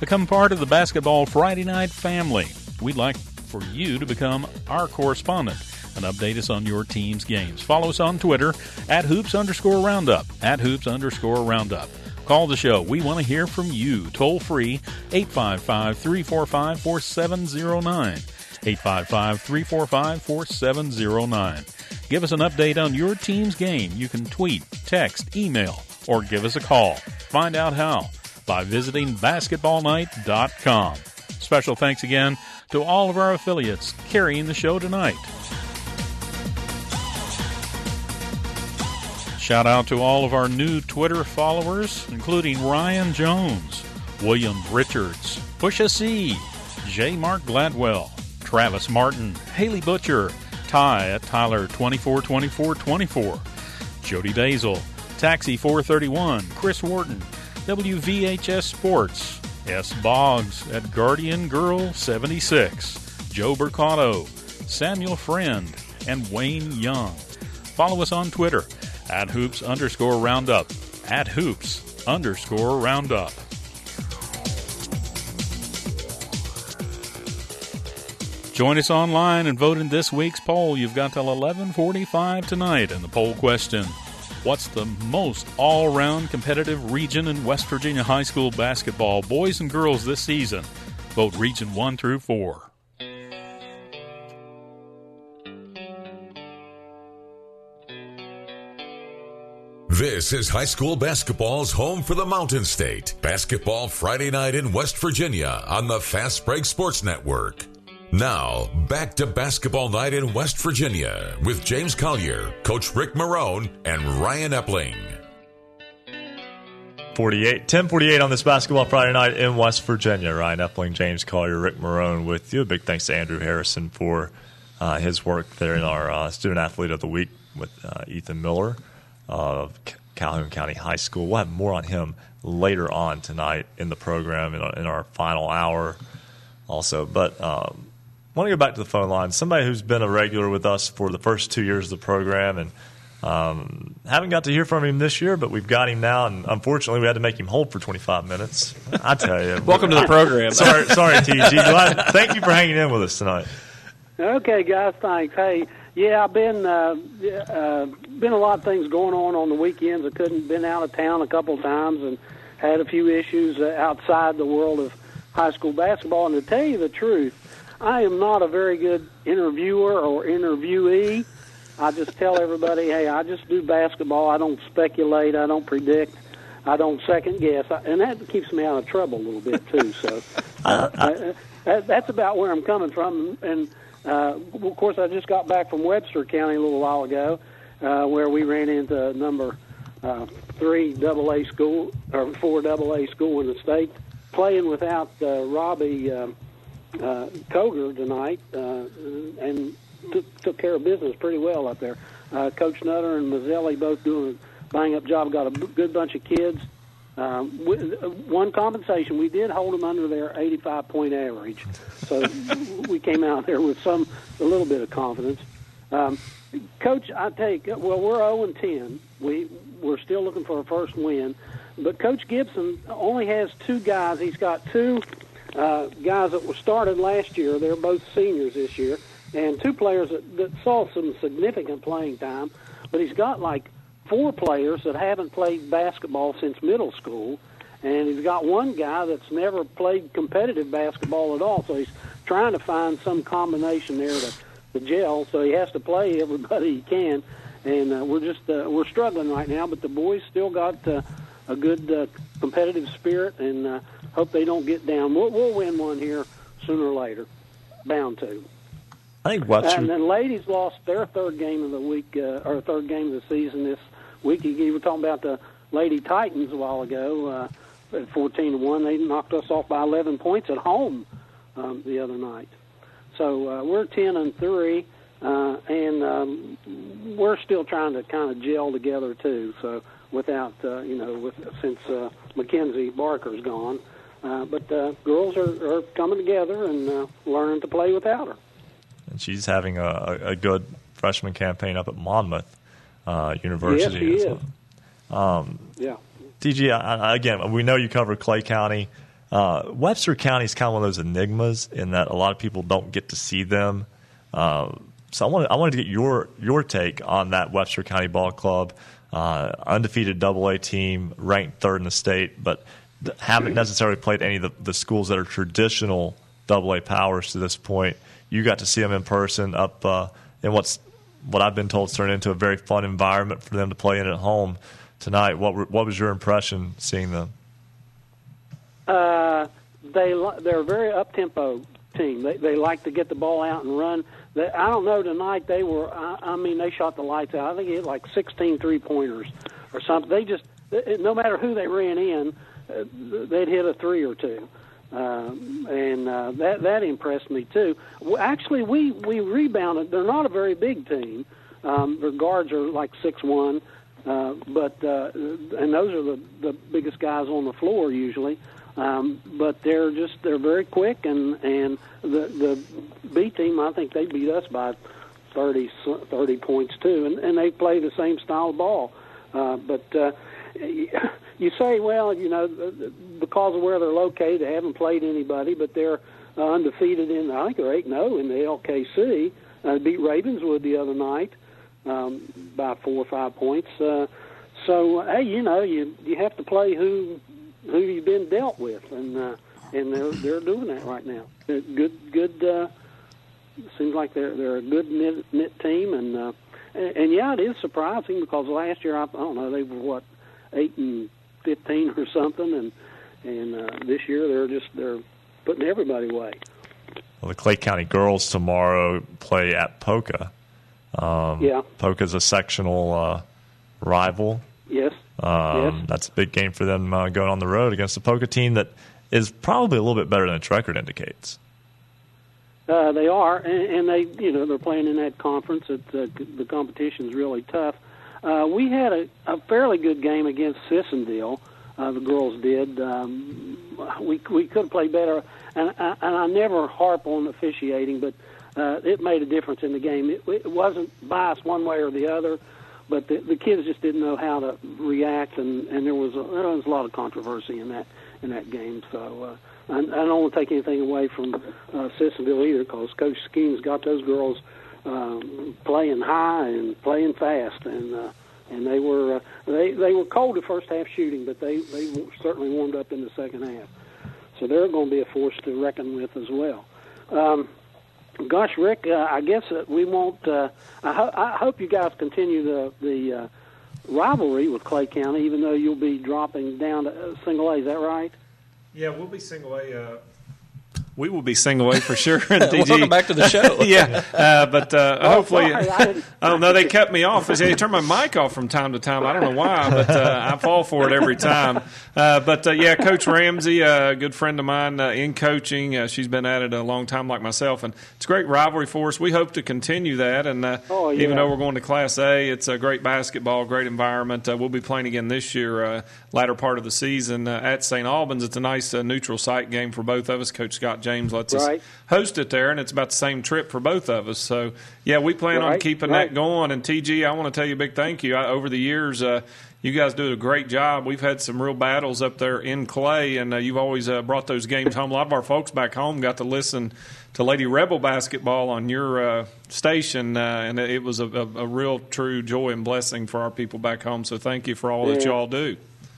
Become part of the Basketball Friday Night family. We'd like for you to become our correspondent and update us on your team's games. Follow us on Twitter at hoops underscore roundup. At hoops underscore roundup. Call the show. We want to hear from you. Toll free 855 345 4709. 855 345 4709. Give us an update on your team's game. You can tweet, text, email, or give us a call. Find out how by visiting basketballnight.com. Special thanks again to all of our affiliates carrying the show tonight. Shout out to all of our new Twitter followers, including Ryan Jones, William Richards, Pusha C, J. Mark Gladwell, Travis Martin, Haley Butcher, Ty at Tyler 242424, Jody Basil, Taxi 431, Chris Wharton, WVHS Sports, S. Boggs at Guardian Girl 76, Joe Burcato, Samuel Friend, and Wayne Young. Follow us on Twitter at hoops underscore roundup. At hoops underscore roundup. Join us online and vote in this week's poll. You've got till 11:45 tonight, and the poll question: What's the most all-round competitive region in West Virginia high school basketball, boys and girls, this season? Vote Region One through Four. This is high school basketball's home for the Mountain State. Basketball Friday night in West Virginia on the Fast Break Sports Network. Now, back to basketball night in West Virginia with James Collier, Coach Rick Marone, and Ryan Epling. 48, 1048 on this basketball Friday night in West Virginia. Ryan Epling, James Collier, Rick Marone with you. A big thanks to Andrew Harrison for uh, his work there in our uh, Student Athlete of the Week with uh, Ethan Miller of Calhoun County High School. We'll have more on him later on tonight in the program in our, in our final hour also. But um, I want to go back to the phone line. Somebody who's been a regular with us for the first two years of the program and um, haven't got to hear from him this year, but we've got him now, and unfortunately, we had to make him hold for 25 minutes. I tell you, welcome to the program. sorry, sorry, TG. Glad, thank you for hanging in with us tonight. Okay, guys, thanks. Hey, yeah, I've been uh, uh, been a lot of things going on on the weekends. I couldn't been out of town a couple of times and had a few issues uh, outside the world of high school basketball. And to tell you the truth, I am not a very good interviewer or interviewee. I just tell everybody, hey, I just do basketball. I don't speculate. I don't predict. I don't second guess, and that keeps me out of trouble a little bit too. So uh, uh, that, that's about where I'm coming from. And uh, of course, I just got back from Webster County a little while ago, uh, where we ran into number uh, three double A school or four double A school in the state, playing without uh, Robbie uh, uh, Koger tonight, uh, and took, took care of business pretty well up there. Uh, Coach Nutter and Mazzelli both doing a bang up job. Got a b- good bunch of kids. Um, with, uh, one compensation, we did hold them under their 85 point average, so we came out there with some a little bit of confidence. Um, Coach, I take well, we're 0 and 10. We we're still looking for a first win, but Coach Gibson only has two guys. He's got two uh, guys that were started last year. They're both seniors this year, and two players that, that saw some significant playing time. But he's got like four players that haven't played basketball since middle school, and he's got one guy that's never played competitive basketball at all. So he's trying to find some combination there to, to gel. So he has to play everybody he can, and uh, we're just uh, we're struggling right now. But the boys still got uh, a good uh, competitive spirit, and uh, hope they don't get down. We'll, we'll win one here sooner or later, bound to. I think Webster. And then ladies lost their third game of the week, uh, or third game of the season this week. You were talking about the Lady Titans a while ago uh, at 14 to 1. They knocked us off by 11 points at home um, the other night. So uh, we're 10 and 3, uh, and um, we're still trying to kind of gel together, too. So without, uh, you know, with, since uh, Mackenzie Barker's gone. Uh, but uh, girls are, are coming together and uh, learning to play without her. And she's having a, a good freshman campaign up at Monmouth uh, University. Yes, he is. Um, yeah. TG, I, I, again, we know you cover Clay County. Uh, Webster County is kind of one of those enigmas in that a lot of people don't get to see them. Uh, so I wanted, I wanted to get your your take on that Webster County Ball Club, uh, undefeated Double A team, ranked third in the state, but haven't necessarily played any of the, the schools that are traditional Double A powers to this point. You got to see them in person up uh, in what's what I've been told turned into a very fun environment for them to play in at home tonight. What were, what was your impression seeing them? Uh, they they're a very up tempo team. They they like to get the ball out and run. They, I don't know tonight they were. I, I mean they shot the lights out. I think it like 16 three pointers or something. They just no matter who they ran in, uh, they'd hit a three or two. Um, and uh, that that impressed me too. Actually, we we rebounded. They're not a very big team. Um, their guards are like six one, uh, but uh, and those are the the biggest guys on the floor usually. Um, but they're just they're very quick and and the the B team I think they beat us by 30, 30 points too, and and they play the same style of ball. Uh, but uh, you say, well, you know, because of where they're located, they haven't played anybody, but they're uh, undefeated in. I think they're eight zero in the LKC. Uh, beat Ravenswood the other night um, by four or five points. Uh, so hey, you know, you you have to play who who you've been dealt with, and uh, and they're they're doing that right now. They're good good. Uh, seems like they're they're a good knit, knit team, and, uh, and and yeah, it is surprising because last year I, I don't know they were what eight and fifteen or something, and and uh, this year they're just they're putting everybody away. Well, the Clay County girls tomorrow play at Poca. Um, yeah, Poca's a sectional uh, rival. Yes. Um, Yes. That's a big game for them uh, going on the road against a Poca team that is probably a little bit better than its record indicates. Uh, they are, and, and they, you know, they're playing in that conference. It, uh, the competition's really tough. Uh, we had a, a fairly good game against Sissonville. Uh, the girls did. Um, we we could played better, and I, and I never harp on officiating, but uh, it made a difference in the game. It, it wasn't biased one way or the other, but the, the kids just didn't know how to react, and, and there was a, there was a lot of controversy in that in that game. So uh, I, I don't want to take anything away from uh, Sissonville either, because Coach Skeens got those girls um, playing high and playing fast, and uh, and they were uh, they they were cold the first half shooting, but they they certainly warmed up in the second half. So they're going to be a force to reckon with as well. Um, gosh, Rick, uh, I guess uh, we won't. Uh, I, ho- I hope you guys continue the the uh, rivalry with Clay County, even though you'll be dropping down to uh, single A. Is that right? Yeah, we'll be single A. Uh, we will be single A for sure. in TG. Welcome back to the show. yeah, uh, but uh, Oh, hopefully, sorry, I I don't know. They cut me off. They turn my mic off from time to time. I don't know why, but uh, I fall for it every time. Uh, but uh, yeah, Coach Ramsey, uh, a good friend of mine uh, in coaching. Uh, she's been at it a long time, like myself, and it's a great rivalry for us. We hope to continue that. And uh, Oh, yeah. even though we're going to Class A, it's a great basketball, great environment. Uh, we'll be playing again this year, uh, latter part of the season uh, at St. Albans. It's a nice uh, neutral site game for both of us. Coach Scott James lets Right. us host it there, and it's about the same trip for both of us. So, yeah, we plan on keeping right. that going. And TG, I want to tell you a big thank you. I, over the years, uh, you guys do a great job. We've had some real battles up there in Clay, and uh, you've always uh, brought those games home. A lot of our folks back home got to listen to Lady Rebel basketball on your uh, station, uh, and it was a, a, a real, true joy and blessing for our people back home. So, thank you for all that y'all do.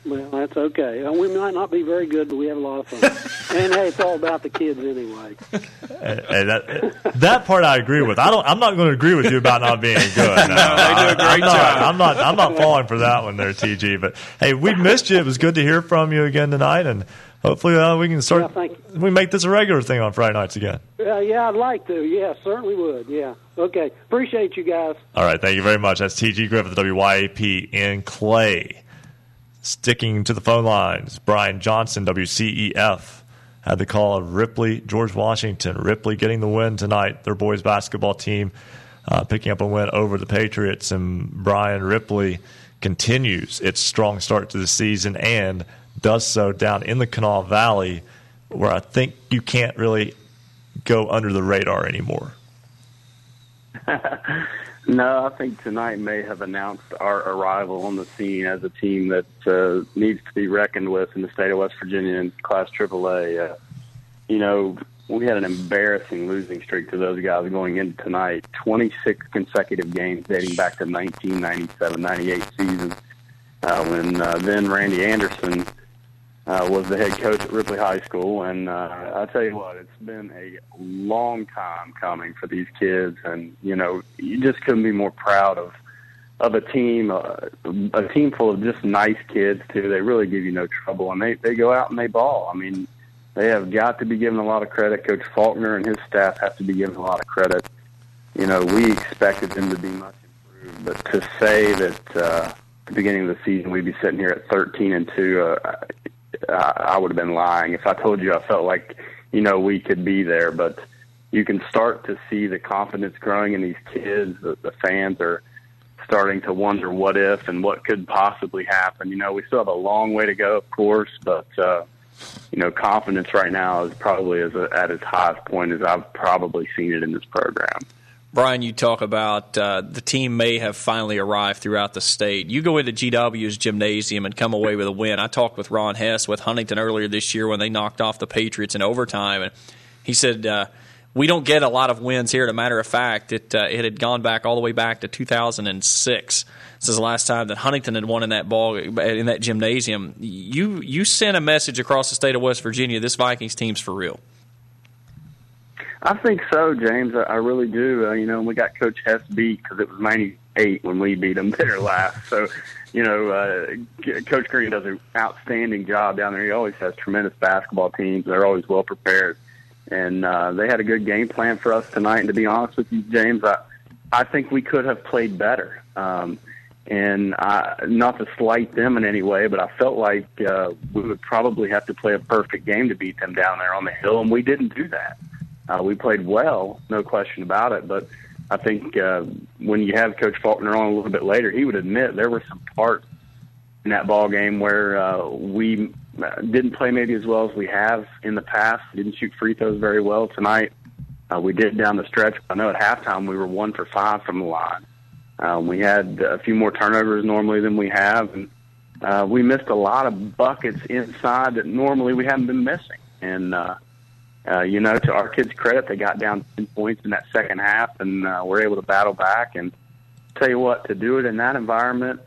Well, that's okay. Uh, we might not be very good, but we have a lot of fun. and hey, it's all about the kids anyway. Hey, hey, that that part I agree with. I don't. I'm not going to agree with you about not being good. No, they do a I- great I'm not, job. I'm not. I'm not falling for that one there, TG. But hey, we missed you. It was good to hear from you again tonight, and hopefully uh, we can start. Yeah, We make this a regular thing on Friday nights again. Uh, yeah, I'd like to. Yeah, certainly would. Yeah. Okay. Appreciate you guys. All right, thank you very much. That's TG Griffith, of the WYAP in Clay. Sticking to the phone lines, Brian Johnson, WCEF, had the call of Ripley, George Washington. Ripley getting the win tonight. Their boys basketball team uh, picking up a win over the Patriots, and Brian Ripley continues its strong start to the season and does so down in the Kanawha Valley, where I think you can't really go under the radar anymore. No, I think tonight may have announced our arrival on the scene as a team that uh, needs to be reckoned with in the state of West Virginia in Class AAA. Uh, you know, we had an embarrassing losing streak to those guys going into tonight. 26 consecutive games dating back to 1997-98 season uh, when uh, then Randy Anderson uh, was the head coach at Ripley High School, and uh, I tell you what, it's been a long time coming for these kids, and you know, you just couldn't be more proud of of a team, uh, a team full of just nice kids too. They really give you no trouble, and they they go out and they ball. I mean, they have got to be given a lot of credit. Coach Faulkner and his staff have to be given a lot of credit. You know, we expected them to be much improved, but to say that uh, at the beginning of the season we'd be sitting here at 13 and two, uh, I, I would have been lying if I told you I felt like you know we could be there. But you can start to see the confidence growing in these kids. The, the fans are starting to wonder what if and what could possibly happen. You know, we still have a long way to go, of course, but uh, you know, confidence right now is probably as a, at its highest point as I've probably seen it in this program. Brian, you talk about uh, the team may have finally arrived throughout the state. You go into GW's gymnasium and come away with a win. I talked with Ron Hess with Huntington earlier this year when they knocked off the Patriots in overtime, and he said uh, we don't get a lot of wins here. As a matter of fact, it uh, it had gone back all the way back to 2006. This is the last time that Huntington had won in that ball in that gymnasium. You you sent a message across the state of West Virginia. This Vikings team's for real. I think so, James. I, I really do. Uh, you know, we got Coach Hess beat because it was 98 when we beat them there last. So, you know, uh, Coach Green does an outstanding job down there. He always has tremendous basketball teams. They're always well prepared. And uh, they had a good game plan for us tonight. And to be honest with you, James, I, I think we could have played better. Um, And I, not to slight them in any way, but I felt like uh, we would probably have to play a perfect game to beat them down there on the hill, and we didn't do that. Uh, we played well, no question about it. But I think uh, when you have Coach Faulkner on a little bit later, he would admit there were some parts in that ball game where uh, we uh, didn't play maybe as well as we have in the past. Didn't shoot free throws very well tonight. Uh, we did down the stretch. I know at halftime we were one for five from the line. Um, we had a few more turnovers normally than we have, and uh, we missed a lot of buckets inside that normally we haven't been missing. And uh, uh, you know, to our kids' credit, they got down ten points in that second half, and uh, were able to battle back. And tell you what, to do it in that environment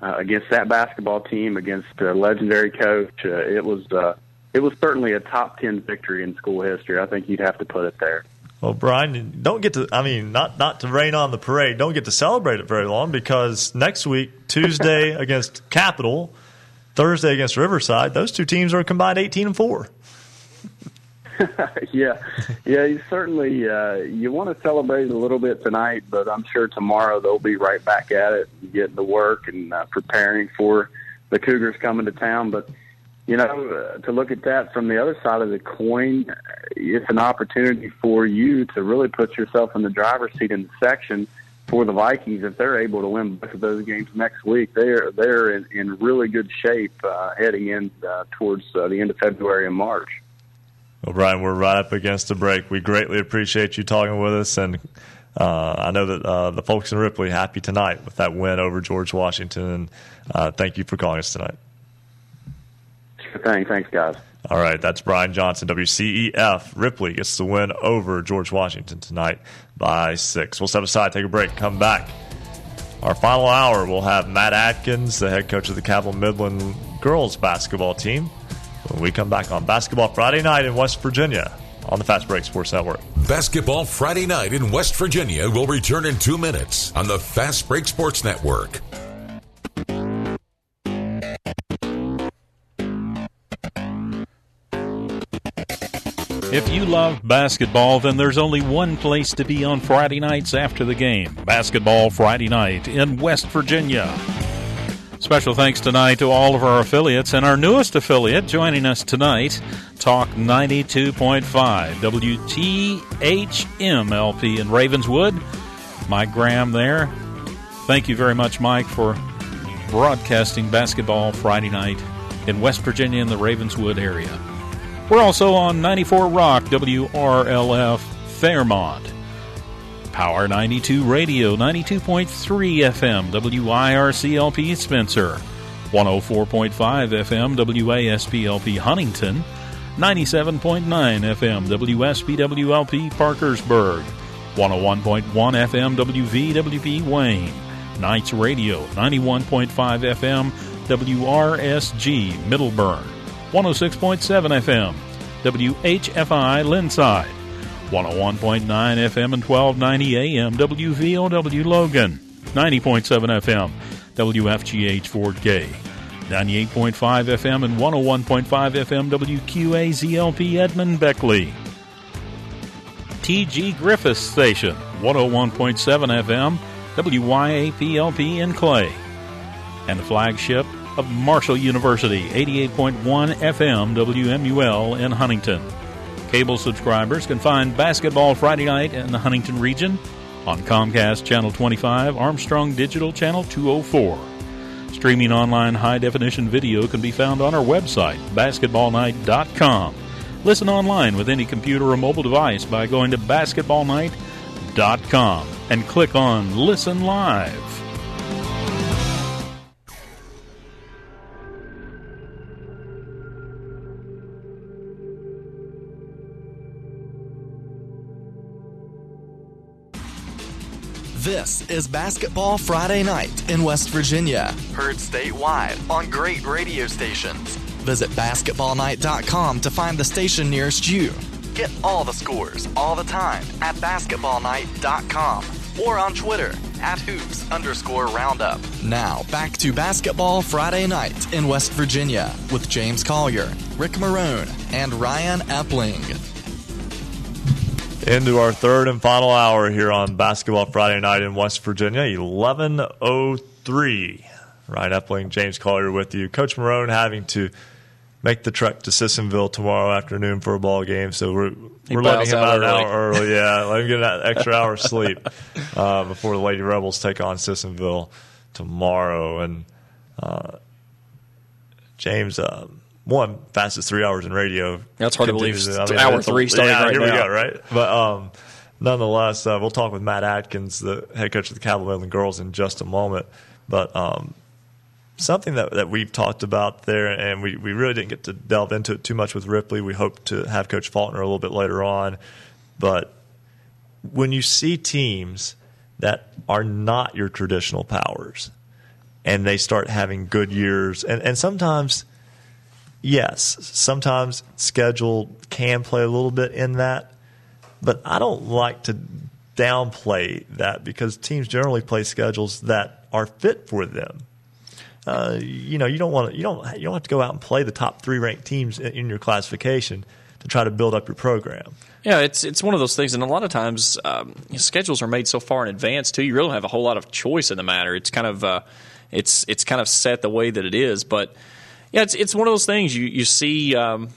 uh, against that basketball team, against a legendary coach, uh, it was uh, it was certainly a top ten victory in school history. I think you'd have to put it there. Well, Brian, don't get to, I mean, not, not to rain on the parade, don't get to celebrate it very long because next week, Tuesday against Capital, Thursday against Riverside, those two teams are combined 18 and 4. yeah, yeah. You certainly uh, you want to celebrate a little bit tonight, but I'm sure tomorrow they'll be right back at it, getting to work and uh, preparing for the Cougars coming to town. But you know, uh, to look at that from the other side of the coin, it's an opportunity for you to really put yourself in the driver's seat in the section for the Vikings if they're able to win both of those games next week. They're they're in, in really good shape uh, heading in uh, towards uh, the end of February and March. Well, Brian, we're right up against the break. We greatly appreciate you talking with us, and uh, I know that uh, the folks in Ripley happy tonight with that win over George Washington. And uh, thank you for calling us tonight. Sure thing. Thanks, guys. All right, that's Brian Johnson, WCEF. Ripley gets the win over George Washington tonight by six. We'll step aside, take a break, come back. Our final hour, we'll have Matt Atkins, the head coach of the Cabell Midland girls basketball team when we come back on Basketball Friday night in West Virginia on the Fast Break Sports Network. Basketball Friday night in West Virginia will return in two minutes on the Fast Break Sports Network. If you love basketball, then there's only one place to be on Friday nights after the game Basketball Friday night in West Virginia. Special thanks tonight to all of our affiliates and our newest affiliate joining us tonight, Talk 92.5 WTHMLP in Ravenswood. Mike Graham there. Thank you very much, Mike, for broadcasting basketball Friday night in West Virginia in the Ravenswood area. We're also on 94 Rock WRLF Fairmont. Power 92 Radio, 92.3 FM, WIRCLP Spencer, 104.5 FM, WASPLP Huntington, 97.9 FM, WSBWLP Parkersburg, 101.1 FM, WVWP Wayne, Knights Radio, 91.5 FM, WRSG Middleburn, 106.7 FM, WHFI Lindside, 101.9 FM and 1290 AM WVOW Logan, 90.7 FM WFGH Fort Gay, 98.5 FM and 101.5 FM WQAZLP Edmund Beckley, TG Griffith Station, 101.7 FM WYAPLP in Clay, and the flagship of Marshall University, 88.1 FM WMUL in Huntington. Cable subscribers can find Basketball Friday night in the Huntington region on Comcast Channel 25, Armstrong Digital Channel 204. Streaming online high definition video can be found on our website, basketballnight.com. Listen online with any computer or mobile device by going to basketballnight.com and click on Listen Live. This is Basketball Friday Night in West Virginia. Heard statewide on great radio stations. Visit basketballnight.com to find the station nearest you. Get all the scores all the time at basketballnight.com or on Twitter at hoops underscore roundup. Now back to Basketball Friday Night in West Virginia with James Collier, Rick Marone, and Ryan Epling. Into our third and final hour here on Basketball Friday night in West Virginia. 11.03 three. Ryan Epling, James Collier with you. Coach Marone having to make the trek to Sissonville tomorrow afternoon for a ball game, so we're He we're letting him out an early. hour early. Yeah, let him get that extra hour of sleep uh, before the Lady Rebels take on Sissonville tomorrow. And uh, James, uh, one fastest three hours in radio. That's hard to believe. Continues. It's hour three starting yeah, right here now. we go, right? But um, nonetheless, uh, we'll talk with Matt Atkins, the head coach of the Cabell Midland Girls, in just a moment. But um, something that, that we've talked about there, and we, we really didn't get to delve into it too much with Ripley. We hope to have Coach Faulkner a little bit later on. But when you see teams that are not your traditional powers and they start having good years, and, and sometimes, yes, sometimes schedule can play a little bit in that, but I don't like to downplay that because teams generally play schedules that are fit for them. Uh, you know, you don't want to, you don't you don't have to go out and play the top three ranked teams in, in your classification to try to build up your program. Yeah, it's it's one of those things, and a lot of times um, schedules are made so far in advance too. You really don't have a whole lot of choice in the matter. It's kind of uh, it's it's kind of set the way that it is. But yeah, it's it's one of those things. You you see. Um,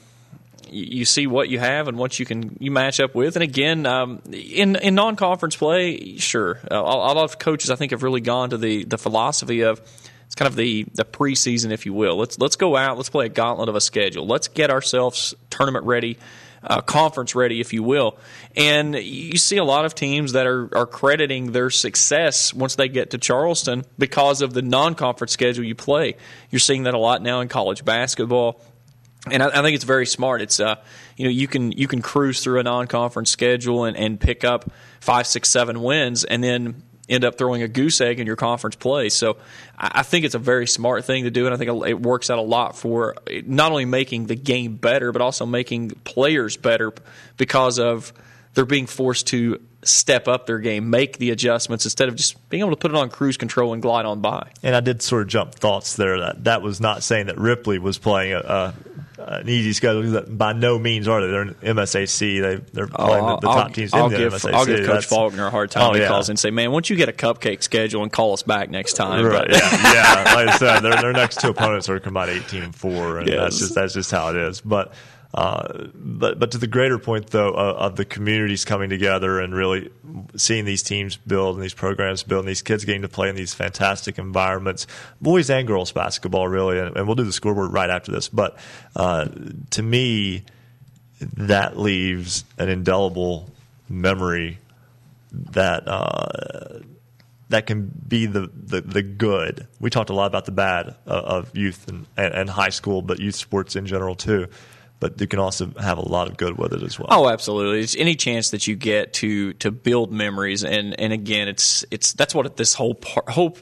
you see what you have and what you can you match up with, and again, um, in in non conference play, sure, a, a lot of coaches I think have really gone to the the philosophy of it's kind of the the preseason, if you will. Let's let's go out, let's play a gauntlet of a schedule. Let's get ourselves tournament ready, uh, conference ready, if you will. And you see a lot of teams that are are crediting their success once they get to Charleston because of the non conference schedule you play. You're seeing that a lot now in college basketball and I, I think it's very smart. It's uh, you know, you can you can cruise through a non-conference schedule and, and pick up five, six, seven wins, and then end up throwing a goose egg in your conference play. So I, think it's a very smart thing to do, and I think it works out a lot for not only making the game better, but also making players better because of they're being forced to step up their game, make the adjustments instead of just being able to put it on cruise control and glide on by. And I did sort of jump thoughts there. That that was not saying that Ripley was playing a, a an easy schedule. that By no means are they. They're in MSAC. They they're playing the, the top teams Oh, I'll in the give, MSAC. I'll give Coach That's- Faulkner a hard time. Oh, he yeah. calls and say, "Man, once you get a cupcake schedule and call us back next time." Right, But- yeah, yeah. Like I said, their, their next two opponents are combined eighteen four, and Yes. that's just that's just how it is. But uh, but but to the greater point though uh, of the communities coming together and really seeing these teams build and these programs build and these kids getting to play in these fantastic environments, boys and girls basketball really, and, and we'll do the scoreboard right after this. But uh, to me, that leaves an indelible memory that. Uh, that can be the, the, the good. We talked a lot about the bad uh, of youth and, and, and high school, but youth sports in general too. But you can also have a lot of good with it as well. Oh, absolutely! It's any chance that you get to to build memories, and and again, it's it's that's what this whole part, whole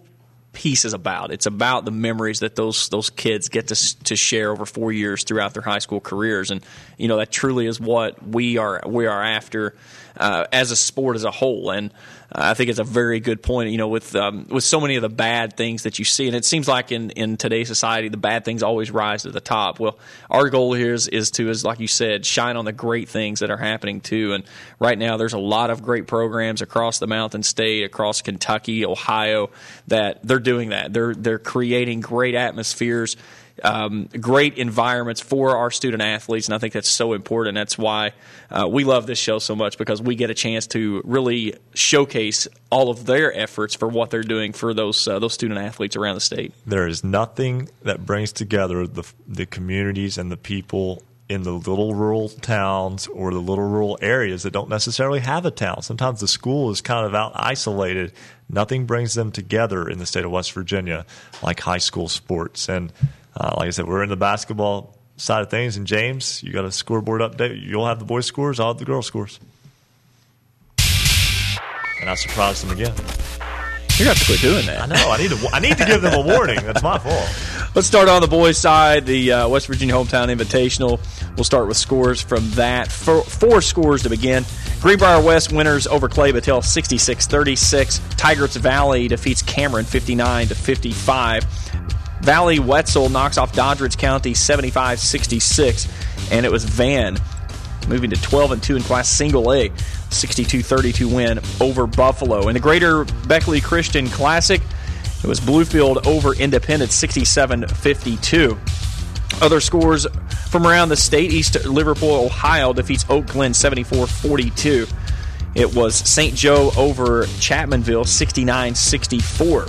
piece is about. It's about the memories that those those kids get to to share over four years throughout their high school careers, and you know that truly is what we are we are after uh, as a sport as a whole. And I think it's a very good point. You know, with um, with so many of the bad things that you see, and it seems like in in today's society, the bad things always rise to the top. Well, our goal here is is to, is like you said, shine on the great things that are happening too. And right now, there's a lot of great programs across the Mountain State, across Kentucky, Ohio, that they're doing that. They're they're creating great atmospheres. Um, great environments for our student athletes, and I think that's so important. That's why uh, we love this show so much because we get a chance to really showcase all of their efforts for what they're doing for those uh, those student athletes around the state. There is nothing that brings together the, the communities and the people in the little rural towns or the little rural areas that don't necessarily have a town. Sometimes the school is kind of out isolated. Nothing brings them together in the state of West Virginia like high school sports. And uh, like I said, we're in the basketball side of things. And James, you got a scoreboard update. You'll have the boys' scores. I'll have the girls' scores. And I surprised them again. You're gonna have to quit doing that. I know. I need to. I need to give them a warning. That's my fault. Let's start on the boys' side. The uh, West Virginia Hometown Invitational. We'll start with scores from that. Four, four scores to begin. Greenbrier West winners over Clay Battelle 66-36. Tygarts Valley defeats Cameron 59 to 55. Valley Wetzel knocks off Doddridge County 75-66, and it was Van moving to 12 and 2 in Class Single A, 62-32 win over Buffalo. In the Greater Beckley Christian Classic, It was Bluefield over Independence 67 52. Other scores from around the state East Liverpool, Ohio defeats Oak Glen 74 42. It was St. Joe over Chapmanville 69 64.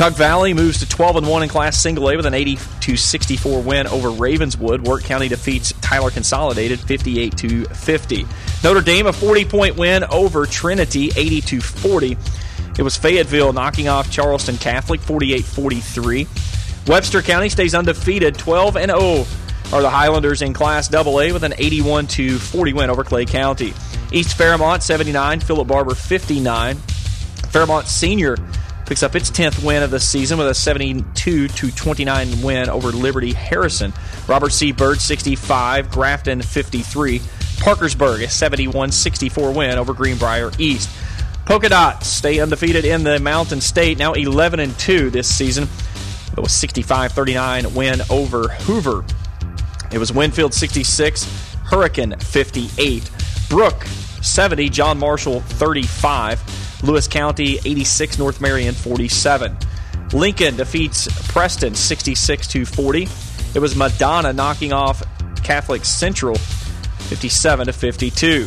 Tug Valley moves to 12 and 1 in Class Single A with an 80 64 win over Ravenswood. Wirt County defeats Tyler Consolidated 58 50. Notre Dame a 40 point win over Trinity 80 40. It was Fayetteville knocking off Charleston Catholic 48 43. Webster County stays undefeated 12 and 0 are the Highlanders in Class AA with an 81 40 win over Clay County. East Fairmont 79, Philip Barbour 59. Fairmont Senior picks up its 10th win of the season with a 72 29 win over Liberty Harrison. Robert C. Byrd 65, Grafton 53. Parkersburg a 71 64 win over Greenbrier East. Poca Dots stay undefeated in the Mountain State, now 11 and 2 this season. It was 65 39 win over Hoover. It was Winfield 66, Hurricane 58, Brooke 70, John Marshall 35. Lewis County 86, North Marion 47. Lincoln defeats Preston 66 to 40. It was Madonna knocking off Catholic Central 57 to 52.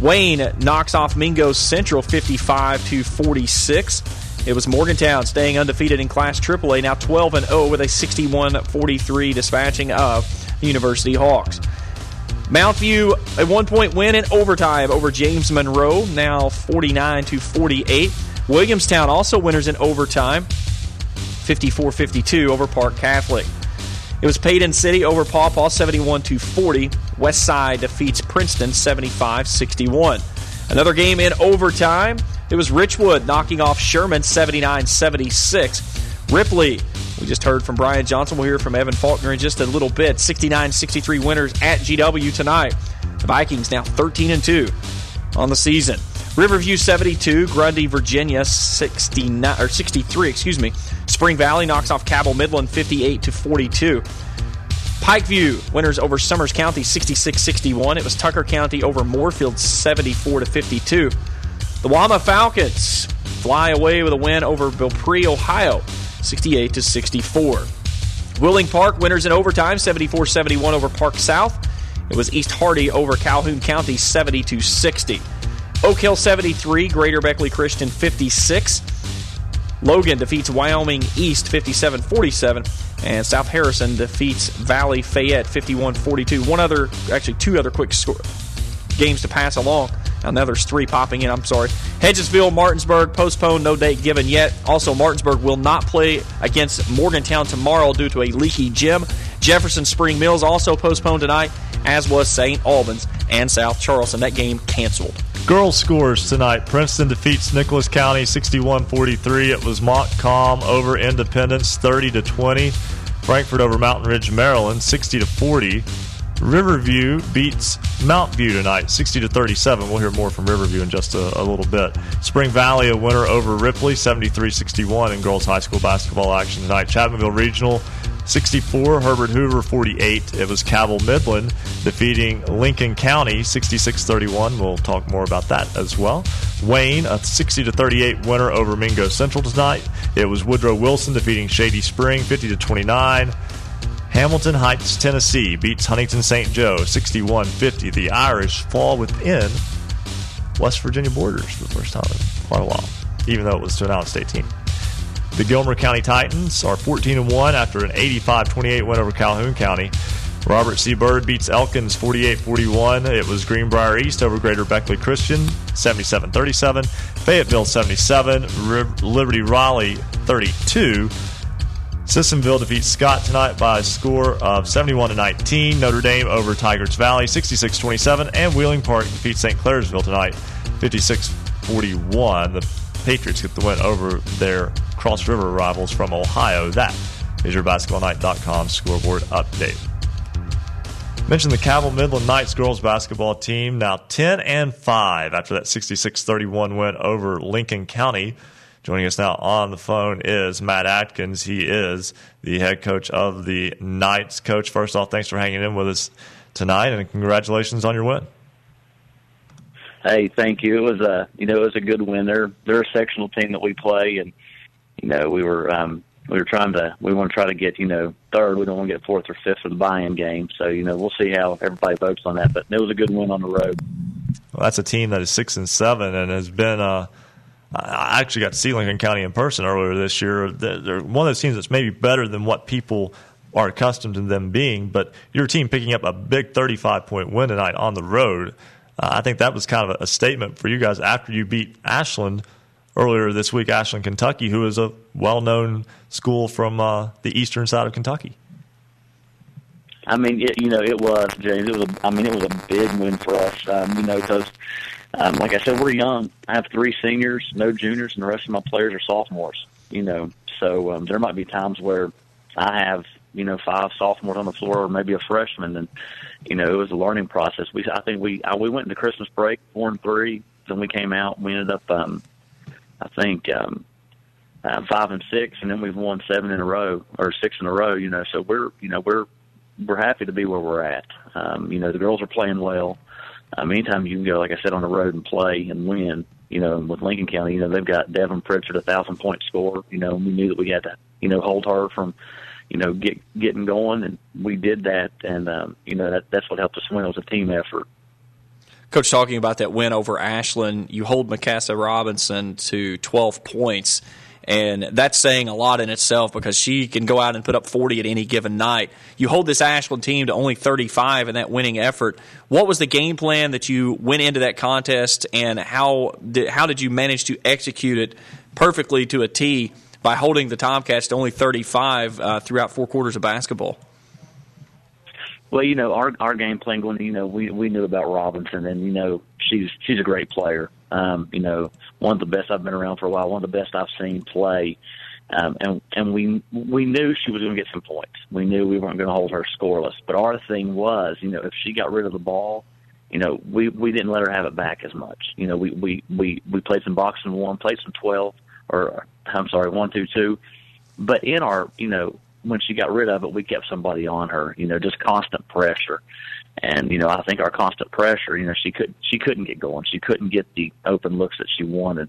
Wayne knocks off Mingo Central 55 to 46. It was Morgantown staying undefeated in Class AAA, now 12 and 0 with a 61-43 dispatching of University Hawks. Mountview a one point win in overtime over James Monroe, now 49 to 48. Williamstown also winners in overtime, 54 52 over Park Catholic. It was Paden City over Paw Paw 71 to 40. West Side defeats Princeton 75 61. Another game in overtime. It was Richwood knocking off Sherman 79 76. Ripley we just heard from Brian Johnson. We'll hear from Evan Faulkner in just a little bit. 69 63 winners at GW tonight. The Vikings now 13 and 2 on the season. Riverview 72, Grundy, Virginia 69 or 63, excuse me. Spring Valley knocks off Cabell Midland 58 to 42. Pikeview winners over Summers County 66-61. It was Tucker County over Moorefield 74 to 52. The Wama Falcons fly away with a win over Belpre, Ohio 68 to 64. Wheeling Park winners in overtime 74 71 over Park South. It was East Hardy over Calhoun County 70 to 60. Oak Hill 73, Greater Beckley Christian 56. Logan defeats Wyoming East 57 47. And South Harrison defeats Valley Fayette 51 42. One other, actually, two other quick score, games to pass along. Now there's three popping in. I'm sorry. Hedgesville, Martinsburg postponed. No date given yet. Also, Martinsburg will not play against Morgantown tomorrow due to a leaky gym. Jefferson Spring Mills also postponed tonight, as was St. Albans and South Charleston. That game canceled. Girls scores tonight. Princeton defeats Nicholas County 61-43. It was Montcalm over Independence 30 to 20. Frankfort over Mountain Ridge, Maryland 60 to 40. Riverview beats Mount View tonight, 60 to 37. We'll hear more from Riverview in just a, a little bit. Spring Valley a winner over Ripley, 73-61 in girls high school basketball action tonight. Chapmanville Regional 64, Herbert Hoover 48. It was Cabell Midland defeating Lincoln County 66-31. We'll talk more about that as well. Wayne a 60 to 38 winner over Mingo Central tonight. It was Woodrow Wilson defeating Shady Spring 50 to 29. Hamilton Heights, Tennessee beats Huntington St. Joe 61 50. The Irish fall within West Virginia borders for the first time in quite a while, even though it was to an out state team. The Gilmer County Titans are 14 1 after an 85 28 win over Calhoun County. Robert C. Byrd beats Elkins 48 41. It was Greenbrier East over Greater Beckley Christian 77 37. Fayetteville 77. Liberty Raleigh 32. Sissonville defeats Scott tonight by a score of 71 to 19. Notre Dame over Tygarts Valley 66 27. And Wheeling Park defeats St. Clairsville tonight 56 41. The Patriots get the win over their Cross River rivals from Ohio. That is your basketballnight.com scoreboard update. Mentioned the Cabell Midland Knights girls basketball team now 10 and 5 after that 66 31 win over Lincoln County. Joining us now on the phone is Matt Atkins. He is the head coach of the Knights. Coach, first off, thanks for hanging in with us tonight, and congratulations on your win. Hey, thank you. It was a you know it was a good win. They're they're a sectional team that we play, and you know we were um, we were trying to we want to try to get you know third. We don't want to get fourth or fifth for the buy-in game. So you know we'll see how everybody votes on that. But it was a good win on the road. Well, that's a team that is six and seven and has been. Uh, I actually got to see Lincoln County in person earlier this year. They're one of those teams that's maybe better than what people are accustomed to them being. But your team picking up a big 35 point win tonight on the road, uh, I think that was kind of a, statement for you guys after you beat Ashland earlier this week, Ashland, Kentucky, who is a well known school from uh, the eastern side of Kentucky. I mean, it, you know, it was James. It was. A, I mean, it was a big win for us. Um, you know, because um, like I said, we're young. I have three seniors, no juniors, and the rest of my players are sophomores. You know, so um, there might be times where I have you know five sophomores on the floor or maybe a freshman, and you know it was a learning process. We I think we I, we went into Christmas break four and three. Then we came out. We ended up um, I think um, uh, five and six, and then we've won seven in a row or six in a row. You know, so we're you know we're we're happy to be where we're at. Um, you know, the girls are playing well. Um, anytime you can go, like I said, on the road and play and win, you know, with Lincoln County, you know, they've got Devin Pritchard, a thousand point score. You know, we knew that we had to, you know, hold her from, you know, get getting going, and we did that, and um, you know, that that's what helped us win. It was a team effort. Coach, talking about that win over Ashland, you hold Mikasa Robinson to 12 points. And that's saying a lot in itself because she can go out and put up 40 at any given night. You hold this Ashland team to only 35 in that winning effort. What was the game plan that you went into that contest, and how did, how did you manage to execute it perfectly to a T by holding the Tomcats to only 35 uh, throughout four quarters of basketball? Well, you know, our our game plan going, you know, we we knew about Robinson, and you know, she's she's a great player. Um, you know, one of the best I've been around for a while, one of the best I've seen play. Um, and and we we knew she was going to get some points. We knew we weren't going to hold her scoreless. But our thing was, you know, if she got rid of the ball, you know, we we didn't let her have it back as much. You know, we we we we played some boxing one, played some twelve, or I'm sorry, one two two. But in our, you know, when she got rid of it, we kept somebody on her. You know, just constant pressure. And you know, I think our constant pressure. You know, she could she couldn't get going. She couldn't get the open looks that she wanted.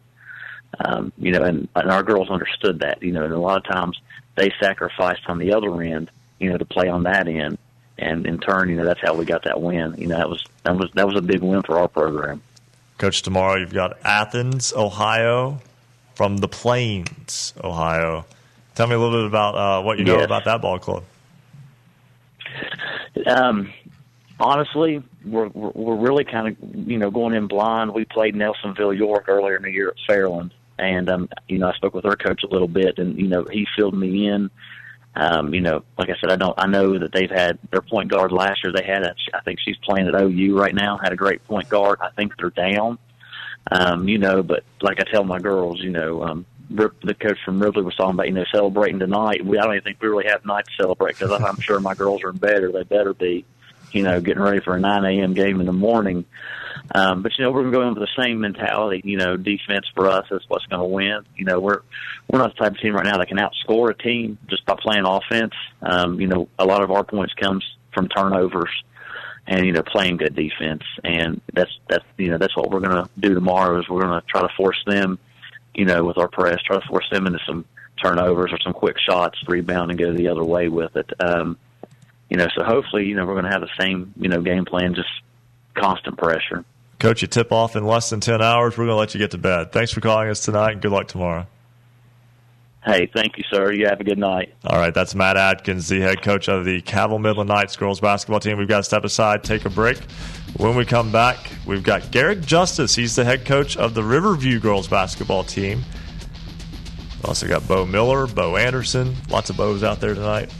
Um, you know, and, and our girls understood that. You know, and a lot of times they sacrificed on the other end. You know, to play on that end. And in turn, you know, that's how we got that win. You know, that was that was that was a big win for our program. Coach, tomorrow you've got Athens, Ohio, from the Plains, Ohio. Tell me a little bit about uh, what you know Yes. about that ball club. Um, honestly, we're we're really kind of you know going in blind. We played Nelsonville York earlier in the year at Fairland, and um, you know I spoke with our coach a little bit, and you know he filled me in. Um, you know, like I said, I don't. I know that they've had their point guard last year. They had, a, I think she's playing at OU right now. Had a great point guard. I think they're down. Um, you know, but like I tell my girls, you know, um, the coach from Ripley was talking about, you know, celebrating tonight. We, I don't even think we really have night to celebrate because I'm sure my girls are in bed or they better be, you know, getting ready for a 9 a.m. game in the morning. Um, but you know, we're going to go in with the same mentality. You know, defense for us is what's going to win. You know, we're we're not the type of team right now that can outscore a team just by playing offense. Um, you know, a lot of our points comes from turnovers and you know playing good defense, and that's that's you know that's what we're going to do tomorrow. Is we're going to try to force them, you know, with our press, try to force them into some turnovers or some quick shots, rebound, and go the other way with it. Um, you know, so hopefully, you know, we're going to have the same you know game plan, just constant pressure. Coach, you tip off in less than 10 hours. We're going to let you get to bed. Thanks for calling us tonight, and good luck tomorrow. Hey, thank you, sir. You have a good night. All right, that's Matt Atkins, the head coach of the Cabell Midland Knights girls basketball team. We've got to step aside, take a break. When we come back, we've got Garrick Justice. He's the head coach of the Riverview girls basketball team. We've also got Bo Miller, Bo Anderson, lots of Bo's out there tonight,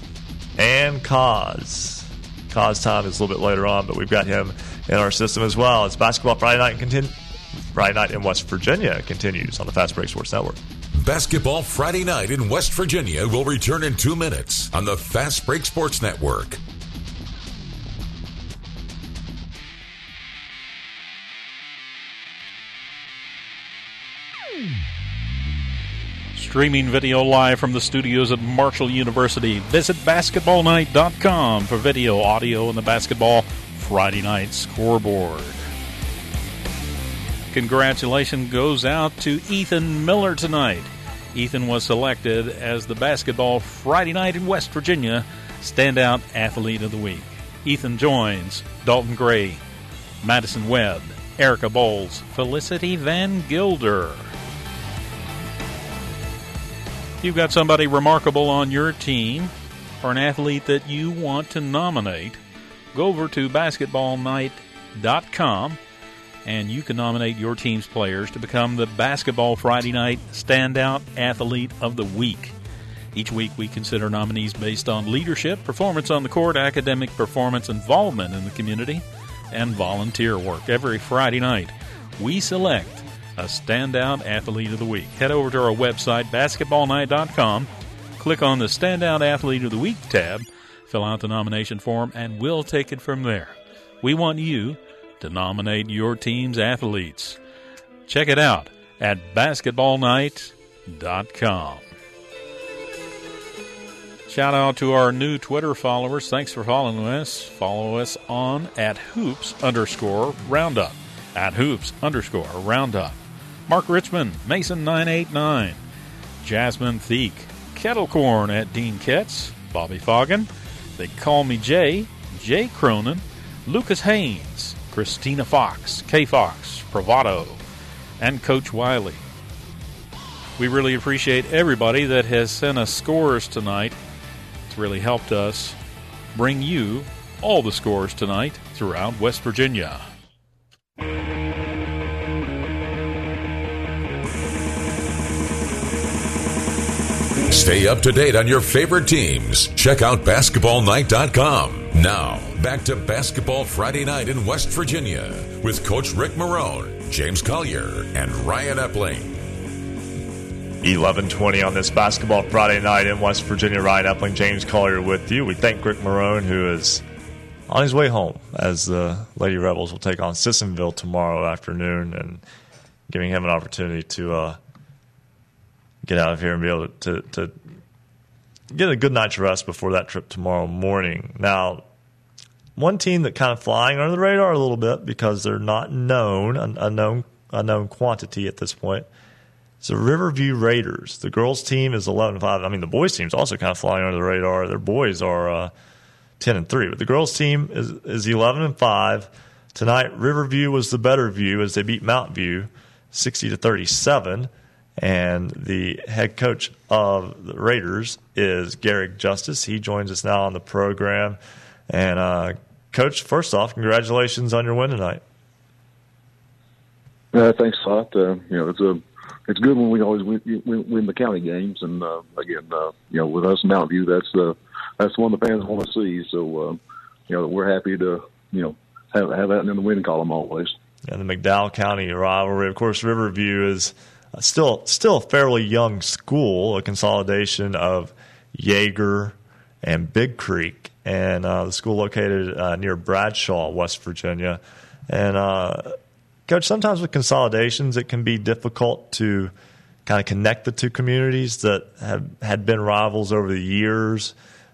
and Cause. Cause time is a little bit later on, but we've got him in our system as well. It's basketball Friday night continue. Friday night in West Virginia continues on the Fast Break Sports Network. Basketball Friday night in West Virginia will return in two minutes on the Fast Break Sports Network. Streaming video live from the studios at Marshall University. Visit basketballnight.com for video, audio, and the basketball Friday night scoreboard. congratulations goes out to Ethan Miller tonight. Ethan was selected as the Basketball Friday Night in West Virginia Standout Athlete of the Week. Ethan joins Dalton Gray, Madison Webb, Erica Bowles, Felicity Van Gilder. You've got somebody remarkable on your team or an athlete that you want to nominate, go over to basketballnight.com and you can nominate your team's players to become the Basketball Friday Night Standout Athlete of the Week. Each week, we consider nominees based on leadership, performance on the court, academic performance, involvement in the community, and volunteer work. Every Friday night, we select a standout athlete of the week. Head over to our website, basketballnight.com, click on the Standout Athlete of the Week tab, fill out the nomination form, and we'll take it from there. We want you to nominate your team's athletes. Check it out at basketballnight.com. Shout out to our new Twitter followers. Thanks for following us. Follow us on at hoops underscore roundup. At hoops underscore roundup. Mark Richmond, Mason989, Jasmine Theek, Kettlecorn at Dean Ketz, Bobby Foggin, They Call Me Jay, Jay Cronin, Lucas Haynes, Christina Fox, K Fox, Bravado, and Coach Wiley. We really appreciate everybody that has sent us scores tonight It's really helped us bring you all the scores tonight throughout West Virginia. Stay up to date on your favorite teams. Check out basketballnight.com. Now, back to Basketball Friday Night in West Virginia with Coach Rick Marone, James Collier, and Ryan Epling. 11:20 on this basketball Friday night in West Virginia. Ryan Epling, James Collier with you. We thank Rick Marone, who is on his way home as the Lady Rebels will take on Sissonville tomorrow afternoon, and giving him an opportunity to uh, get out of here and be able to, to get a good night's rest before that trip tomorrow morning. Now, one team that kind of flying under the radar a little bit because they're not known, a known, a known quantity at this point it's the Riverview Raiders. The girls' team is 11 5. I mean, the boys' team is also kind of flying under the radar. Their boys are uh, 10 and 3, but the girls' team is, is 11 and 5. Tonight, Riverview was the better view as they beat Mountain View 60 to 37. And the head coach of the Raiders is Garrick Justice. He joins us now on the program. And, uh, Coach, first off, congratulations on your win tonight. Uh, thanks a lot. Uh, you know, it's a it's good when we always win, win, win the county games. And uh, again, uh, you know, with us in Mountain View, that's the that's the one the fans want to see. So, uh, you know, we're happy to you know have have that in the win column always. And the McDowell County rivalry, of course, Riverview is still still a fairly young school, a consolidation of Iaeger and Big Creek, and uh, the school located uh, near Bradshaw, West Virginia, and. Uh, Coach, sometimes with consolidations, it can be difficult to kind of connect the two communities that have had been rivals over the years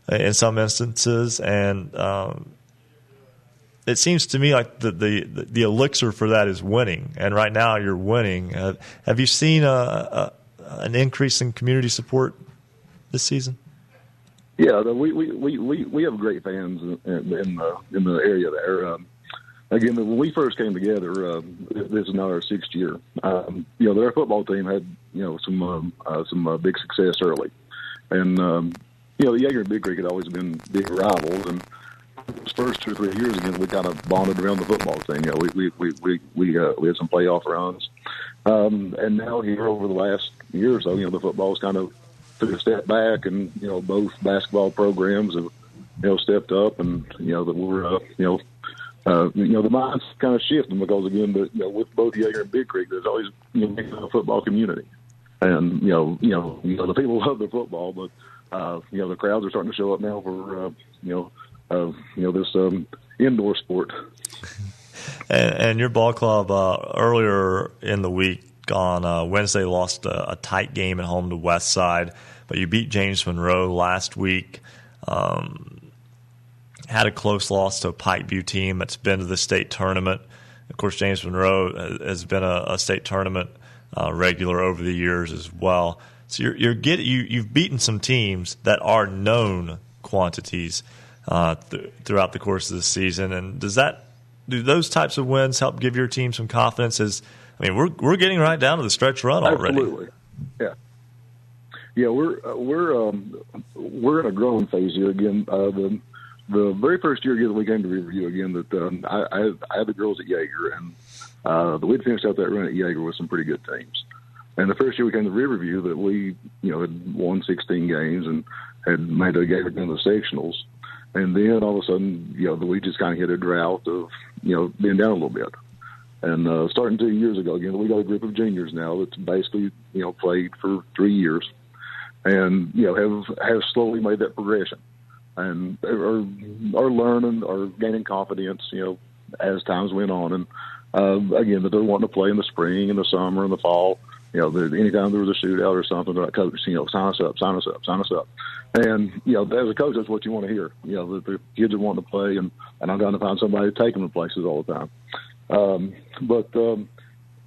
uh, in some instances. And um, it seems to me like the, the, the elixir for that is winning. And right now you're winning. Uh, have you seen a, a, an increase in community support this season? Yeah, we we, we, we have great fans in, the in the area there. Um, again, when we first came together, uh, this is now our sixth year. Um, you know, their football team had you know some um, uh, some uh, big success early, and um, you know, the Yeager and Big Creek had always been big rivals, and those first two or three years again, we kind of bonded around the football thing. You know, we we we we we, uh, we had some playoff runs, um, and now here over the last year or so, you know, the football's kind of took a step back, and you know, both basketball programs have you know stepped up, and you know that we're uh, you know uh, you know, the mind's kind of shifting because again, the, you know, with both Iaeger and Big Creek, there's always you know a football community, and you know, you know, you know, the people love the football, but uh, you know, the crowds are starting to show up now for uh, you know, uh, you know, this um, indoor sport. And, and your ball club uh, earlier in the week on uh, Wednesday lost a, a tight game at home to West Side, but you beat James Monroe last week. Um, had a close loss to a Pikeview team that's been to the state tournament. Of course, James Monroe has been a, a state tournament uh, regular over the years as well. So you're, you're get, you, you've beaten some teams that are known quantities uh, th- throughout the course of the season. And does that do those types of wins help give your team some confidence? As I mean, we're we're getting right down to the stretch run already. Absolutely, yeah, yeah. We're uh, we're um, we're in a growing phase here again. Uh, the the very first year again that we came to Riverview again that um, I, I, I had the girls at Iaeger and uh, we'd finished out that run at Iaeger with some pretty good teams. And the first year we came to Riverview that we you know had won 16 games and had made a Jaeger in the sectionals. And then all of a sudden, you know, the we just kind of hit a drought of, you know, being down a little bit. And uh, starting two years ago, again, we got a group of juniors now that's basically, you know, played for three years, and you know have have slowly made that progression, and are are learning, are gaining confidence, you know, as times went on. And uh, again, that they're wanting to play in the spring, in the summer, in the fall. You know, anytime there was a shootout or something, they're like, coach, you know, sign us up, sign us up, sign us up. And you know, as a coach, that's what you want to hear. You know, that the kids are wanting to play, and and I'm going to find somebody to take them to places all the time. Um, but um,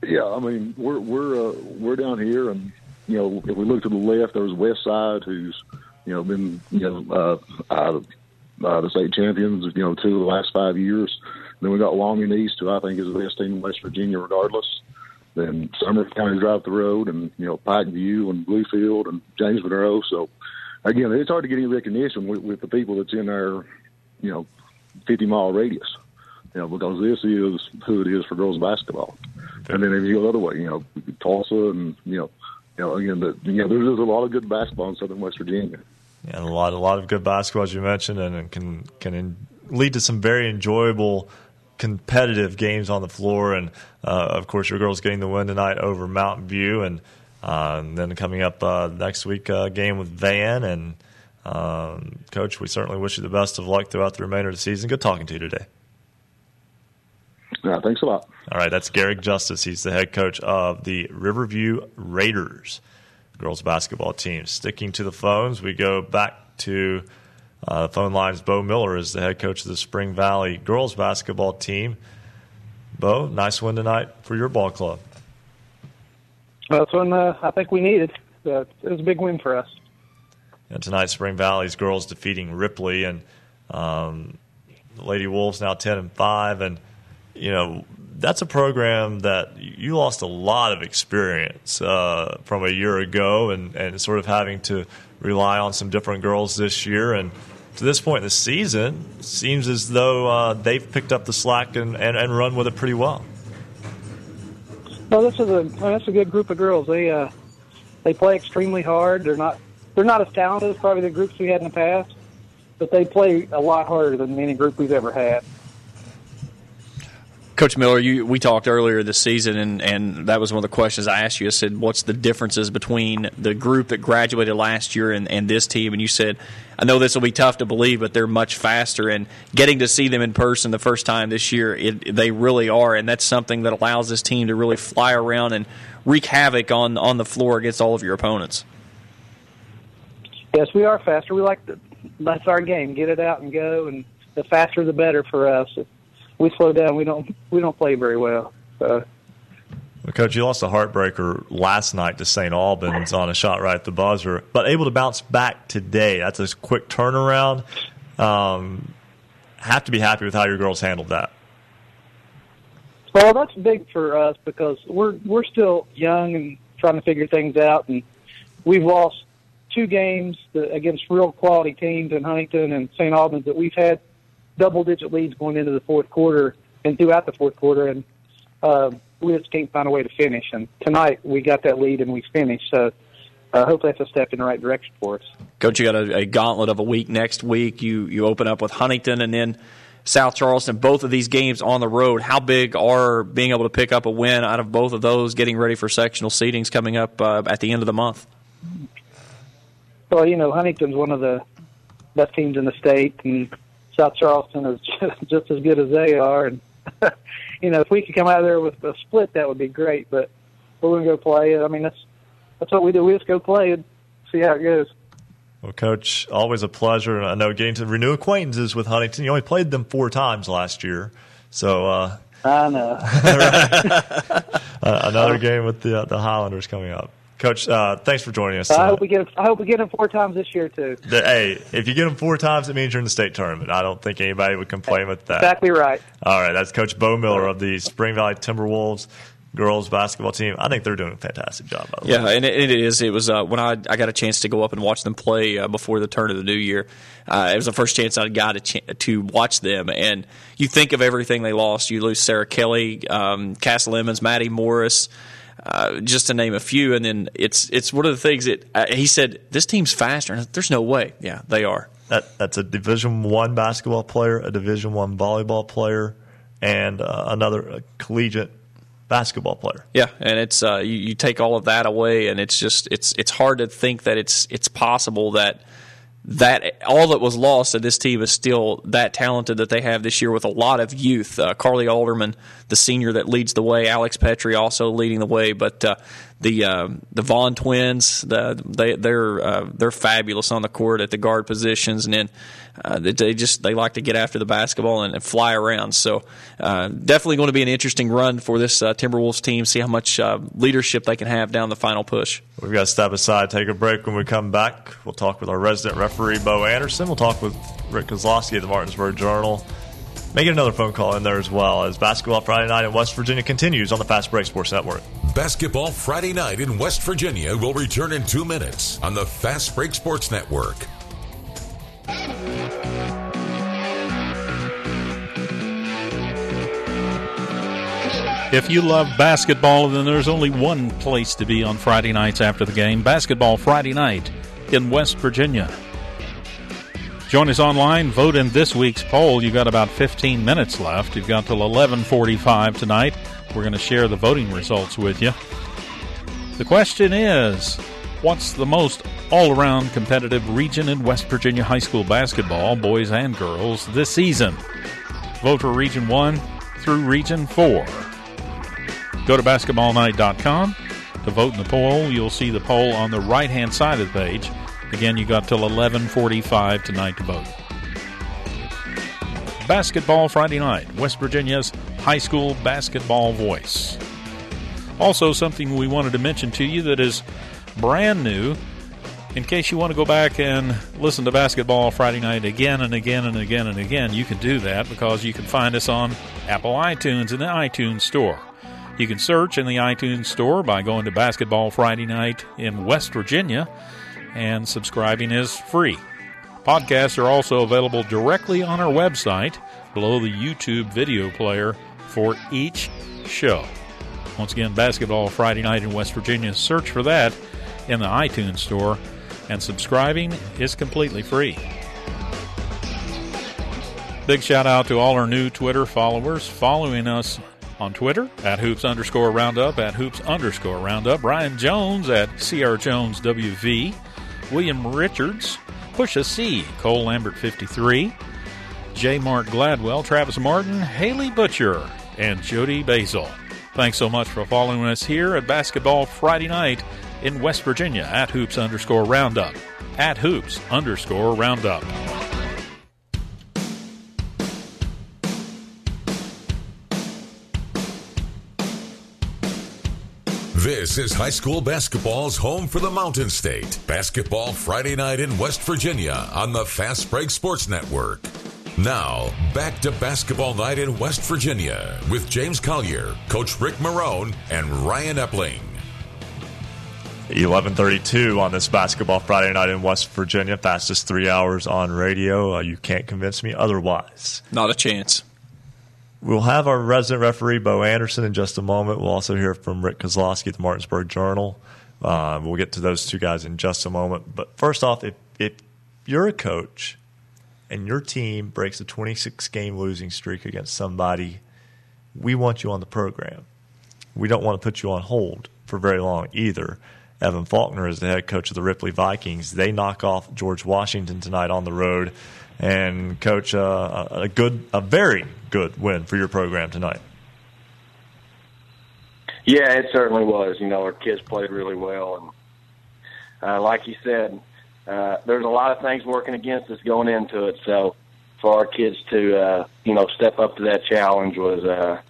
yeah, I mean, we're we're uh, we're down here, and you know, if we look to the left, there's West Side, who's you know been you know uh, of uh, the state champions, you know, two of the last five years. Then we got Longman East, who I think is the best team in West Virginia, regardless. Then Summers County drive the road, and you know Pikeview and Bluefield and James Monroe. So again, it's hard to get any recognition with, with the people that's in our, you know, 50 mile radius. You know, because this is who it is for girls basketball. And then if you go the other way, you know, Tolsia and you know, you know, again, the, you know, there's, there's a lot of good basketball in Southern West Virginia. Yeah, a lot, a lot of good basketball as you mentioned, and can can in, lead to some very enjoyable competitive games on the floor. And uh, of course, your girls getting the win tonight over Mountain View, and uh, and then coming up uh, next week, uh, game with Van. And um, coach, we certainly wish you the best of luck throughout the remainder of the season. Good talking to you today. Yeah, thanks a lot. All right, that's Garrick Justice. He's the head coach of the Riverview Raiders girls basketball team. Sticking to the phones, we go back to uh, the phone lines. Bo Miller is the head coach of the Spring Valley girls basketball team. Bo, nice win tonight for your ball club. That's one uh, I think we needed. Uh, it was a big win for us. And tonight, Spring Valley's girls defeating Ripley, and um, the Lady Wolves now ten and five, and you know that's a program that you lost a lot of experience uh, from a year ago, and and sort of having to rely on some different girls this year, and to this point in the season, seems as though uh, they've picked up the slack and, and, and run with it pretty well. No, this is a that's a good group of girls. They uh, they play extremely hard. They're not they're not as talented as probably the groups we had in the past, but they play a lot harder than any group we've ever had. Coach Miller, you, we talked earlier this season, and, and that was one of the questions I asked you. I said, "What's the differences between the group that graduated last year and, and this team?" And you said, "I know this will be tough to believe, but they're much faster." And getting to see them in person the first time this year, it, they really are, and that's something that allows this team to really fly around and wreak havoc on on the floor against all of your opponents. Yes, we are faster. We like to. That's our game. Get it out and go, and the faster the better for us we slow down. We don't we don't play very well. So. Well, Coach, you lost a heartbreaker last night to St. Albans on a shot right at the buzzer, but able to bounce back today. That's a quick turnaround. Um, have to be happy with how your girls handled that. Well, that's big for us because we're we're still young and trying to figure things out, and we've lost two games against real quality teams in Huntington and St. Albans that we've had double digit leads going into the fourth quarter and throughout the fourth quarter, and uh, we just can't find a way to finish. And tonight we got that lead and we finished. So uh, hopefully that's a step in the right direction for us. Coach, you got a, a gauntlet of a week next week. You you open up with Huntington and then South Charleston. Both of these games on the road. How big are being able to pick up a win out of both of those? Getting ready for sectional seedings coming up uh, at the end of the month. Well, you know Huntington's one of the best teams in the state, and South Charleston is just, just as good as they are. And you know, if we could come out there with a split, that would be great. But we're going to go play it. I mean, that's that's what we do. We just go play and see how it goes. Well, Coach, always a pleasure. I know getting to renew acquaintances with Huntington. You only played them four times last year, so uh, I know. uh, another game with the uh, the Highlanders coming up. Coach, uh, thanks for joining us. I hope we get. I hope we get him four times this year too. The- hey, if you get them four times, it means you're in the state tournament. I don't think anybody would complain with that. Exactly right. All right, that's Coach Bo Miller of the Spring Valley Timberwolves girls basketball team. I think they're doing a fantastic job. By the way. Yeah, and it, it is. It was uh, when I I got a chance to go up and watch them play uh, before the turn of the new year. Uh, it was the first chance I got a ch- to watch them, and you think of everything they lost. You lose Sarah Kelly, um, Cass Lemons, Maddie Morris. Uh, just to name a few, and then it's it's one of the things that uh, he said. This team's faster. And There's no way. Yeah, they are. That that's a Division One basketball player, a Division One volleyball player, and uh, another uh, collegiate basketball player. Yeah, and it's uh, you, you take all of that away, and it's just it's it's hard to think that it's it's possible that that all that was lost that this team is still that talented that they have this year with a lot of youth. Uh, Carly Alderman, the senior that leads the way, Alex Petrie also leading the way, but uh, the uh, the Vaughn twins, the, they they're uh, they're fabulous on the court at the guard positions, and then uh, they, just they like to get after the basketball and, and fly around. So uh, definitely going to be an interesting run for this uh, Timberwolves team. See how much uh, leadership they can have down the final push. We've got to step aside, take a break. When we come back, we'll talk with our resident referee, Bo Anderson. We'll talk with Rick Kozlowski of the Martinsburg Journal. Make it another phone call in there as well as Basketball Friday Night in West Virginia continues on the Fast Break Sports Network. Basketball Friday night in West Virginia will return in two minutes on the Fast Break Sports Network. If you love basketball, then there's only one place to be on Friday nights after the game Basketball Friday Night in West Virginia. Join us online. Vote in this week's poll. You've got about 15 minutes left. You've got till 11:45 tonight. We're going to share the voting results with you. The question is, what's the most all-around competitive region in West Virginia high school basketball, boys and girls, this season? Vote for Region 1 through Region 4. Go to basketballnight.com to vote in the poll. You'll see the poll on the right-hand side of the page. Again, you got till 11:45 tonight to vote. Basketball Friday night, West Virginia's high school basketball voice. Also, something we wanted to mention to you that is brand new. In case you want to go back and listen to Basketball Friday night again and again and again and again, you can do that because you can find us on Apple iTunes in the iTunes Store. You can search in the iTunes Store by going to Basketball Friday Night in West Virginia, and subscribing is free. Podcasts are also available directly on our website below the YouTube video player for each show. Once again, Basketball Friday Night in West Virginia. Search for that in the iTunes Store, and subscribing is completely free. Big shout out to all our new Twitter followers following us on Twitter at hoops underscore roundup at hoops underscore roundup. Ryan Jones at CR Jones WV. William Richards, Pusha C, Cole Lambert 53, J. Mark Gladwell, Travis Martin, Haley Butcher, and Jody Basil. Thanks so much for following us here at Basketball Friday Night in West Virginia at hoops underscore roundup. At hoops underscore roundup. This is high school basketball's home for the Mountain State. Basketball Friday night in West Virginia on the Fast Break Sports Network. Now, back to basketball night in West Virginia with James Collier, Coach Rick Marone, and Ryan Epling. 11:32 on this basketball Friday night in West Virginia. Fastest three hours on radio. Uh, you can't convince me otherwise. Not a chance. We'll have our resident referee Bo Anderson in just a moment. We'll also hear from Rick Kozlowski at the Martinsburg Journal. Uh, we'll get to those two guys in just a moment. But first off, if if you're a coach and your team breaks a 26 game losing streak against somebody, we want you on the program. We don't want to put you on hold for very long either. Evan Faulkner is the head coach of the Ripley Vikings. They knock off George Washington tonight on the road, and coach uh, a good, a very good win for your program tonight. Yeah, it certainly was. You know, our kids played really well, and uh, like you said, uh, there's a lot of things working against us going into it. So, for our kids to uh, you know step up to that challenge was uh,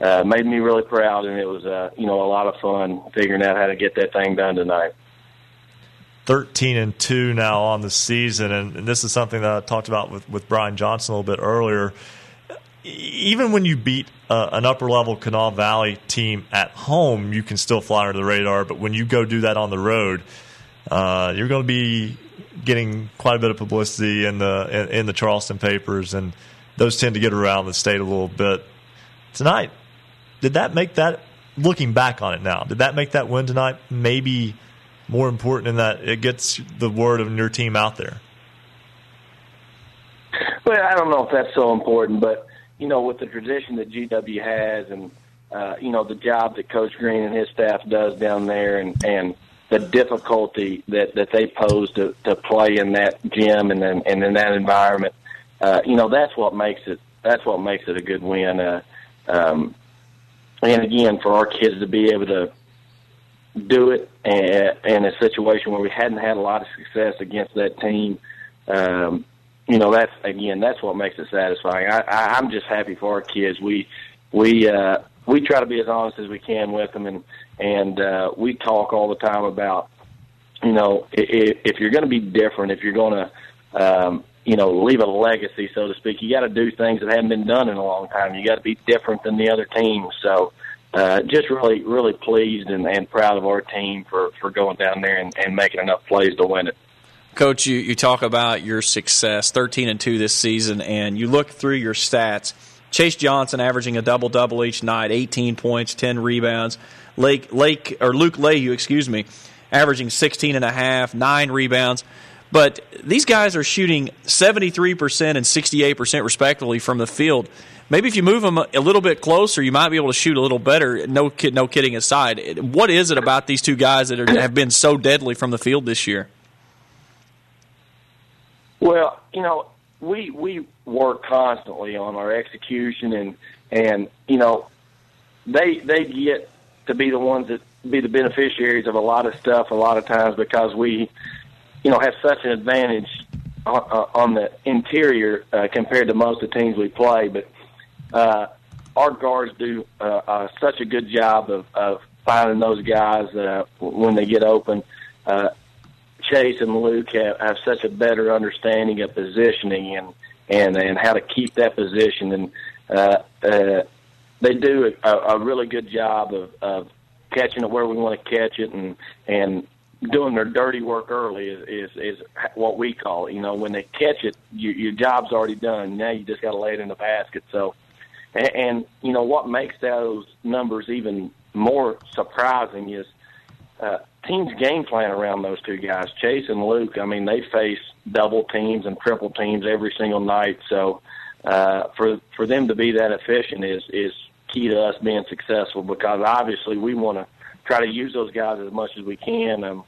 uh, made me really proud, and it was uh, you know a lot of fun figuring out how to get that thing done tonight. 13 and 2 now on the season, and, and this is something that I talked about with, with Brian Johnson a little bit earlier. Even when you beat uh, an upper level Kanawha Valley team at home, you can still fly under the radar. But when you go do that on the road, uh, you're going to be getting quite a bit of publicity in the in, in, the Charleston papers, and those tend to get around the state a little bit. Tonight, did that make that? Looking back on it now, did that make that win tonight maybe more important in that it gets the word of your team out there? Well, I don't know if that's so important, but you know, with the tradition that GW has, and uh, you know, the job that Coach Green and his staff does down there, and and the difficulty that that they pose to to play in that gym and then and in that environment, uh, you know, that's what makes it that's what makes it a good win. Uh, um, and again, for our kids to be able to do it and, in a situation where we hadn't had a lot of success against that team, um, you know, that's again, that's what makes it satisfying. I, I, I'm just happy for our kids. We we uh, we try to be as honest as we can with them, and and uh, we talk all the time about, you know, if, if you're going to be different, if you're going to, um, you know, leave a legacy, so to speak, you got to do things that haven't been done in a long time. You got to be different than the other teams. So uh, just really, really pleased and, and proud of our team for, for going down there and, and making enough plays to win it. Coach, you, you talk about your success, 13 and 2 this season, and you look through your stats. Chase Johnson averaging a double double each night, 18 points, 10 rebounds. Lake Lake or Luke Leahy, excuse me, averaging 16 and a half, 9 rebounds. But these guys are shooting 73% and 68% respectively from the field maybe if you move them a little bit closer, you might be able to shoot a little better. No kid, no kidding aside. What is it about these two guys that are, have been so deadly from the field this year? Well, you know, we we work constantly on our execution, and and you know, they they get to be the ones that be the beneficiaries of a lot of stuff a lot of times because we, you know, have such an advantage on, on the interior uh, compared to most of the teams we play. But uh, our guards do uh, uh, such a good job of, of finding those guys uh, when they get open. Uh, Chase and Luke have, have such a better understanding of positioning and and and how to keep that position, and uh, uh, they do a, a really good job of, of catching it where we want to catch it, and and doing their dirty work early is, is is what we call it. You know, when they catch it, you, your job's already done. Now you just got to lay it in the basket. So and, and you know what makes those numbers even more surprising is uh, teams game plan around those two guys, Chase and Luke. I mean, they face double teams and triple teams every single night. So uh, for for them to be that efficient is is key to us being successful because obviously we want to try to use those guys as much as we can um,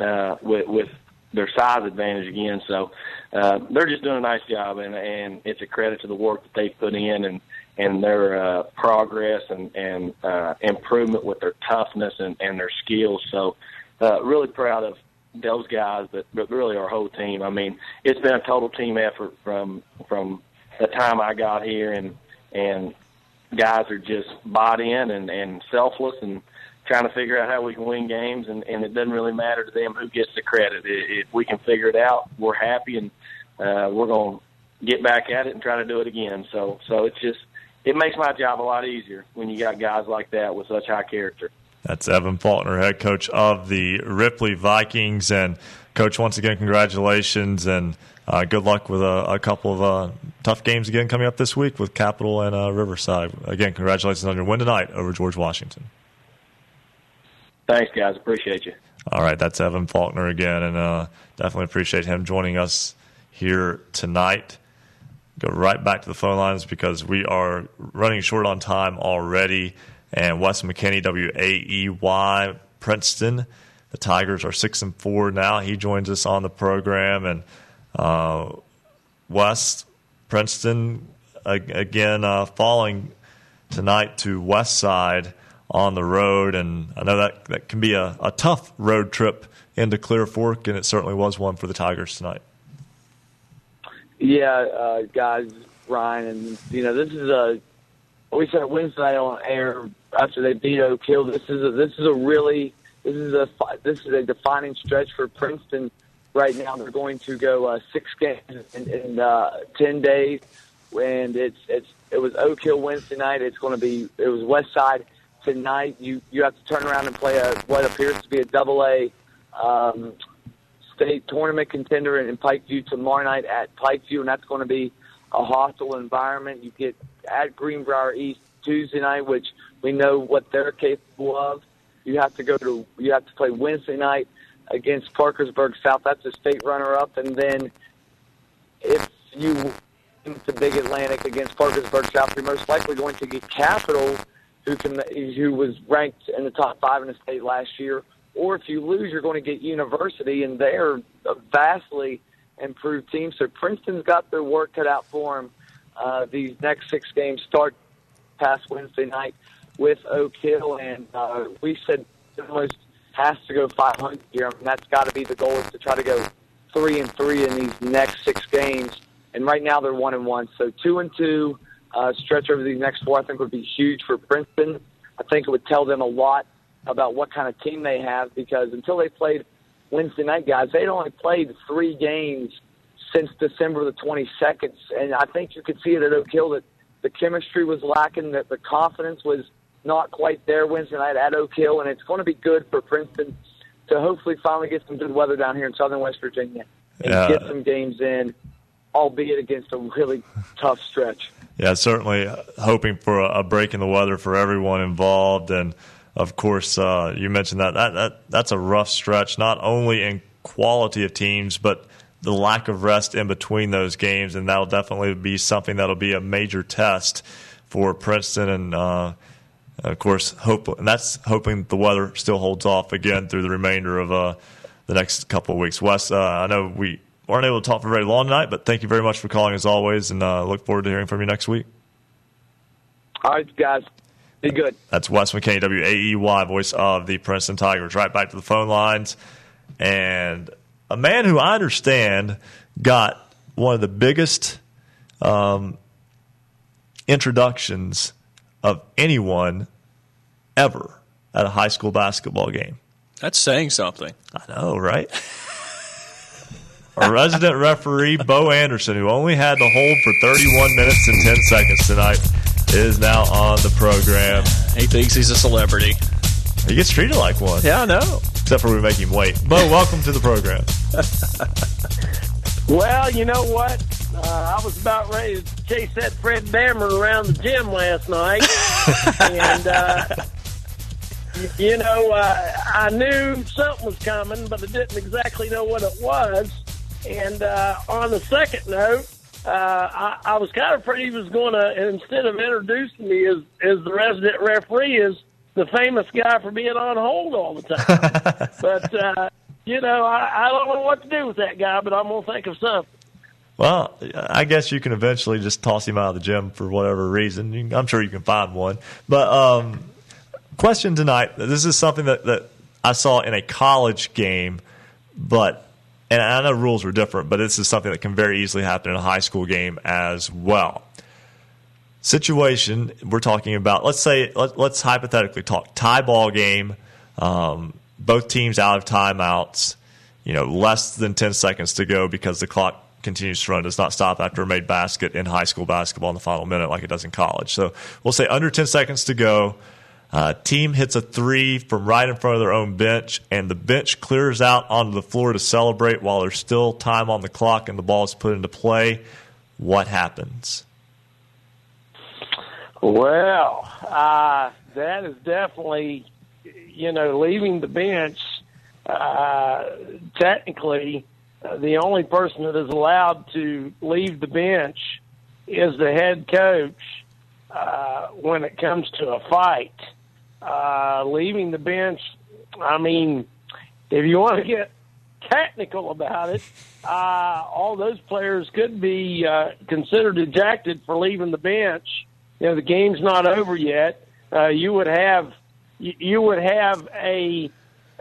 uh, with with their size advantage again. So uh, they're just doing a nice job, and and it's a credit to the work that they put in and and their uh, progress and, and uh, improvement with their toughness and, and their skills. So, uh, really proud of those guys, but, but really our whole team. I mean, it's been a total team effort from from the time I got here, and and guys are just bought in and, and selfless and trying to figure out how we can win games, and, and it doesn't really matter to them who gets the credit. If we can figure it out, we're happy, and uh, we're going to get back at it and try to do it again. So, so it's just it makes my job a lot easier when you got guys like that with such high character. That's Evan Faulkner, head coach of the Ripley Vikings. And, coach, once again, congratulations and uh, good luck with a, a couple of uh, tough games again coming up this week with Capital and uh, Riverside. Again, congratulations on your win tonight over George Washington. Thanks, guys. Appreciate you. All right, that's Evan Faulkner again, and uh, definitely appreciate him joining us here tonight go right back to the phone lines because we are running short on time already. And Wes McKinney, W A E Y, Princeton. The Tigers are six and four now. He joins us on the program, and uh, West Princeton again uh, falling tonight to West Side on the road, and I know that that can be a, a tough road trip into Clear Fork, and it certainly was one for the Tigers tonight. Yeah, uh, guys, Ryan, and you know this is a we said Wednesday on air after they beat Oak. This is a, this is a really this is a this is a defining stretch for Princeton right now. They're going to go uh, six games in, in uh, ten days, and it's it's it was Oak Wednesday night. It's going to be it was West Side tonight. You you have to turn around and play a what appears to be a double A um, state tournament contender in Pikeview tomorrow night at Pikeview, and that's going to be a hostile environment. You get at Greenbrier East Tuesday night, which we know what they're capable of. You have to go to you have to play Wednesday night against Parkersburg South. That's a state runner-up, and then if you win the Big Atlantic against Parkersburg South, you're most likely going to get Capital, who can who was ranked in the top five in the state last year. Or if you lose, you're going to get University, and they're a vastly improved team. So Princeton's got their work cut out for them. Uh, these next six games start past Wednesday night with Oak Hill, and uh, we said almost has to go 500 here. I mean, that's got to be the goal is to try to go three and three in these next six games. And right now they're one and one, so two and two uh, stretch over these next four. I think would be huge for Princeton. I think it would tell them a lot about what kind of team they have because until they played Wednesday night, guys, they'd only played three games since December the 22nd, and I think you could see it at Oak Hill that the chemistry was lacking, that the confidence was not quite there Wednesday night at Oak Hill, and it's going to be good for Princeton to hopefully finally get some good weather down here in southern West Virginia and Yeah. get some games in, albeit against a really tough stretch. Yeah, certainly hoping for a break in the weather for everyone involved, and of course, uh, you mentioned that, that that that's a rough stretch, not only in quality of teams, but the lack of rest in between those games, and that'll definitely be something that'll be a major test for Princeton, and uh, of course, hope and that's hoping the weather still holds off again through the remainder of uh, the next couple of weeks. Wes, uh, I know we weren't able to talk for very long tonight, but thank you very much for calling as always, and uh, look forward to hearing from you next week. All right, guys, good. That's Wes McKay, W A E Y, voice of the Princeton Tigers. Right back to the phone lines, and a man who I understand got one of the biggest um, introductions of anyone ever at a high school basketball game. That's saying something. I know, right? Our resident referee, Bo Anderson, who only had to hold for 31 minutes and 10 seconds tonight, is now on the program. He thinks he's a celebrity. He gets treated like one. Yeah, I know. Except for we make him wait. Bo, welcome to the program. Well, you know what? Uh, I was about ready to chase that Fred Dameron around the gym last night, and uh, you know, uh, I knew something was coming, but I didn't exactly know what it was. And uh, on the second note, uh, I, I was kind of afraid he was going to, instead of introducing me as as the resident referee, is the famous guy for being on hold all the time. but uh, you know, I, I don't know what to do with that guy, but I'm going to think of something. Well, I guess you can eventually just toss him out of the gym for whatever reason. I'm sure you can find one. But um, question tonight: This is something that, that I saw in a college game, but and I know rules were different, but this is something that can very easily happen in a high school game as well. Situation we're talking about. Let's say let, let's hypothetically talk tie ball game. Um, both teams out of timeouts. You know, less than ten seconds to go because the clock continues to run. Does not stop after a made basket in high school basketball in the final minute like it does in college. So we'll say under ten seconds to go. Uh, team hits a three from right in front of their own bench, and the bench clears out onto the floor to celebrate while there's still time on the clock and the ball is put into play. What happens? Well, uh, that is definitely, you know, leaving the bench. Uh, technically, the only person that is allowed to leave the bench is the head coach uh, when it comes to a fight. Uh, leaving the bench, I mean, if you want to get technical about it, uh, all those players could be uh, considered ejected for leaving the bench. You know, the game's not over yet. Uh, you would have you, you would have a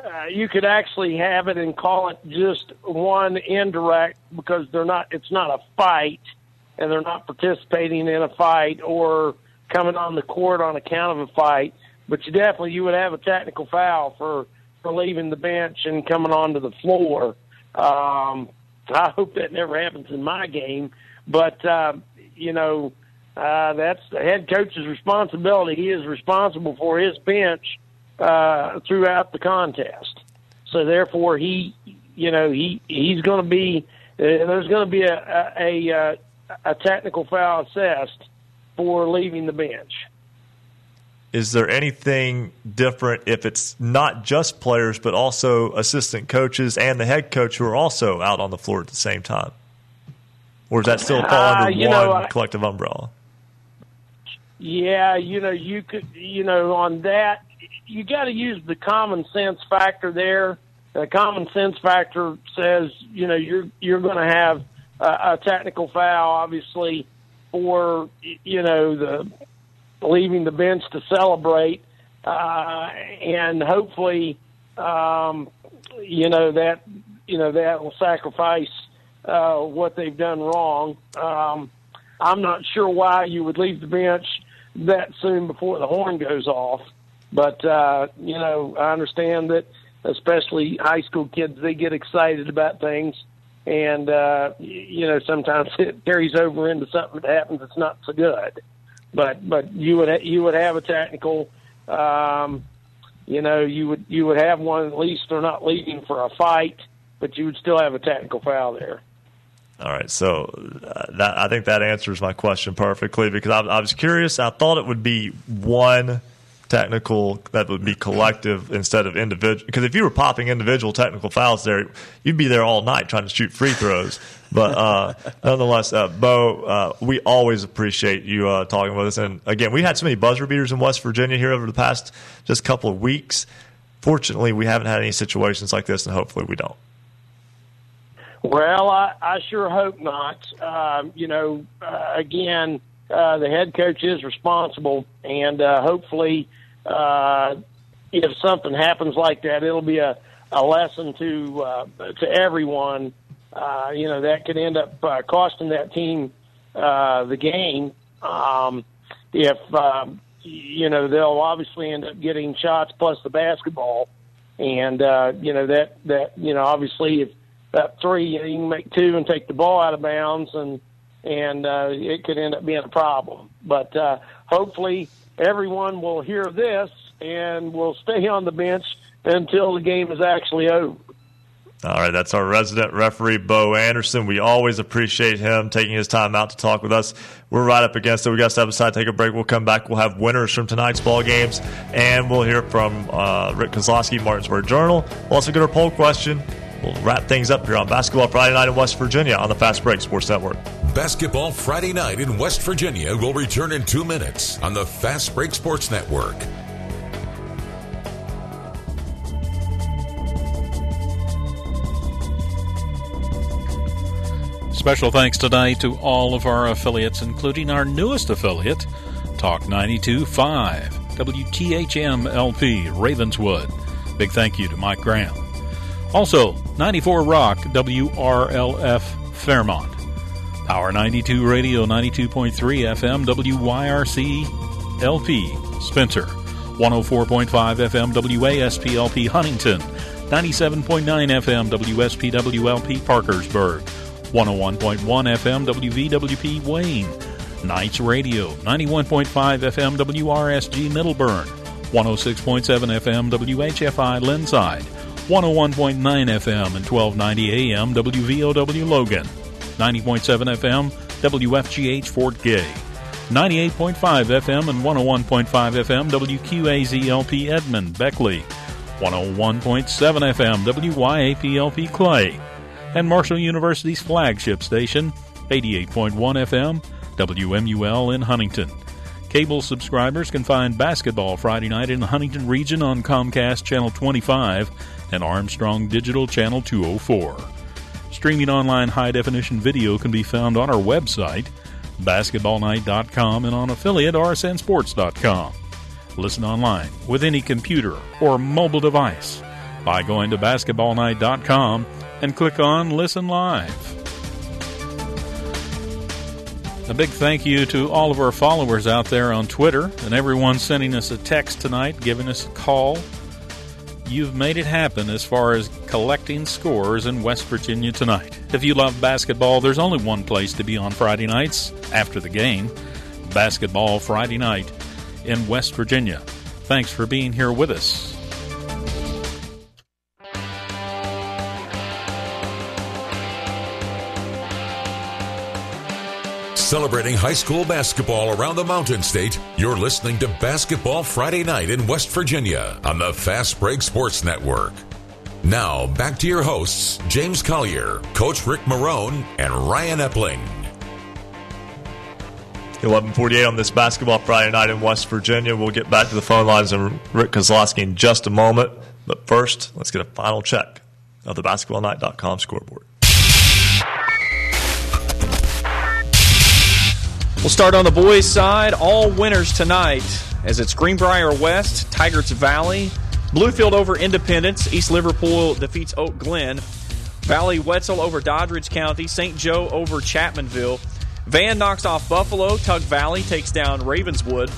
uh, you could actually have it and call it just one indirect because they're not it's not a fight and they're not participating in a fight or coming on the court on account of a fight, but you definitely you would have a technical foul for for leaving the bench and coming onto the floor. Um, I hope that never happens in my game, but uh, you know uh, that's the head coach's responsibility. He is responsible for his bench uh, throughout the contest. So therefore, he, you know, he he's going to be uh, there's going to be a a, a a technical foul assessed for leaving the bench. Is there anything different if it's not just players, but also assistant coaches and the head coach who are also out on the floor at the same time? Or does that still fall Uh, under one know, collective umbrella? Yeah, you know, you could, you know, on that, you got to use the common sense factor there. The common sense factor says, you know, you're you're going to have a, a technical foul, obviously, for you know the leaving the bench to celebrate, uh, and hopefully, um, you know that you know that will sacrifice uh, what they've done wrong. Um, I'm not sure why you would leave the bench that soon before the horn goes off, but uh, you know I understand that, especially high school kids, they get excited about things, and uh, you know sometimes it carries over into something that happens that's not so good. But but you would you would have a technical. Um, you know, you would you would have one at least they're not leaving for a fight, but you would still have a technical foul there. All right, so uh, that, I think that answers my question perfectly because I, I was curious. I thought it would be one technical that would be collective instead of individual. Because if you were popping individual technical fouls there, you'd be there all night trying to shoot free throws. But uh, nonetheless, uh, Bo, uh, we always appreciate you uh, talking with us. And again, we had so many buzzer beaters in West Virginia here over the past just couple of weeks. Fortunately, we haven't had any situations like this, and hopefully, we don't. Well, I, I sure hope not. Um, you know, uh, again, uh, the head coach is responsible, and hopefully, uh, if something happens like that, it'll be a, a lesson to uh, to everyone. Uh, you know, that could end up uh, costing that team uh, the game. Um, if um, you know, they'll obviously end up getting shots plus the basketball, and uh, you know that that you know obviously if that three you, you can make two and take the ball out of bounds and and uh, it could end up being a problem. But uh, hopefully everyone will hear this and will stay on the bench until the game is actually over. All right, that's our resident referee, Bo Anderson. We always appreciate him taking his time out to talk with us. We're right up against it. We got to step aside, take a break. We'll come back. We'll have winners from tonight's ball games, and we'll hear from uh, Rick Kozlowski, Martinsburg Journal. We'll also get our poll question. We'll wrap things up here on Basketball Friday night in West Virginia on the Fast Break Sports Network. Basketball Friday night in West Virginia will return in two minutes on the Fast Break Sports Network. Special thanks tonight to all of our affiliates, including our newest affiliate, Talk 92.5, WTHM LP, Ravenswood. Big thank you to Mike Graham. Also, 94 Rock, WRLF, Fairmont. Power 92 Radio, 92.3 FM, WYRC LP, Spencer. 104.5 FM, WASPLP, Huntington. 97.9 FM, WSPWLP, Parkersburg. 101.1 FM, WVWP, Wayne. Nights Radio, 91.5 FM, WRSG, Middlebourne. 106.7 FM, WHFI, Lindside. 101.9 FM and 1290 AM, WVOW, Logan. 90.7 FM, WFGH, Fort Gay. 98.5 FM and 101.5 FM, WQAZLP, Edmond, Beckley. 101.7 FM, WYAPLP, Clay. And Marshall University's flagship station, 88.1 FM, WMUL in Huntington. Cable subscribers can find Basketball Friday night in the Huntington region on Comcast Channel 25 and Armstrong Digital Channel 204. Streaming online high definition video can be found on our website, basketballnight.com, and on affiliate rsnsports.com. Listen online with any computer or mobile device by going to basketballnight.com and click on Listen Live. A big thank you to all of our followers out there on Twitter and everyone sending us a text tonight, giving us a call. You've made it happen as far as collecting scores in West Virginia tonight. If you love basketball, there's only one place to be on Friday nights after the game Basketball Friday night in West Virginia. Thanks for being here with us. Celebrating high school basketball around the Mountain State, you're listening to Basketball Friday Night in West Virginia on the Fast Break Sports Network. Now, back to your hosts, James Collier, Coach Rick Marone, and Ryan Epling. 1148 on this Basketball Friday Night in West Virginia. We'll get back to the phone lines and Rick Kozlowski in just a moment. But first, let's get a final check of the basketballnight.com scoreboard. We'll start on the boys' side. All winners tonight as it's Greenbrier West, Tygarts Valley, Bluefield over Independence, East Liverpool defeats Oak Glen, Valley Wetzel over Doddridge County, St. Joe over Chapmanville, Van knocks off Buffalo, Tug Valley takes down Ravenswood,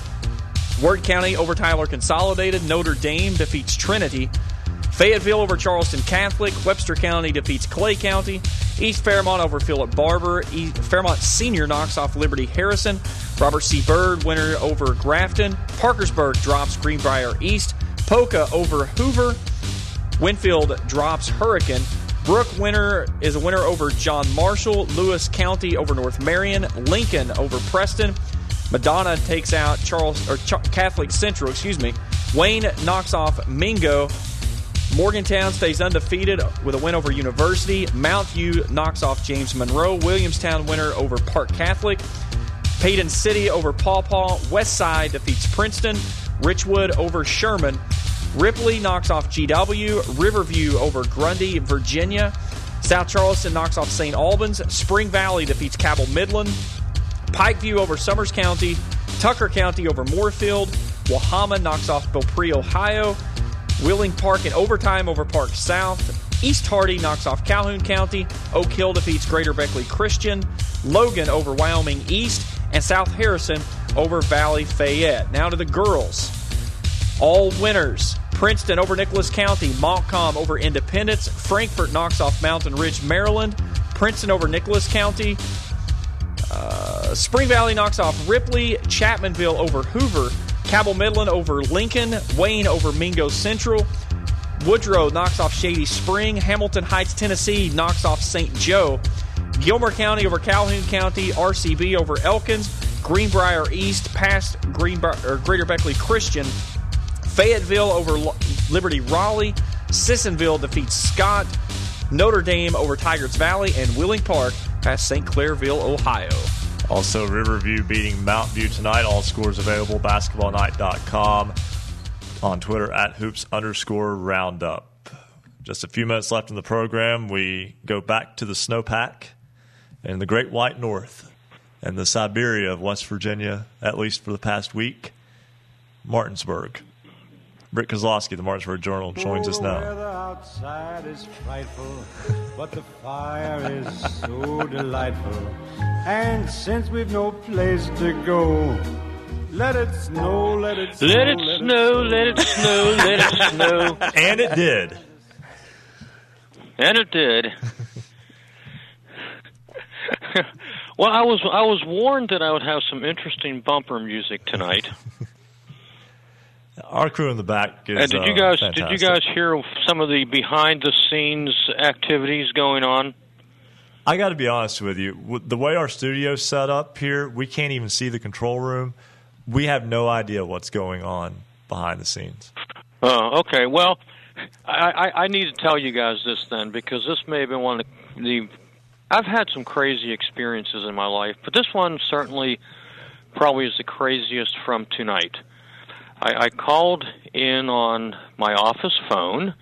Wirt County over Tyler Consolidated, Notre Dame defeats Trinity, Fayetteville over Charleston Catholic, Webster County defeats Clay County, East Fairmont over Philip Barbour. East Fairmont Senior knocks off Liberty Harrison. Robert C. Byrd winner over Grafton. Parkersburg drops Greenbrier East. Poca over Hoover. Winfield drops Hurricane. Brooke winner is a winner over John Marshall. Lewis County over North Marion. Lincoln over Preston. Madonna takes out Charles or Ch- Catholic Central, excuse me. Wayne knocks off Mingo. Morgantown stays undefeated with a win over University. Mount View knocks off James Monroe. Williamstown winner over Park Catholic. Paden City over Paw Paw. Westside defeats Princeton. Richwood over Sherman. Ripley knocks off GW. Riverview over Grundy, Virginia. South Charleston knocks off St. Albans. Spring Valley defeats Cabell Midland. Pikeview over Summers County. Tucker County over Moorefield. Wahama knocks off Belpre, Ohio. Wheeling Park in overtime over Park South. East Hardy knocks off Calhoun County. Oak Hill defeats Greater Beckley Christian. Logan over Wyoming East. And South Harrison over Valley Fayette. Now to the girls. All winners. Princeton over Nicholas County. Montcalm over Independence. Frankfort knocks off Mountain Ridge, Maryland. Princeton over Nicholas County. Uh, Spring Valley knocks off Ripley. Chapmanville over Hoover. Cabell Midland over Lincoln. Wayne over Mingo Central. Woodrow knocks off Shady Spring. Hamilton Heights, Tennessee knocks off St. Joe. Gilmer County over Calhoun County. RCB over Elkins. Greenbrier East past Greenbrier, Greater Beckley Christian. Fayetteville over Liberty Raleigh. Sissonville defeats Scott. Notre Dame over Tygarts Valley. And Wheeling Park past St. Clairsville, Ohio. Also, Riverview beating Mount View tonight. All scores available. BasketballNight.com. On Twitter at hoops underscore roundup. Just a few minutes left in the program. We go back to the snowpack in the Great White North and the Siberia of West Virginia, at least for the past week. Martinsburg. Rick Kozlowski, the Martinsburg Journal, joins us now. The weather outside is frightful, but the fire is so delightful. And since we've no place to go, let it snow, let it snow, Let it snow, let it snow, let it snow. And it did. And it did. well, I was I was warned that I would have some interesting bumper music tonight. Our crew in the back is. and did you uh, guys fantastic. did you guys hear some of the behind the scenes activities going on? I got to be honest with you. The way our studio's set up here, we can't even see the control room. We have no idea what's going on behind the scenes. Oh, okay. Well, I, I, I need to tell you guys this then because this may have been one of the, the. I've had some crazy experiences in my life, but this one certainly probably is the craziest from tonight. I, I called in on my office phone,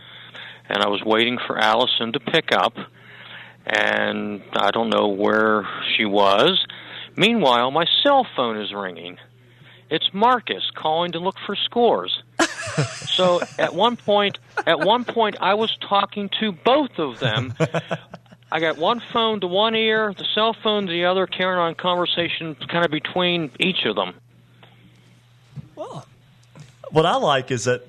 and I was waiting for Allison to pick up, and I don't know where she was. Meanwhile, my cell phone is ringing. It's Marcus calling to look for scores. so at one point, at one point, I was talking to both of them I got one phone to one ear, the cell phone to the other, carrying on conversation kind of between each of them. What I like is that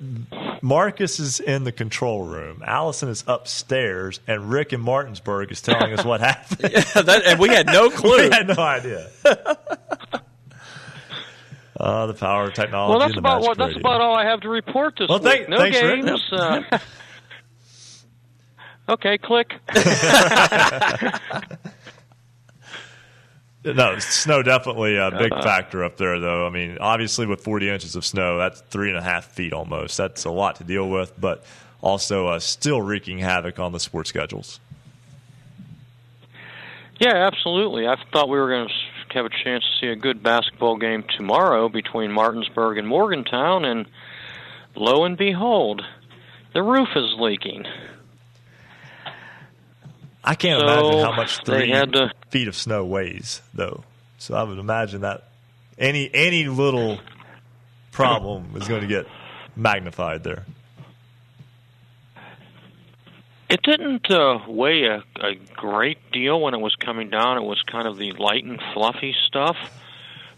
Marcus is in the control room, Allison is upstairs, and Rick in Martinsburg is telling us what happened. yeah, that, and we had no clue. we had no idea. uh, the power of technology. Well, that's and the about what. That's about all I have to report this Well, week. thank- no thanks, games. Uh, okay, click. No, snow definitely a big Uh-huh. factor up there, though. I mean, obviously with 40 inches of snow, that's three and a half feet almost. That's a lot to deal with, but also uh, still wreaking havoc on the sports schedules. Yeah, absolutely. I thought we were going to have a chance to see a good basketball game tomorrow between Martinsburg and Morgantown, and lo and behold, the roof is leaking. I can't So, imagine how much three to- feet of snow weighs, though. So I would imagine that any any little problem is going to get magnified there. It didn't uh, weigh a, a great deal when it was coming down. It was kind of the light and fluffy stuff.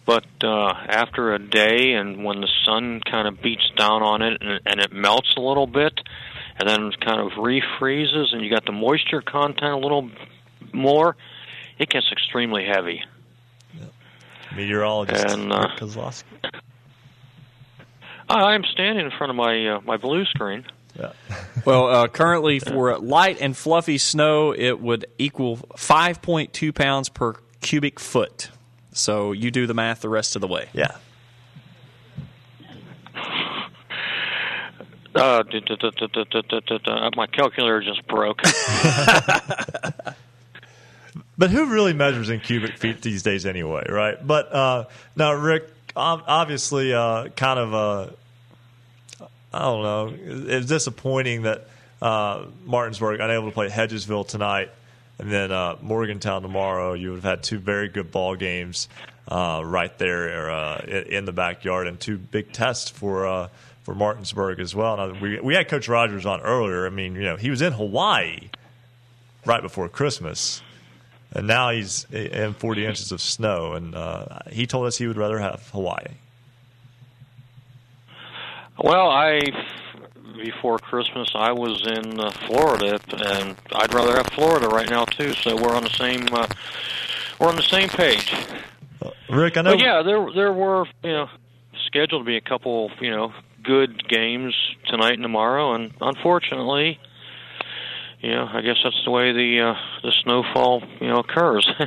But uh, after a day, and when the sun kind of beats down on it and, and it melts a little bit, and then kind of refreezes, and you got the moisture content a little more, it gets extremely heavy. Meteorologist And, uh, Rick Kozlowski. I am standing in front of my uh, my blue screen. Yeah. Well, uh, currently for light and fluffy snow, it would equal 5.2 pounds per cubic foot. So you do the math the rest of the way. Yeah. Uh, da, da, da, my calculator just broke. but who really measures in cubic feet these days anyway, right? But uh, now, Rick, obviously, uh, kind of, a—I I don't know, it's disappointing that uh, Martinsburg unable to play Hedgesville tonight and then uh, Morgantown tomorrow. You would have had two very good ball games right there in the backyard and two big tests for uh, for Martinsburg as well. Now, we we had Coach Rogers on earlier. I mean, you know, he was in Hawaii right before Christmas, and now he's in 40 inches of snow. And uh, he told us he would rather have Hawaii. Well, I before Christmas I was in uh, Florida, and I'd rather have Florida right now too. So we're on the same uh, we're on the same page. Rick, I know. But yeah, there there were you know scheduled to be a couple you know good games tonight and tomorrow, and unfortunately, know I guess that's the way the uh, the snowfall you know occurs.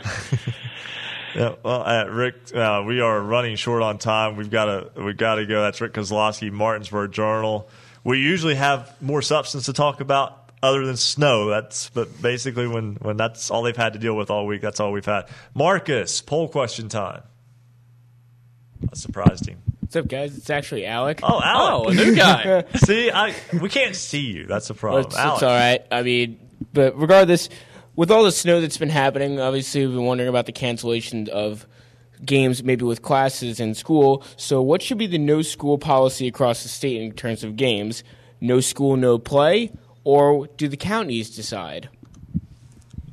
Yeah, well, uh, Rick, uh, we are running short on time. We've got to we've got to go. That's Rick Kozlowski, Martinsburg Journal. We usually have more substance to talk about other than snow. That's but basically when when that's all they've had to deal with all week. That's all we've had. Marcus, poll question time. That surprised him. What's up, guys? It's actually Alec. Oh, Alec. Oh, a new guy. see, I we can't see you. That's the problem. It's, Alex. it's all right. I mean, but regardless, with all the snow that's been happening, obviously we've been wondering about the cancellation of games, maybe with classes in school. So, what should be the no school policy across the state in terms of games? No school, no play, or do the counties decide?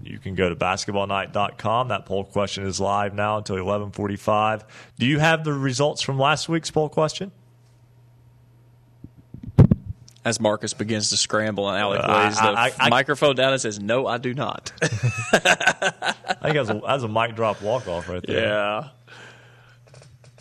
You can go to basketballnight.com. That poll question is live now until 11:45. Do you have the results from last week's poll question? As Marcus begins to scramble and Alec Uh, lays the I- I- I- microphone down and says, "No, I do not." I think that's a, that's a mic drop walk off right there. Yeah.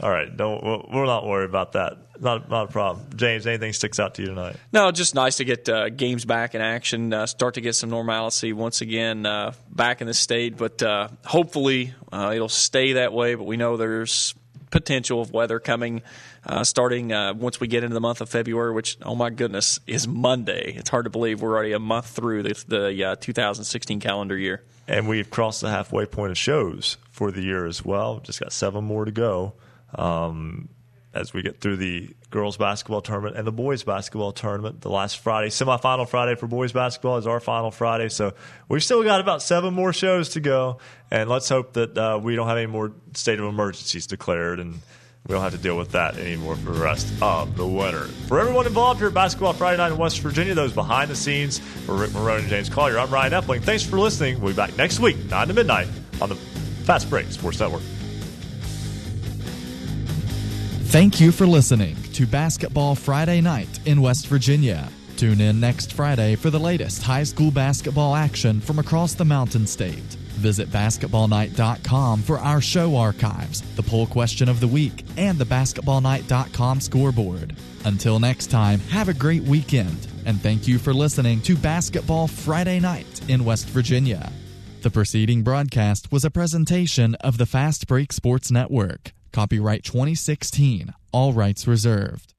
All right. Don't we're not worried about that. Not not a problem. James, anything sticks out to you tonight? No, just nice to get uh, games back in action, uh, start to get some normalcy once again uh, back in the state. But uh, hopefully uh, it'll stay that way. But we know there's potential of weather coming uh, starting uh, once we get into the month of February, which, oh my goodness, is Monday. It's hard to believe we're already a month through the, the uh, 2016 calendar year. And we've crossed the halfway point of shows for the year as well. Just got seven more to go um, as we get through the girls basketball tournament and the boys basketball tournament. The last Friday, semifinal Friday for boys basketball is our final Friday. So we've still got about seven more shows to go. And let's hope that uh, we don't have any more state of emergencies declared and we don't have to deal with that anymore for the rest of the winter. For everyone involved here at Basketball Friday Night in West Virginia, those behind the scenes, for Rick Marone and James Collier, I'm Ryan Epling. Thanks for listening. We'll be back next week, 9 to midnight, on the Fast Break Sports Network. Thank you for listening to Basketball Friday Night in West Virginia. Tune in next Friday for the latest high school basketball action from across the Mountain State. Visit basketballnight.com for our show archives, the poll question of the week, and the basketballnight.com scoreboard. Until next time, have a great weekend, and thank you for listening to Basketball Friday Night in West Virginia. The preceding broadcast was a presentation of the Fast Break Sports Network. Copyright 2016, all rights reserved.